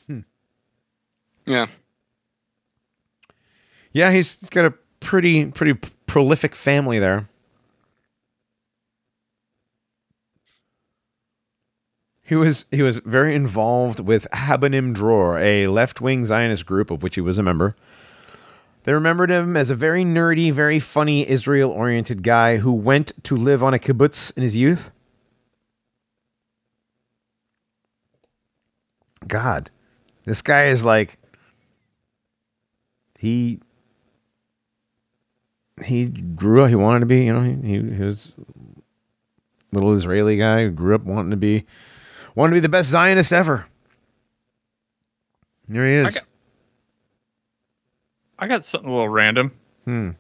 Hmm. Yeah. Yeah, he's, got a pretty pretty prolific family there. He was he was very involved with Habonim Dror, a left-wing Zionist group of which he was a member. They remembered him as a very nerdy, very funny Israel-oriented guy who went to live on a kibbutz in his youth. God, this guy is like he he grew up. He wanted to be, you know, he, he, was little Israeli guy who grew up wanting to be wanted to be the best Zionist ever. Here he is. I got- I got something a little random. Hmm.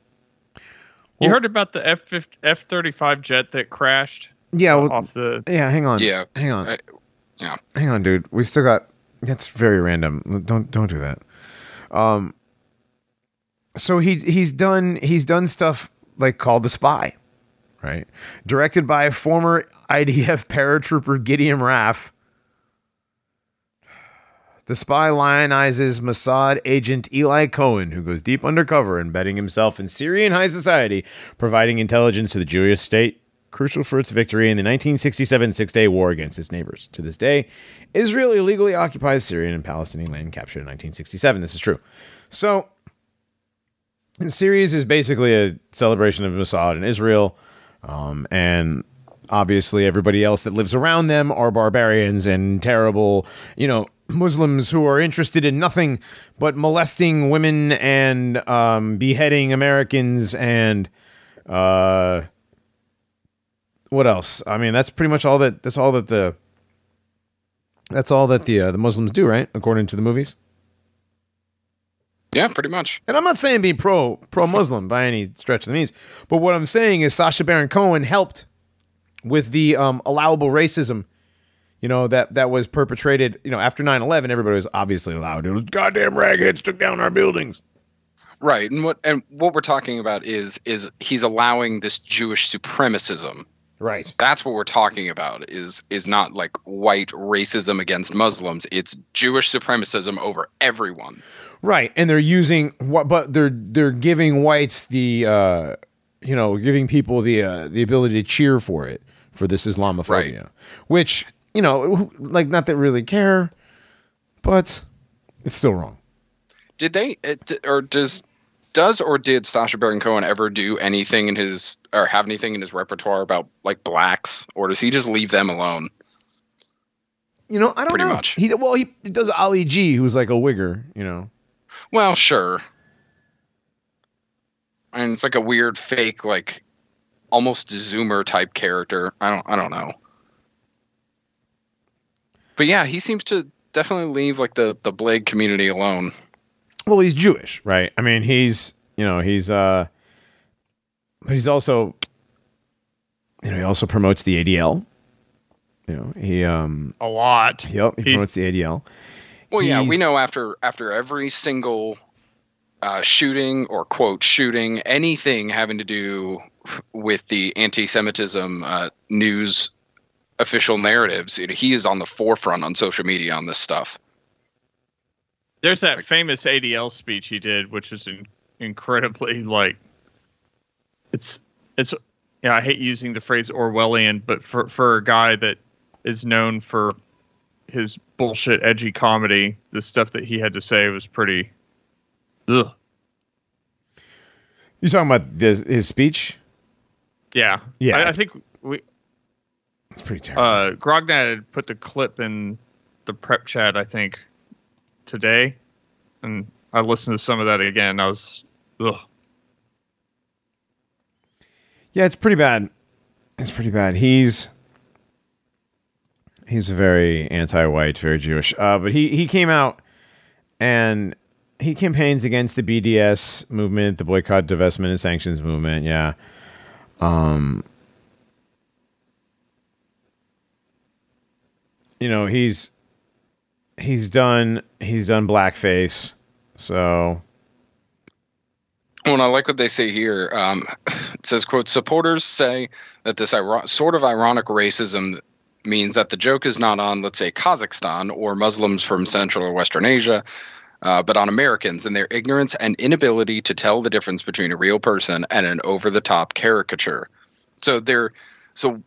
You heard about the F F thirty five jet that crashed Yeah. Well, off the yeah. Hang on. Yeah. Hang on. I- yeah. Hang on, dude. We still got. That's very random. Don't don't do that. Um. So he he's done he's done stuff like called the spy, right? Directed by former IDF paratrooper Gideon Raff. The spy lionizes Mossad agent Eli Cohen, who goes deep undercover, embedding himself in Syrian high society, providing intelligence to the Jewish state, crucial for its victory in the 1967 Six Day War against its neighbors. To this day, Israel illegally occupies Syrian and Palestinian land captured in 1967. This is true. So, the series is basically a celebration of Mossad in Israel, um, and obviously everybody else that lives around them are barbarians and terrible, you know, Muslims who are interested in nothing but molesting women and um, beheading Americans and uh, what else? I mean, that's pretty much all that. That's all that the. That's all that the uh, the Muslims do, right? According to the movies. Yeah, pretty much. And I'm not saying be pro pro Muslim by any stretch of the means, but what I'm saying is Sacha Baron Cohen helped with the um, allowable racism, you know that that was perpetrated. You know, after 9/11, everybody was obviously allowed. It was goddamn ragheads took down our buildings. Right, and what and what we're talking about is is he's allowing this Jewish supremacism. Right. That's what we're talking about. Is is not like white racism against Muslims. It's Jewish supremacism over everyone. Right, and they're using what, but they're they're giving whites the, uh, you know, giving people the uh, the ability to cheer for it for this Islamophobia, Right. which you know, who- like not that really care, but it's still wrong. Did they it, or does does or did Sacha Baron Cohen ever do anything in his or have anything in his repertoire about like blacks, or does he just leave them alone? You know, I don't Pretty know. much. He well, he does Ali G, who's like a wigger. You know, Well, sure. And it's like a weird fake, like almost Zoomer type character. I don't I don't know. But yeah, he seems to definitely leave like the the Blade community alone. well, he's Jewish, right? I mean, he's you know he's uh, but he's also, you know, he also promotes the ADL. You know, he um, A lot. yep, he He- promotes the ADL. Well, yeah, we know after after every single uh, shooting or quote shooting, anything having to do with the anti-Semitism uh, news official narratives, it, he is on the forefront on social media on this stuff. There's that famous ADL speech he did, which is in, incredibly like it's it's yeah. I hate using the phrase Orwellian, but for for a guy that is known for his bullshit edgy comedy, the stuff that he had to say was pretty. Ugh. You talking about this, his speech? Yeah, Yeah. I, I think we It's pretty terrible. uh, Grognat had put the clip in the prep chat. I think today, and I listened to some of that again. I was ugh. yeah, it's pretty bad. It's pretty bad. He's he's a very anti-white, very Jewish. Uh, but he he came out and he campaigns against the BDS movement, the boycott, divestment, and sanctions movement. Yeah. Um. You know he's he's done he's done blackface. So Well, I like what they say here. Um, it says, "quote Supporters say that this sort of ironic racism means that the joke is not on, let's say, Kazakhstan or Muslims from Central or Western Asia, uh, but on Americans and their ignorance and inability to tell the difference between a real person and an over-the-top caricature." So they're so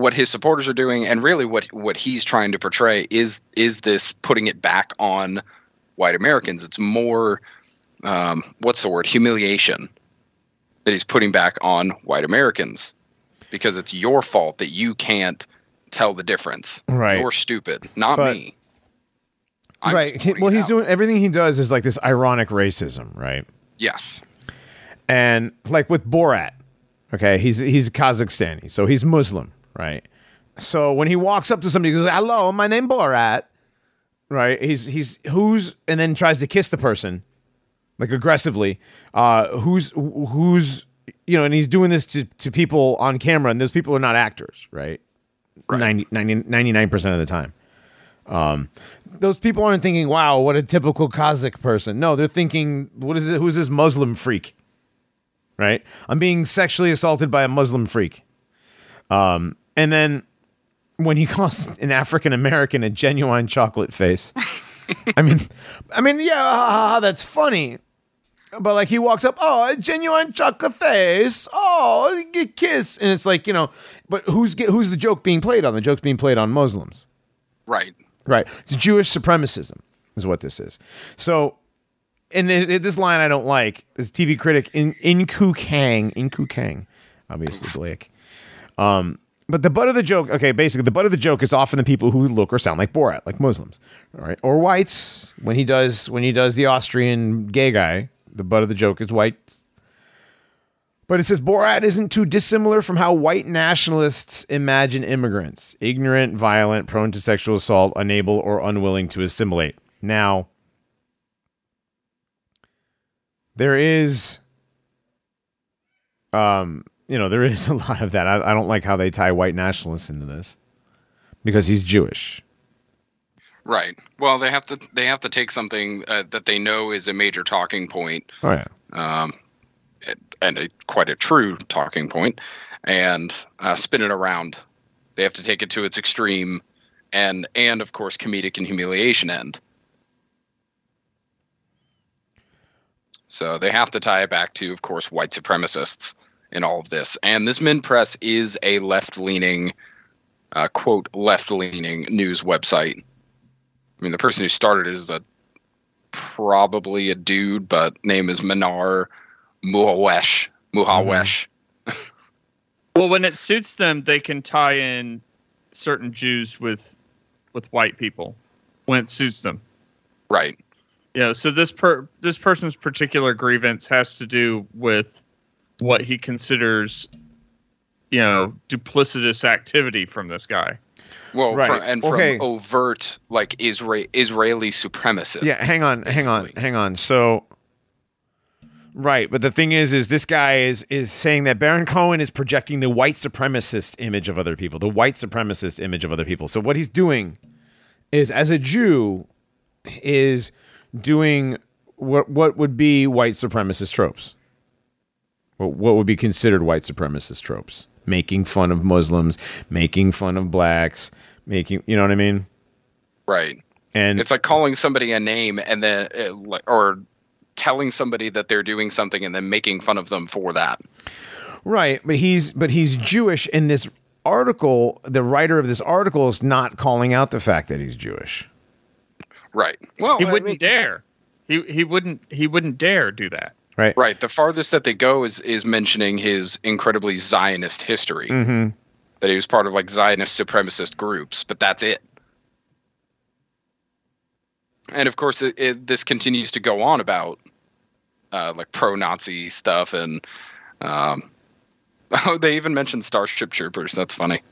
what his supporters are doing, and really what what he's trying to portray is is this putting it back on white Americans. It's more um, what's the word humiliation that he's putting back on white Americans because it's your fault that you can't tell the difference. Right. You're stupid, not But- me. I'm right. Well, he's out. doing everything he does is like this ironic racism, right? yes, and like with Borat, okay, he's he's Kazakhstani, so he's Muslim, right? So when he walks up to somebody, he goes, "Hello, my name Borat," right? He's he's who's and then tries to kiss the person, like aggressively. Uh, who's who's you know, and he's doing this to to people on camera, and those people are not actors, right? 90, 99 percent of the time. Um, those people aren't thinking, "Wow, what a typical Kazakh person." No, they're thinking, "What is it? Who's this Muslim freak?" right? I'm being sexually assaulted by a Muslim freak. Um, and then when he calls an African American a genuine chocolate face, I mean, I mean, yeah, ha, that's funny. But like he walks up, oh, a genuine chocolate face, oh, kiss, and it's like you know, but who's who's the joke being played on? The joke's being played on Muslims. right. Right. It's Jewish supremacism, is what this is. So, and it, it- this line I don't like. This TV critic in Inkoo Kang, Inkoo Kang, obviously Blake. Um, but the butt of the joke, okay, basically the butt of the joke is often the people who look or sound like Borat, like Muslims, all right, or whites. When he does when he does the Austrian gay guy, the butt of the joke is whites. But it says Borat isn't too dissimilar from how white nationalists imagine immigrants: ignorant, violent, prone to sexual assault, unable or unwilling to assimilate. Now, there is um you know there is a lot of that I, I don't like how they tie white nationalists into this because he's jewish Right. Well, they have to they have to take something uh, that they know is a major talking point, oh yeah um, and a, quite a true talking point, and uh, spin it around. They have to take it to its extreme, and and of course comedic and humiliation end. So they have to tie it back to, of course, white supremacists in all of this. And this MintPress is a left leaning, uh, quote, left leaning news website. I mean, the person who started it is a probably a dude, but name is Manar Muhawesh. Muhawesh. Well, when it suits them, they can tie in certain Jews with with white people when it suits them. Right. Know, so this per this person's particular grievance has to do with what he considers, you know, duplicitous activity from this guy. Well, Right. from, and from Okay. overt like Isra- Israeli supremacists. yeah hang on hang on hang on so right but the thing is is this guy is is saying that baron cohen is projecting the white supremacist image of other people the white supremacist image of other people so what he's doing is as a jew is doing what what would be white supremacist tropes what, what would be considered white supremacist tropes making fun of muslims making fun of blacks making you know what i mean Right. and It's like calling somebody a name and then, uh, like- or telling somebody that they're doing something and then making fun of them for that. Right, but he's but he's Jewish in this article, the writer of this article is not calling out the fact that he's Jewish. Right. Well, He wouldn't mean, dare. He he wouldn't he wouldn't dare do that. Right? right. The farthest that they go is is mentioning his incredibly Zionist history. Mm-hmm. That he was part of like Zionist supremacist groups, but that's it. And of course, it, it, this continues to go on about uh, like pro-Nazi stuff, and um, oh, they even mentioned Starship Troopers. That's funny.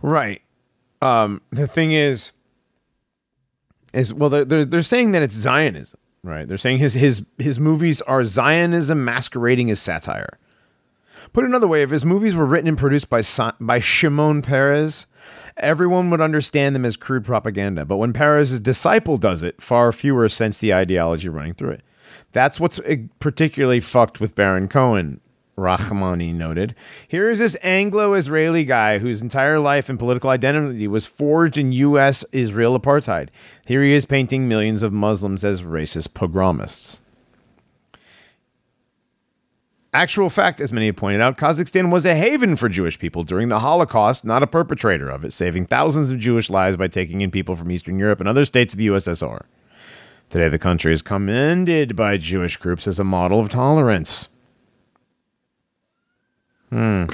Right. Um, the thing is, is well, they're, they're saying that it's Zionism, right? They're saying his his his movies are Zionism masquerading as satire. Put another way, if his movies were written and produced by by Shimon Peres, everyone would understand them as crude propaganda. But when Peres' disciple does it, far fewer sense the ideology running through it. That's what's eh, particularly fucked with Baron Cohen. Rahmani noted. Here is this Anglo Israeli guy whose entire life and political identity was forged in U.S. Israel apartheid. Here he is painting millions of Muslims as racist pogromists. Actual fact, as many have pointed out, Kazakhstan was a haven for Jewish people during the Holocaust, not a perpetrator of it, saving thousands of Jewish lives by taking in people from Eastern Europe and other states of the USSR. Today, the country is commended by Jewish groups as a model of tolerance. Hmm.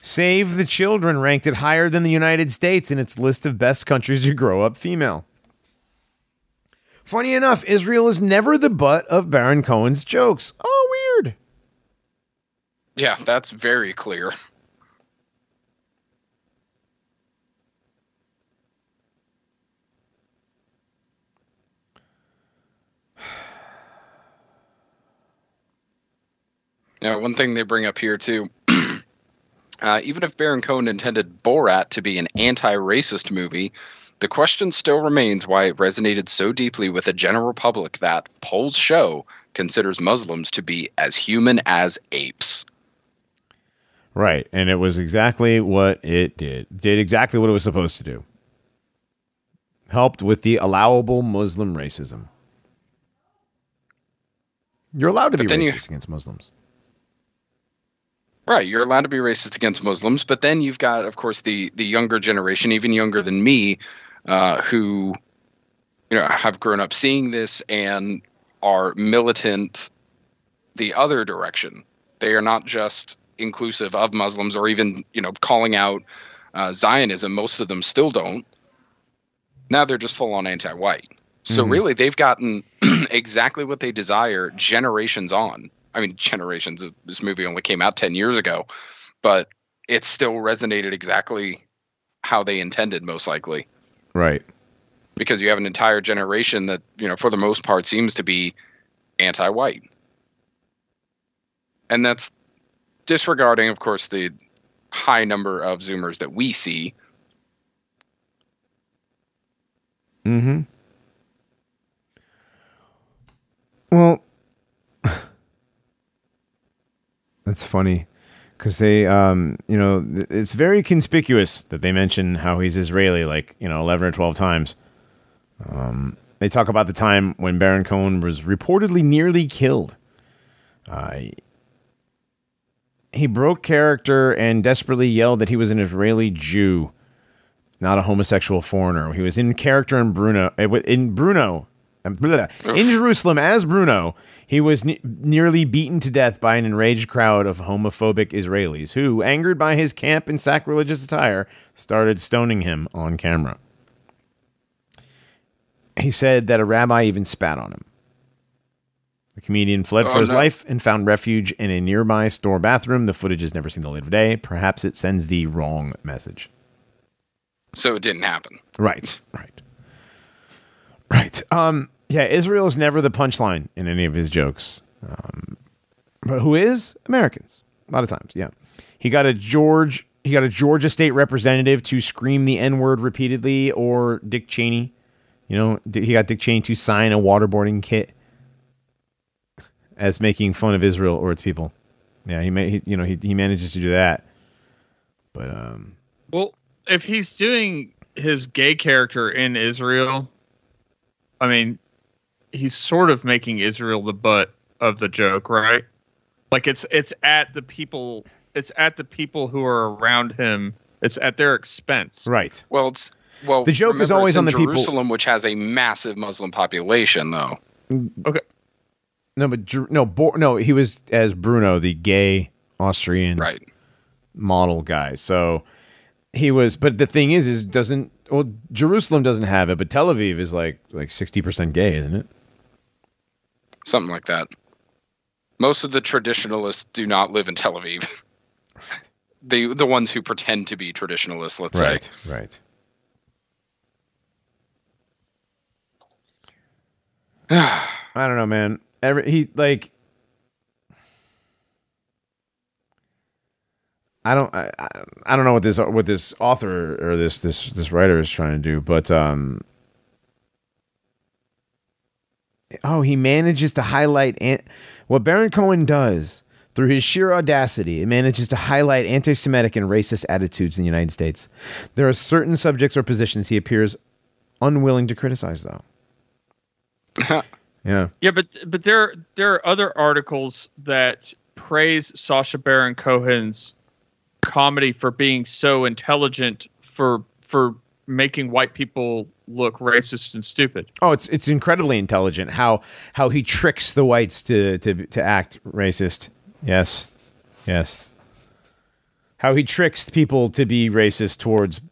Save the Children ranked it higher than the United States in its list of best countries to grow up female. Funny enough, Israel is never the butt of Baron Cohen's jokes. Oh, weird. Yeah, that's very clear. Yeah, one thing they bring up here too. uh, even if Baron Cohen intended Borat to be an anti-racist movie, the question still remains why it resonated so deeply with the general public that polls show considers Muslims to be as human as apes. Right. And it was exactly what it did. Did exactly what it was supposed to do. Helped with the allowable Muslim racism. You're allowed to But be then you- racist against Muslims. Right, you're allowed to be racist against Muslims, but then you've got, of course, the the younger generation, even younger than me, uh, who you know have grown up seeing this and are militant the other direction. They are not just inclusive of Muslims or even you know calling out uh, Zionism. Most of them still don't. Now they're just full on anti-white. So Mhm. really, they've gotten exactly what they desire generations on. I mean, generations. Of this movie only came out ten years ago, but it still resonated exactly how they intended, most likely Right. because you have an entire generation that you know for the most part seems to be anti-white and that's disregarding of course the high number of zoomers that we see Mm-hmm. Well, that's funny because they, um, you know, it's very conspicuous that they mention how he's Israeli, like you know, eleven or twelve times. Um, they talk about the time when Baron Cohen was reportedly nearly killed. Uh, he broke character and desperately yelled that he was an Israeli Jew not a homosexual foreigner. He was in character in Bruno. eh, In Bruno, in Jerusalem as Bruno, he was ne- nearly beaten to death by an enraged crowd of homophobic Israelis who, angered by his camp and sacrilegious attire, started stoning him on camera. He said that a rabbi even spat on him. The comedian fled for Oh, his no. life and found refuge in a nearby store bathroom. The footage has never seen the light of day. Perhaps it sends the wrong message. so it didn't happen Right, right, right. Um, yeah, Israel is never the punchline in any of his jokes. Um, but who is Americans? A lot of times, yeah. He got a George, he got a Georgia state representative to scream the N word repeatedly, or Dick Cheney. You know, he got Dick Cheney to sign a waterboarding kit as making fun of Israel or its people. Yeah, he may, he, you know, he he manages to do that. But um, Well, if he's doing his gay character in Israel, I mean, he's sort of making Israel the butt of the joke, right? Like it's it's at the people it's at the people who are around him. It's at their expense. right. well it's well The joke is always it's on in the people- jerusalem which has a massive muslim population though mm. Okay. No, but no, Bo- no, he was as Bruno, the gay Austrian right model guy. So he was, but the thing is, is doesn't well Jerusalem doesn't have it, but Tel Aviv is like like sixty percent gay, isn't it? Something like that most of the traditionalists do not live in tel aviv the the ones who pretend to be traditionalists let's say right. Right. I don't know, man. Every he like. I don't I- I don't know what this what this author or this this this writer is trying to do, but um oh, he manages to highlight an- what Baron Cohen does through his sheer audacity. It manages to highlight anti-Semitic and racist attitudes in the United States. There are certain subjects or positions he appears unwilling to criticize, though. yeah, Yeah, but but there there are other articles that praise Sacha Baron Cohen's comedy for being so intelligent for for making white people look racist and stupid. Oh, it's it's incredibly intelligent how how he tricks the whites to to to act racist. Yes, yes. How he tricks people to be racist towards,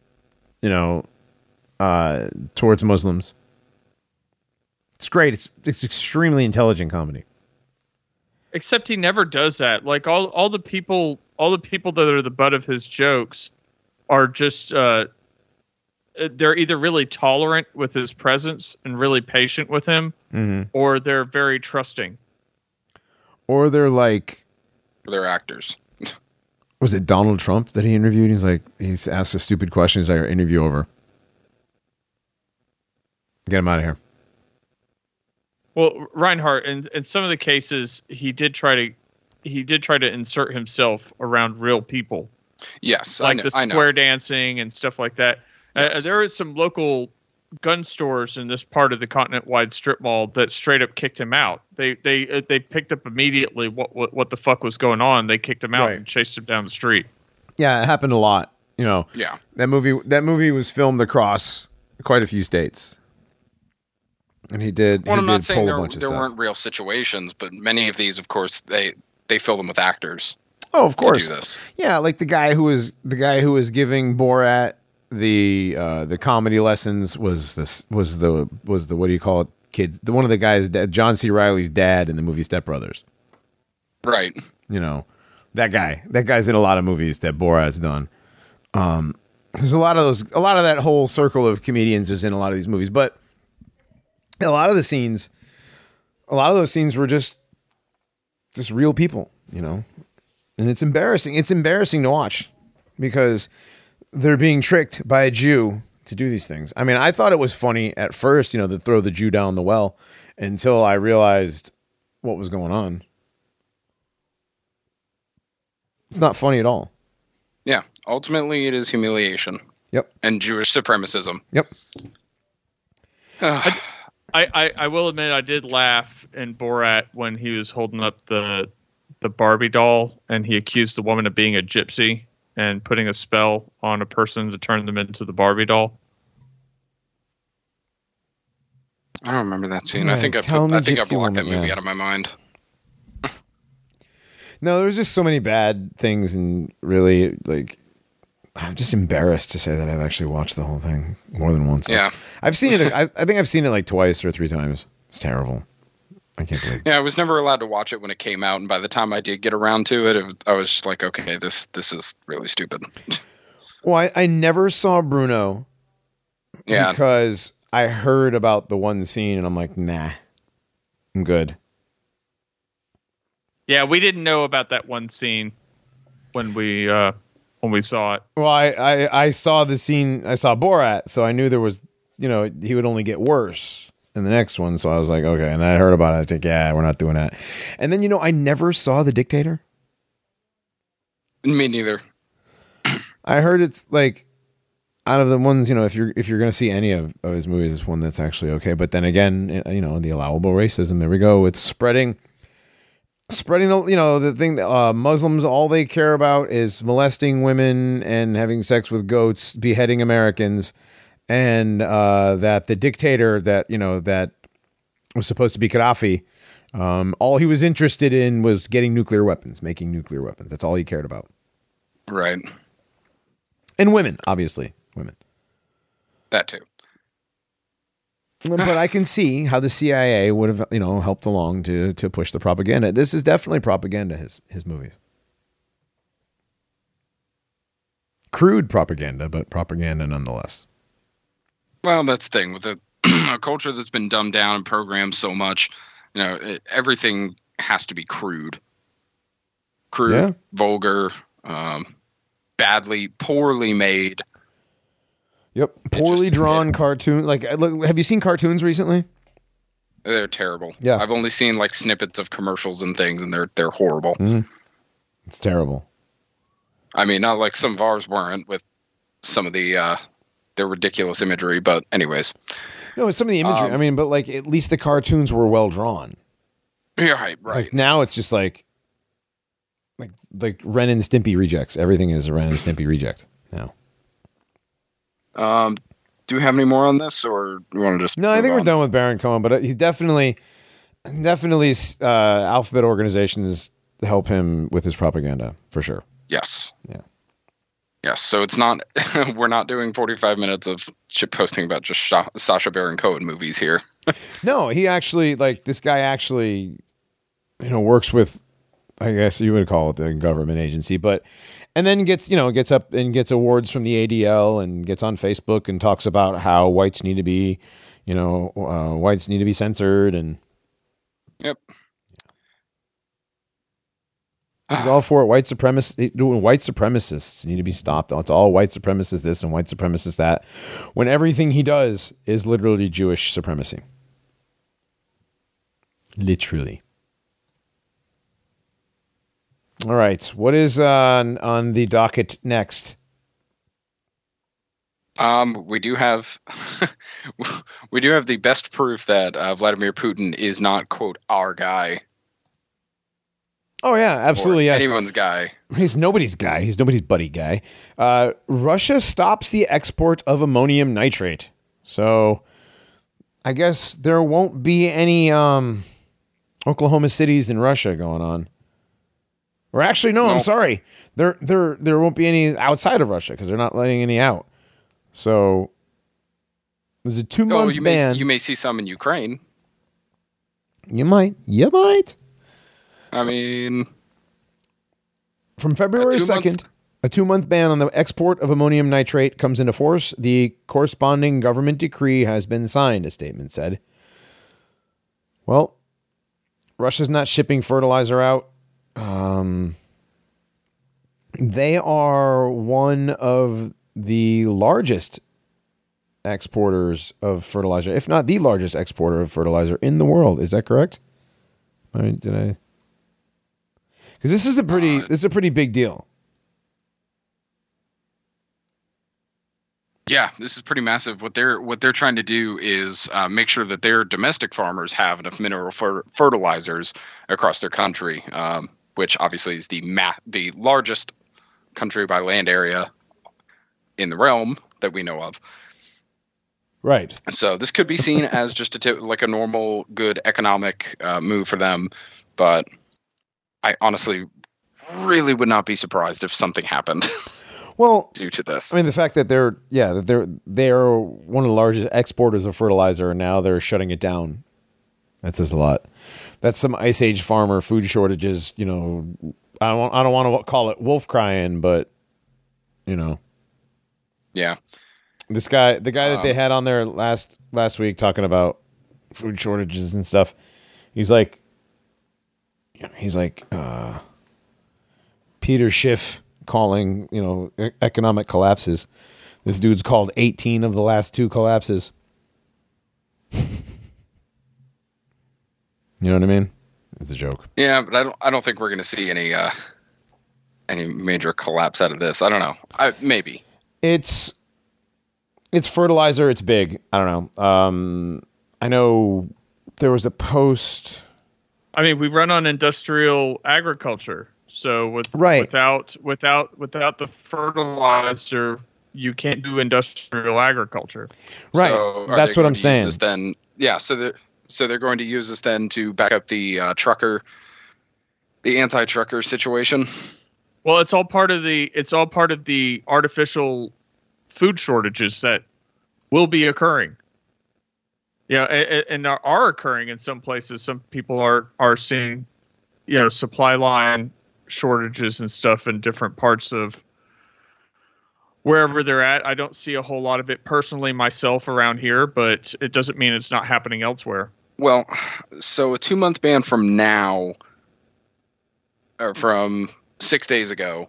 you know, uh, towards Muslims. It's great. It's it's extremely intelligent comedy. Except he never does that. Like all all the people all the people that are the butt of his jokes are just uh they're either really tolerant with his presence and really patient with him Mm-hmm. or they're very trusting. Or they're like, they're actors was it Donald Trump that he interviewed? He's like, he's asked a stupid question. He's like, interview over. Get him out of here. Well, Reinhardt, in, in some of the cases, he did try to he did try to insert himself around real people, yes I like know, the I know. square dancing and stuff like that. Uh, there are some local gun stores in this part of the continent-wide strip mall that straight up kicked him out. They they uh, they picked up immediately what, what what the fuck was going on. They kicked him out Right. and chased him down the street. Yeah, it happened a lot. You know, yeah that movie that movie was filmed across quite a few states. and he did. Well, he I'm did not saying there, bunch there weren't real situations, but many of these, of course, they they fill them with actors Oh, of to course. do this. Yeah, like the guy who was the guy who was giving Borat the uh, the comedy lessons was this was the was the what do you call it kids the one of the guys that John C. Reilly's dad in the movie Step Brothers. Right. You know that guy. That guy's in a lot of movies that Borat's done. Um, there's a lot of those. A lot of that whole circle of comedians is in a lot of these movies, but a lot of the scenes, a lot of those scenes were just just real people. You know, and it's embarrassing. It's embarrassing to watch because they're being tricked by a Jew to do these things. I mean, I thought it was funny at first, you know, to throw the Jew down the well until I realized what was going on. It's not funny at all. Yeah. Ultimately, it is humiliation Yep. and Jewish supremacism. Yep. I, I, I will admit I did laugh in Borat when he was holding up the the Barbie doll and he accused the woman of being a gypsy and putting a spell on a person to turn them into the Barbie doll. I don't remember that scene. Yeah, I think I, tell put, I think I Gypsy blocked that movie yeah. out of my mind. No, there's just so many bad things, and really, like, I'm just embarrassed to say that I've actually watched the whole thing more than once. Yeah. I've seen it. I, I think I've seen it like twice or three times. It's terrible. I can't believe. Yeah, I was never allowed to watch it when it came out, and by the time I did get around to it, it I was just like, okay, this this is really stupid. Well, I, I never saw Bruno yeah, because I heard about the one scene, and I'm like, nah, I'm good. Yeah, we didn't know about that one scene when we uh when we saw it. Well, I, I I saw the scene. I saw Borat, so I knew there was, you know, he would only get worse in the next one. So I was like, okay. And then I heard about it. I was like, yeah, we're not doing that. And then you know, I never saw the Dictator. me neither. I heard it's like out of the ones, you know, if you're if you're gonna see any of, of his movies, it's one that's actually okay. But then again, you know, the allowable racism. There we go. It's spreading, spreading the you know the thing. that, Uh, Muslims all they care about is molesting women and having sex with goats, beheading Americans, and uh, that the dictator that you know that was supposed to be Gaddafi. Um, all he was interested in was getting nuclear weapons, making nuclear weapons. That's all he cared about. Right, And women, obviously, women. that too. but I can see how the CIA would have, you know, helped along to to push the propaganda. This is definitely propaganda. His his movies, crude propaganda, but propaganda nonetheless. Well, that's the thing with a, a culture that's been dumbed down and programmed so much. You know, it, everything has to be crude, crude, Yeah. vulgar, um, badly, poorly made. Yep, poorly just- drawn cartoon. Like, uh, look, have you seen cartoons recently? They're terrible. Yeah. I've only seen like snippets of commercials and things, and they're they're horrible. It's terrible. I mean, not like some of ours weren't with some of the uh, the ridiculous imagery, but anyways, No, it's some of the imagery. Um, I mean, but like at least the cartoons were well drawn. yeah, right, right. Like now, it's just like like like Ren and Stimpy rejects. Everything is a Ren and Stimpy reject now. Um, do we have any more on this, or you want to just? No, I think we're done with Baron Cohen, but uh, he definitely, definitely, uh, alphabet organizations help him with his propaganda for sure. Yes. Yeah. Yes. So it's not. we're not doing forty-five minutes of shit posting about just Sha- Sacha Baron Cohen movies here. No, he actually like this guy actually, you know, works with, I guess you would call it the government agency, but and then gets you know gets up and gets awards from the ADL and gets on Facebook and talks about how whites need to be, you know, uh, whites need to be censored and Yep. He's all for it. White supremacists white supremacists need to be stopped. It's all white supremacists this and white supremacists that. When everything he does is literally Jewish supremacy. Literally. All right. What is on on the docket next? Um, we do have, we do have the best proof that uh, Vladimir Putin is not quote our guy. Oh yeah, absolutely. Yes. Anyone's guy. He's nobody's guy. He's nobody's buddy guy. Uh, Russia stops the export of ammonium nitrate. So I guess there won't be any um, Oklahoma cities in Russia going on. Or actually, no, I'm sorry. There, there, there won't be any outside of Russia because they're not letting any out. So there's a two month you may you may see some in Ukraine. you might, you might. I mean, From February 2nd, a two month ban on the export of ammonium nitrate comes into force. The corresponding government decree has been signed, a statement said. Well, Russia's not shipping fertilizer out. Um, they are one of the largest exporters of fertilizer, if not the largest exporter of fertilizer in the world. Is that correct? I mean, did I? Because this is a pretty Uh, this is a pretty big deal. yeah, this is pretty massive. What they're what they're trying to do is uh, make sure that their domestic farmers have enough mineral fer- fertilizers across their country, um, which obviously is the ma- the largest country by land area in the realm that we know of. Right. So this could be seen as just a tip, like a normal, good economic uh, move for them, but I honestly really would not be surprised if something happened Well, due to this. I mean the fact that they're yeah that they're they're one of the largest exporters of fertilizer and now they're shutting it down. That says a lot. That's some ice age farmer food shortages. You know, I don't want, I don't want to call it wolf crying, but you know yeah, this guy the guy that they Um, had on there last last week talking about food shortages and stuff. He's like, he's like uh, Peter Schiff calling you know economic collapses. This dude's called 18 of the last two collapses. you know what I mean? It's a joke. yeah, but I don't. I don't think we're going to see any uh, any major collapse out of this. I don't know. I maybe. It's it's fertilizer. It's big. I don't know. Um, I know there was a post. I mean, we run on industrial agriculture, so with Right. without without without the fertilizer, you can't do industrial agriculture. Right. So That's what I'm saying. Then, yeah. So they're so they're going to use this then to back up the uh, trucker, the anti-trucker situation. Well, it's all part of the it's all part of the artificial food shortages that will be occurring. Yeah, and are occurring in some places. Some people are are seeing, you know, supply line shortages and stuff in different parts of wherever they're at. I don't see a whole lot of it personally myself around here, but it doesn't mean it's not happening elsewhere. Well, so a two month ban from now, or from six days ago,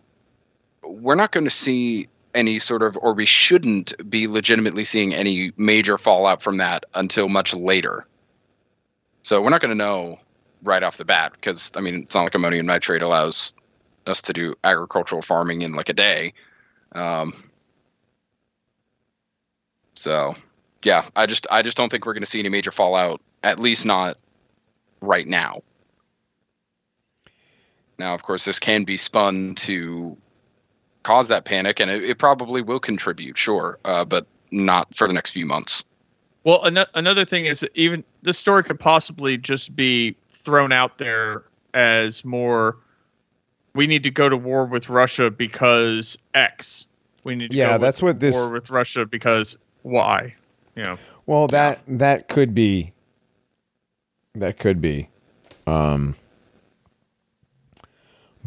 we're not going to see any sort of, or we shouldn't be legitimately seeing any major fallout from that until much later. So we're not going to know right off the bat because, I mean, it's not like ammonium nitrate allows us to do agricultural farming in like a day. Um, so yeah, I just I just don't think we're going to see any major fallout, at least not right now. Now, of course, this can be spun to cause that panic, and it, it probably will contribute, sure, uh, but not for the next few months. Well, ano- another thing is even this story could possibly just be thrown out there as more. We need to go to war with Russia because X. We need to Yeah, go that's with what this- war with Russia because Y. You know, Well, that that could be. That could be. Um.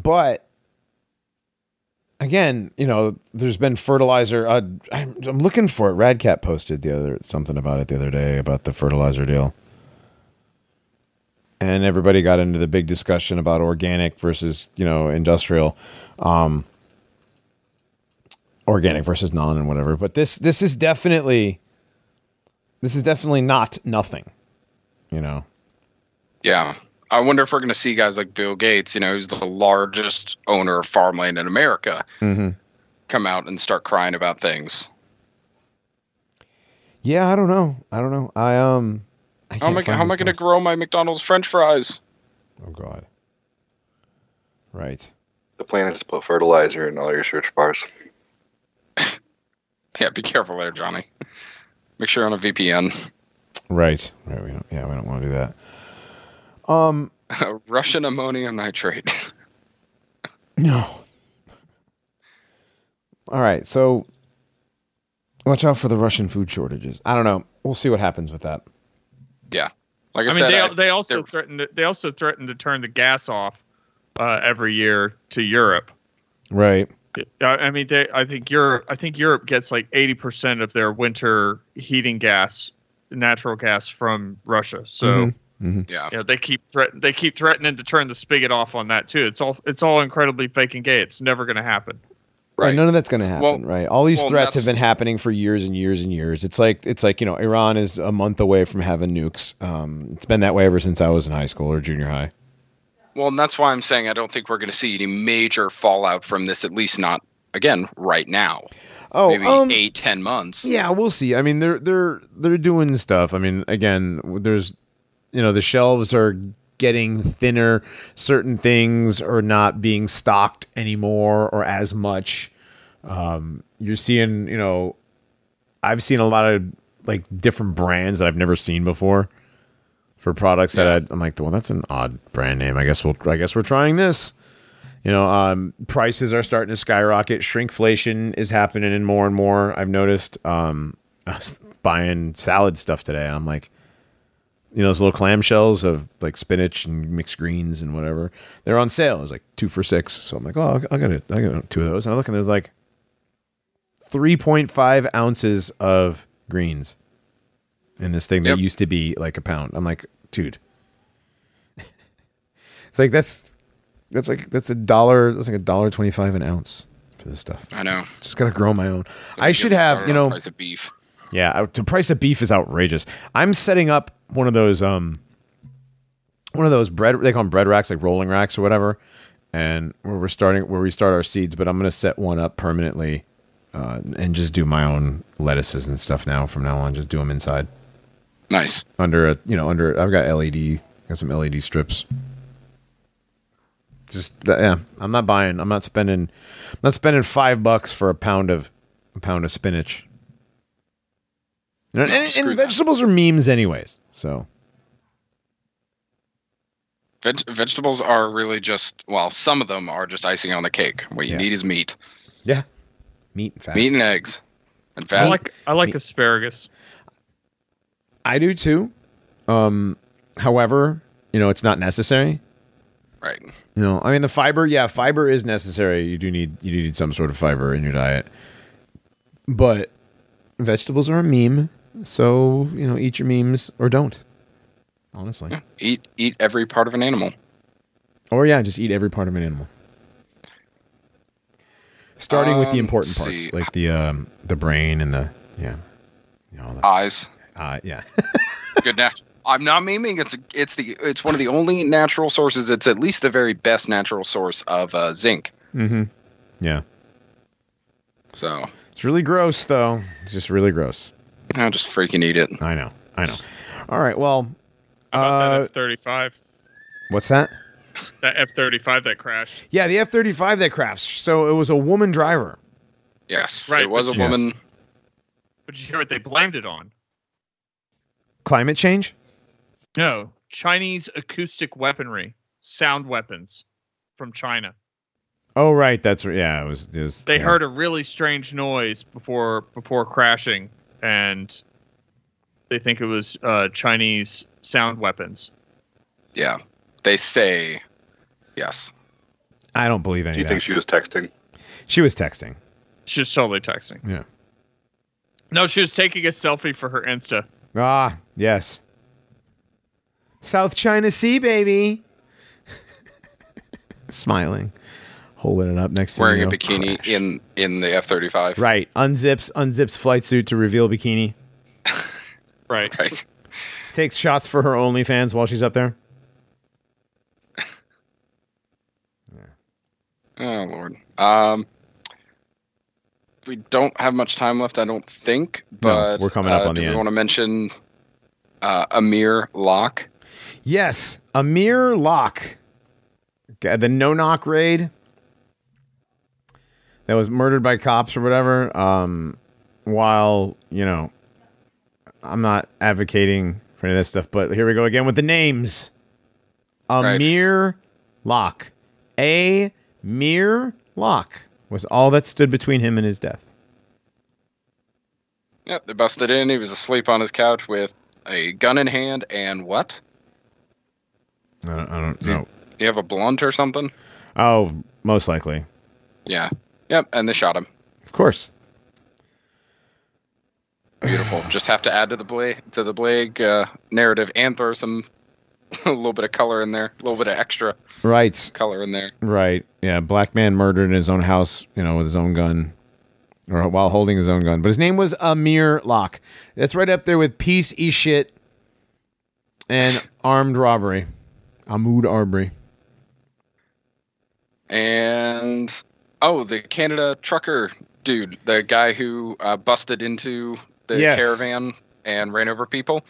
But again, you know, there's been fertilizer. Uh, I'm, I'm looking for it. Radcat posted the other something about it the other day about the fertilizer deal, and everybody got into the big discussion about organic versus you know industrial, um, organic versus non and whatever. But this this is definitely this is definitely not nothing. You know. Yeah. I wonder if we're going to see guys like Bill Gates, you know, who's the largest owner of farmland in America, Mm-hmm. come out and start crying about things. Yeah, I don't know. I don't know. I um. I How am I, how am I going to grow my McDonald's French fries? Oh God. Right. The plan is to put fertilizer in all your search bars. Yeah, be careful there, Johnny. Make sure you're on a VPN. Right. Right. We don't, yeah, we don't want to do that. Russian ammonium nitrate. No. All right. So watch out for the Russian food shortages. I don't know. We'll see what happens with that. yeah, like I, I mean, said, they, I- they also they're- threatened. to- They also threatened to turn the gas off uh, every year to Europe. Right. I I mean, they, I think Europe. I think Europe gets like eighty percent of their winter heating gas, natural gas from Russia. So Mhm. yeah, yeah, they keep threat- they keep threatening to turn the spigot off on that too. It's all it's all incredibly fake and gay. It's never going to happen. Right. right. None of that's going to happen, Well- right? All these well, threats have been happening for years and years and years. It's like it's like you know, Iran is a month away from having nukes. Um, it's been that way ever since I was in high school or junior high. Well, and that's why I'm saying I don't think we're going to see any major fallout from this. At least not again right now. Oh, Maybe um, eight, ten months. Yeah, we'll see. I mean, they're they're they're doing stuff. I mean, again, there's you know, the shelves are getting thinner. Certain things are not being stocked anymore or as much. Um, you're seeing, you know, I've seen a lot of like different brands that I've never seen before for products that I, I'm like, well, that's an odd brand name. I guess we'll, I guess we're trying this. You know, um, prices are starting to skyrocket. Shrinkflation is happening and more and more. I've noticed. Um, I was buying salad stuff today, and I'm like, you know, those little clamshells of like spinach and mixed greens and whatever. They're on sale. It was like two for six. So I'm like, oh, I got it. I got two of those. And I look and there's like 3.5 ounces of greens in this thing Yep. that used to be like a pound. I'm like, dude. it's like that's that's like that's a dollar. That's like a dollar twenty five an ounce for this stuff. I know. Just gotta grow my own. I should have, you know, price of beef. Yeah. The price of beef is outrageous. I'm setting up one of those, um, one of those bread. They call them bread racks, like rolling racks or whatever. And where we're starting, where we start our seeds. But I'm gonna set one up permanently, uh, and just do my own lettuces and stuff now. From now on, just do them inside Nice. under a, you know, under. I've got LED, got some LED strips. Just yeah, I'm not buying. I'm not spending. I'm not spending five bucks for a pound of a pound of spinach. You know, No, and, and vegetables are memes, anyways. So Veg- vegetables are really just well, some of them are just icing on the cake. What you Yes. need is meat, yeah, meat and fat. meat and eggs, and I fat. like I like Me- asparagus. I do too. Um, however, you know, it's not necessary. right. You know, I mean, the fiber, yeah, fiber is necessary. You do need you do need some sort of fiber in your diet, but vegetables are a meme. So you know, eat your memes or don't. Honestly, Yeah. Eat eat every part of an animal. or yeah, just eat every part of an animal. Starting with the Um, important parts, see. like the um, the brain and the yeah, you know, that. Eyes. Uh, yeah. Good nat- I'm not memeing. It's a, it's the it's one of the only natural sources. It's at least the very best natural source of uh, zinc. mm-hmm. Yeah. So It's really gross, though. It's just really gross. I'll just freaking eat it. I know. I know. All right. Well, How about Uh, that F thirty five? what's that? That F thirty five that crashed. Yeah, the F thirty five that crashed. So it was a woman driver. Yes, Right, it was a but- Yes. woman. But did you hear what they blamed it on? Climate change. No, Chinese acoustic weaponry, sound weapons from China. Oh, right. That's right. Yeah, it was. It was They yeah. heard a really strange noise before before crashing, and they think it was uh, Chinese sound weapons. Yeah, they say yes. I don't believe any Do you of think that. she was texting? She was texting. She's totally texting. Yeah. No, she was taking a selfie for her Insta. Ah, yes. South China Sea, baby. Smiling, holding it up next to Wearing you a bikini crash. in in the F thirty five. Right. Unzips unzips flight suit to reveal bikini. Right. Right. Takes shots for her OnlyFans while she's up there. Oh lord. Um, we don't have much time left, I don't think. But we're coming up uh, on do the we end. want to mention uh, Amir Locke? Yes, Amir Locke, Okay, the no knock raid that was murdered by cops or whatever. Um, while you know, I'm not advocating for any of that stuff, but here we go again with the names. Right. Amir Locke. A mere Locke was all that stood between him and his death. Yep, they busted in. He was asleep on his couch with a gun in hand and what? I don't, I don't know. Do you have a blunt or something? Oh, most likely. Yeah. Yep, and they shot him. Of course. Beautiful. Just have to add to the Blake to the Blake uh, narrative and throw some a little bit of color in there, a little bit of extra Right. color in there. Right. Yeah. Black man murdered in his own house, you know, with his own gun or while holding his own gun. But his name was Amir Locke. That's right up there with piece e shit and armed robbery. Ahmaud Arbery. And oh, the Canada trucker dude, the guy who uh, busted into the Yes. caravan and ran over people,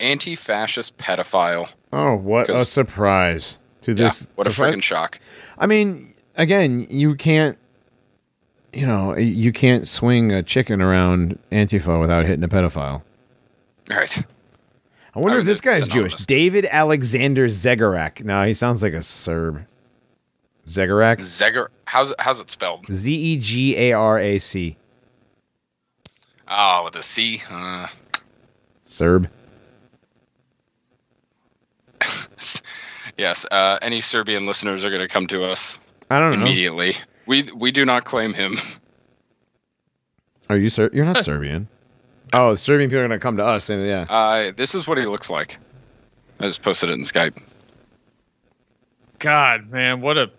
anti-fascist pedophile. Oh, what a surprise. To Yeah, this what a surprise- freaking shock. I mean, again, you can't you know, you can't swing a chicken around Antifa without hitting a pedophile. Right. I wonder I if this guy's Jewish. David Alexander Zegarak. Now he sounds like a Serb. Zegarak? Zegar. How's it, how's it spelled? Z E G A R A C. Oh, with a C. Uh, Serb. yes. Uh, any Serbian listeners are going to come to us I don't know. immediately. We we do not claim him. Are you Ser? You're not Serbian. Oh, Serbian people are gonna come to us, and yeah. Uh, this is what he looks like. I just posted it in Skype. God, man, what a.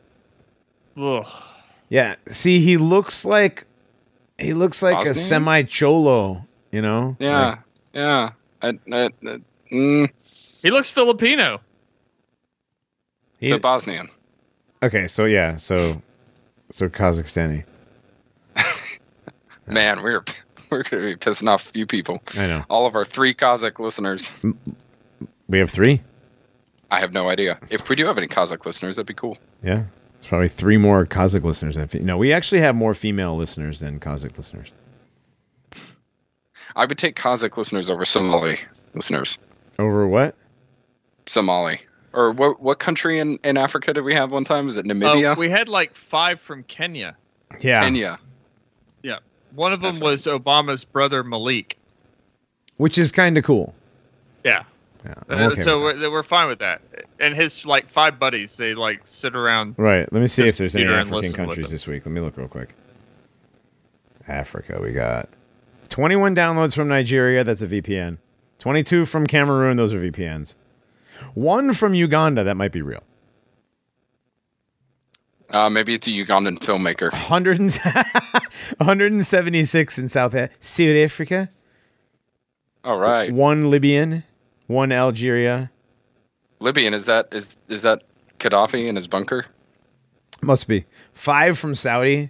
Ugh. Yeah. See, he looks like he looks like a semi cholo. You know? Yeah, Like, yeah. I, I, I- mm, He looks Filipino. He's a Bosnian. okay. So yeah. So so Kazakhstani. Man, we're we're going to be pissing off a few people. I know. All of our three Kazakh listeners. We have three. I have no idea. If we do have any Kazakh listeners, that'd be cool. Yeah. It's probably three more Kazakh listeners than fe- no. We actually have more female listeners than Kazakh listeners. I would take Kazakh listeners over Somali listeners. Over what? Somali. Or what what country in, in Africa did we have one time? Is it Oh, Namibia? Uh, we had like five from Kenya. Yeah. Kenya. Yeah. One of them That's was Obama's brother Malik. Which is kind of cool. Yeah. Yeah. Uh, okay so we're, we're fine with that. And his like five buddies, they like sit around. Right. Let me see if there's any African countries this week. Let me look real quick. Africa, we got 21 downloads from Nigeria. That's a VPN. 22 from Cameroon. Those are VPNs. One from Uganda. That might be real. Uh, maybe it's a Ugandan filmmaker. 100 and 176 in South South Africa. All right. One Libyan. One Algeria. Libyan is that is is that Gaddafi in his bunker? Must be. Five from Saudi.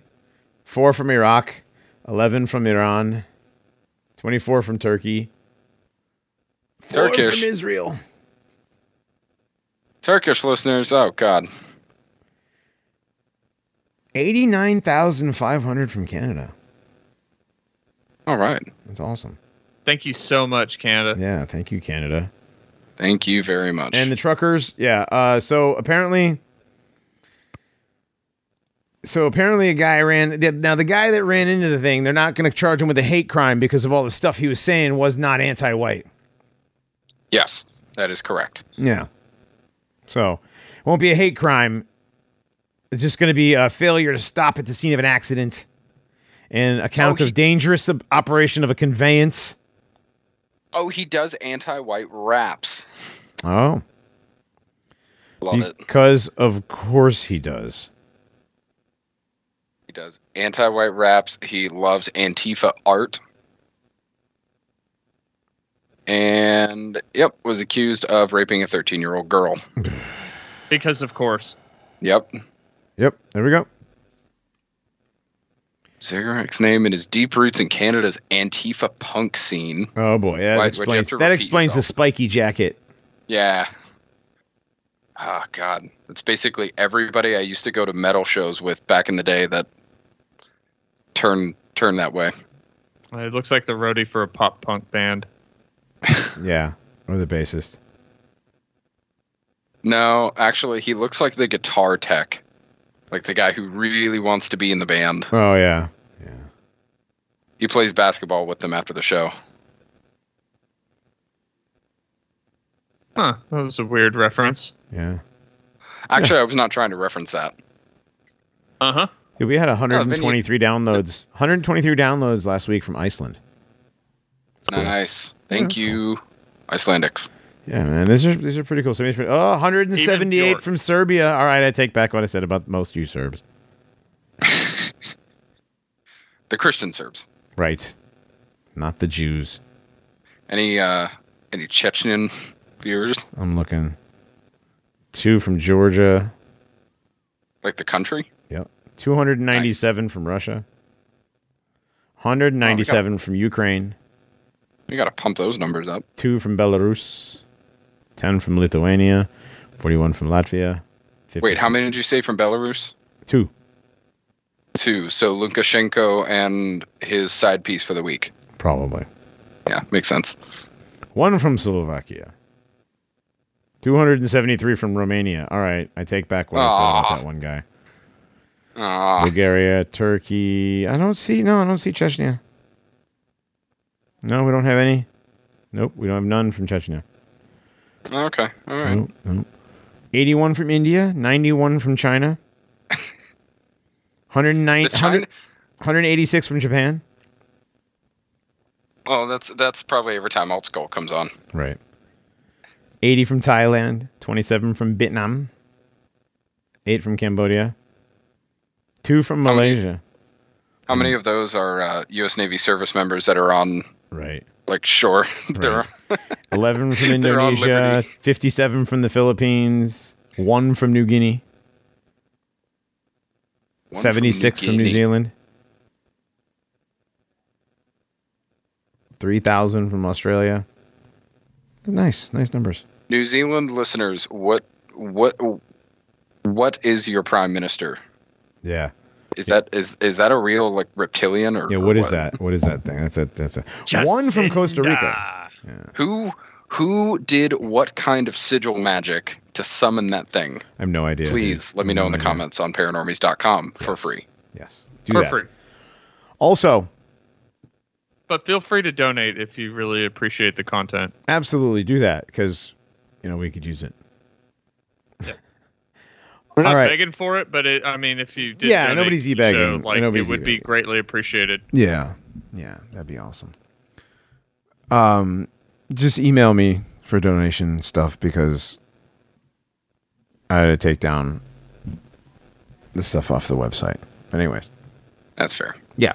Four from Iraq. 11 from Iran. 24 from Turkey. Four Turkish. from Israel. Turkish listeners. Oh God. 89,500 from Canada. All right. That's awesome. Thank you so much, Canada. Yeah, thank you, Canada. Thank you very much. And the truckers, yeah. Uh, so apparently, so apparently, a guy ran. Now, the guy that ran into the thing, they're not going to charge him with a hate crime because of all the stuff he was saying was not anti-white. yes, that is correct. Yeah. So it won't be a hate crime. It's just going to be a failure to stop at the scene of an accident, an account Oh, he- of dangerous ob- operation of a conveyance. Oh, he does anti-white raps. Oh, Love it. because of course he does. He does anti-white raps. He loves Antifa art. And yep, was accused of raping a 13-year-old girl. Because of course. Yep. Yep. There we go. Zegarac's name and his deep roots in Canada's Antifa punk scene. Oh boy, that Why- why'd you have explains that repeat explains the spiky jacket. Yeah. Oh God, it's basically everybody I used to go to metal shows with back in the day that turn turn that way. It looks like the roadie for a pop punk band. Yeah, or the bassist. No, actually, he looks like the guitar tech, like the guy who really wants to be in the band. Oh yeah, yeah. He plays basketball with them after the show. Huh. That was a weird reference. Yeah. Actually, I was not trying to reference that. Uh huh. Dude, we had Oh, 123 downloads. 123 downloads last week from Iceland. Cool. Nice. Thank that's you, Icelandics. Yeah, man, these are these are pretty cool. 73 Oh, 178 from Serbia. All right, I take back what I said about most you Serbs. The Christian Serbs. Right, not the Jews. Any uh any Chechen viewers? I'm looking. Two from Georgia. Like the country? Yep. 297 from Russia. 197 from Ukraine. You gotta pump those numbers up. Two from Belarus. 10 from Lithuania. 41 from Latvia. 50 Wait, how many did you say from Belarus? Two. Two. So Lukashenko and his side piece for the week. Probably. Yeah, makes sense. One from Slovakia. 273 from Romania. All right, I take back what I said about that one guy. Ah, Bulgaria, Turkey. I don't see. No, I don't see Chechnya. No, we don't have any. Nope, we don't have none from Chechnya. Okay. All right. Nope, nope. 81 from India, 91 from China. 109, China, 100 186 from Japan. well, that's that's probably every time Alt Skull comes on. Right. 80 from Thailand, 27 from Vietnam, 8 from Cambodia, 2 from How many- Malaysia. How many of those are uh, U.S. Navy service members that are on Right. like shore? They're 11 from Indonesia, 57 from the Philippines, 1 from New Guinea, One 76 from New, Guinea. Zealand, 3,000 from Australia. Nice, nice numbers. New Zealand listeners, what what what is your prime minister? Yeah. Is that is is that a real like reptilian or Yeah, or what is that? What is that thing? That's a that's a one from Costa Rica. Jacinda. Who who did what kind of sigil magic to summon that thing? I have no idea. Please dude. let me know in the No idea. comments on paranormies.com for Yes. free. Yes. Do For that. free. Also, But feel free to donate if you really appreciate the content. absolutely do that because you know we could use it. We're not All right. begging for it, but it, I mean, if you did, Yeah, donate nobody's e-begging. show, Like, Nobody's it would be e-begging. greatly appreciated. Yeah. Yeah, that'd be awesome. Um just email me for donation stuff because I had to take down the stuff off the website. But anyways. That's fair. Yeah.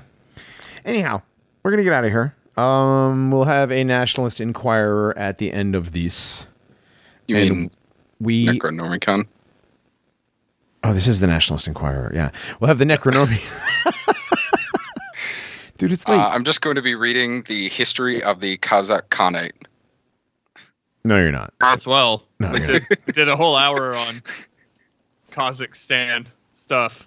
Anyhow, we're gonna get out of here. Um we'll have a nationalist inquirer at the end of this. You And mean We Necronomicon? Oh, this is the Nationalist Inquirer. Yeah, we'll have the Necronormi. Dude, it's late. Uh, I'm just going to be reading the history of the Kazakh Khanate. no, you're not. As well, No, we, did, we did a whole hour on Kazakhstan stuff.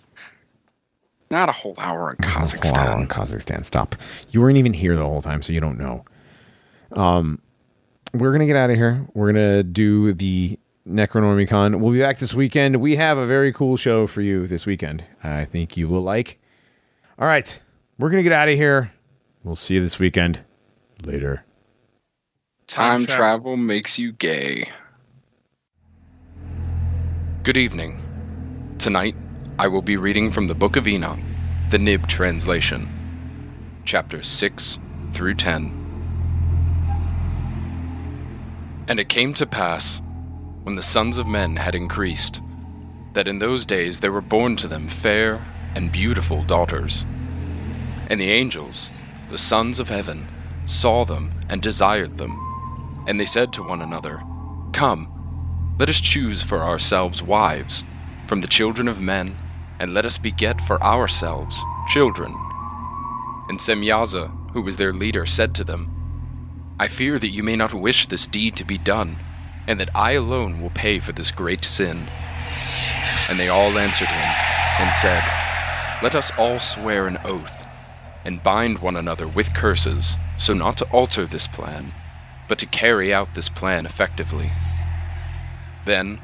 Not a whole hour on There's no whole hour on Kazakhstan. Kazakhstan. Stop. You weren't even here the whole time, so you don't know. Um, we're gonna get out of here. We're gonna do the Necronormicon. We'll be back this weekend. We have a very cool show for you this weekend. I think you will like. All right, we're gonna get out of here. We'll see you this weekend. Later. Time Time travel. travel. makes you gay. Good evening. Tonight, I will be reading from the Book of Enoch, the Knibb translation, chapters 6 through 10. And it came to pass, when the sons of men had increased, that in those days there were born to them fair and beautiful daughters. And the angels, the sons of heaven, saw them and desired them. And they said to one another, Come, let us choose for ourselves wives from the children of men, and let us beget for ourselves children. And Semyaza, who was their leader, said to them, I fear that you may not wish this deed to be done, and that I alone will pay for this great sin. And they all answered him, and said, Let us all swear an oath, and bind one another with curses, so not to alter this plan. but to carry out this plan effectively. Then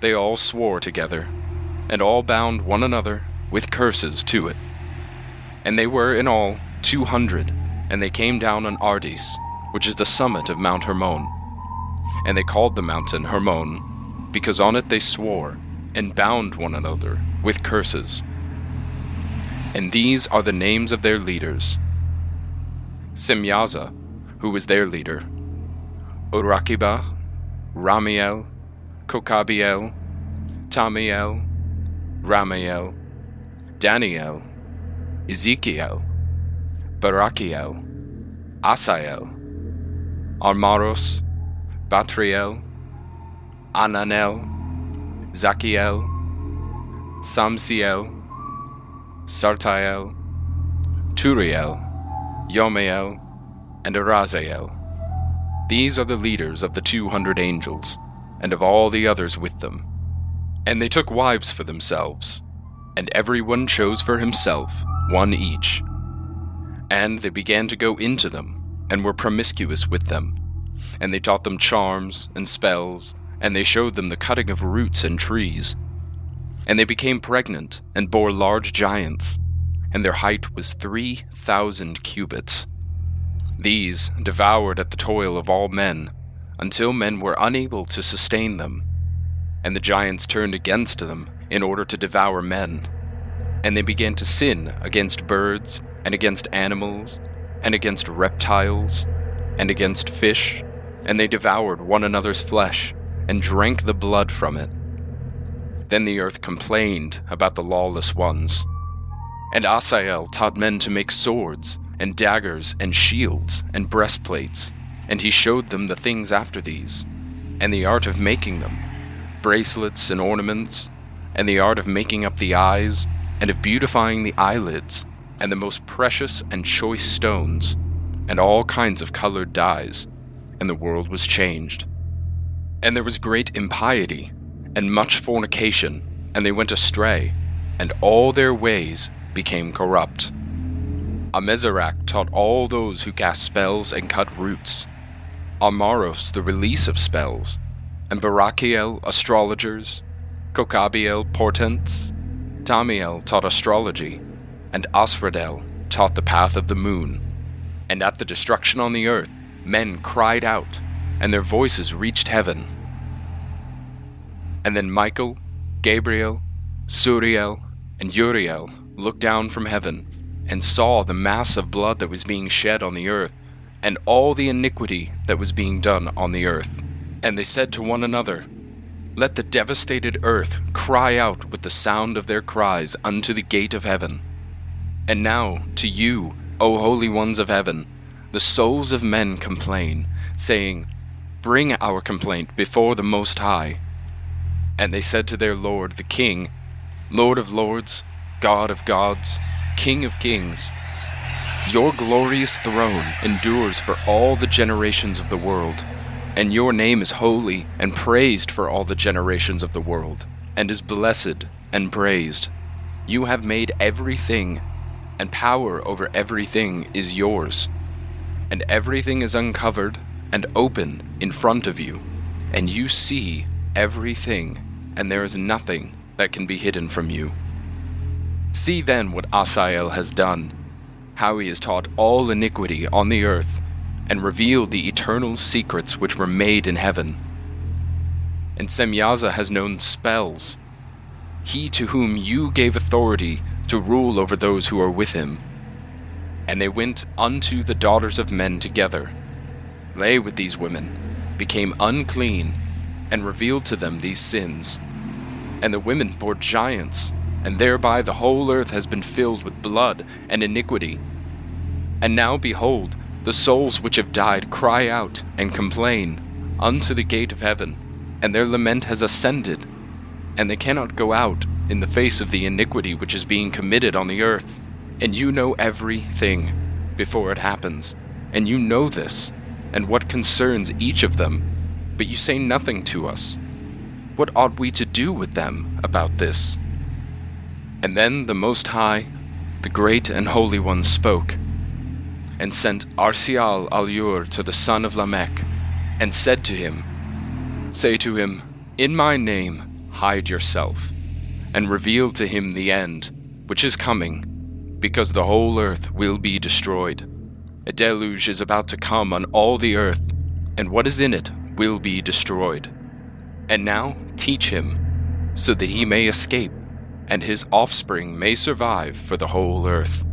they all swore together, and all bound one another with curses to it. And they were in all two hundred, and they came down on Ardis, which is the summit of Mount Hermon. And they called the mountain Hermon, because on it they swore, and bound one another with curses. And these are the names of their leaders. Semyaza, who was their leader, Urakiba, Ramiel, Kokabiel, Tamiel, Ramiel, Daniel, Ezekiel, Barakiel, Asael, Armaros, Batriel, Ananel, Zakiel, Samsiel, Sartael, Turiel, Yomael, and Arazael. These are the leaders of the two hundred angels, and of all the others with them. And they took wives for themselves, and every one chose for himself one each. And they began to go into them, and were promiscuous with them. And they taught them charms and spells, and they showed them the cutting of roots and trees. And they became pregnant, and bore large giants, and their height was three thousand cubits. These devoured at the toil of all men, until men were unable to sustain them. And the giants turned against them in order to devour men. And they began to sin against birds, and against animals, and against reptiles, and against fish, and they devoured one another's flesh, and drank the blood from it. Then the earth complained about the lawless ones. And Asael taught men to make swords, and daggers, and shields, and breastplates, and he showed them the things after these, and the art of making them bracelets and ornaments, and the art of making up the eyes, and of beautifying the eyelids, and the most precious and choice stones, and all kinds of colored dyes, and the world was changed. And there was great impiety, and much fornication, and they went astray, and all their ways became corrupt. Amezerak taught all those who cast spells and cut roots. Amaros the release of spells, and Barakiel astrologers, Kokabiel portents, Tamiel taught astrology, and Asradel taught the path of the moon. And at the destruction on the earth, men cried out, and their voices reached heaven. And then Michael, Gabriel, Suriel, and Uriel looked down from heaven and saw the mass of blood that was being shed on the earth, and all the iniquity that was being done on the earth. And they said to one another, Let the devastated earth cry out with the sound of their cries unto the gate of heaven. And now, to you, O holy ones of heaven, the souls of men complain, saying, Bring our complaint before the Most High. And they said to their Lord, the King, Lord of lords, God of gods, King of kings, Your glorious throne endures for all the generations of the world, and your name is holy and praised for all the generations of the world, and is blessed and praised. You have made everything, and power over everything is yours. And everything is uncovered and open in front of you, and you see everything, and there is nothing that can be hidden from you. See then what Asael has done, how he has taught all iniquity on the earth, and revealed the eternal secrets which were made in heaven. And Semyaza has known spells, he to whom you gave authority to rule over those who are with him. And they went unto the daughters of men together, lay with these women, became unclean, and revealed to them these sins. And the women bore giants, and thereby the whole earth has been filled with blood and iniquity. And now behold, the souls which have died cry out and complain unto the gate of heaven, and their lament has ascended, and they cannot go out in the face of the iniquity which is being committed on the earth. And you know everything before it happens, and you know this, and what concerns each of them, but you say nothing to us. What ought we to do with them about this? And then the Most High, the Great and Holy One, spoke, and sent Arsyalalyur to the son of Lamech, and said to him, Say to him, In my name, hide yourself, and reveal to him the end, which is coming, because the whole earth will be destroyed. A deluge is about to come on all the earth, and what is in it will be destroyed. And now teach him, so that he may escape, and his offspring may survive for the whole earth.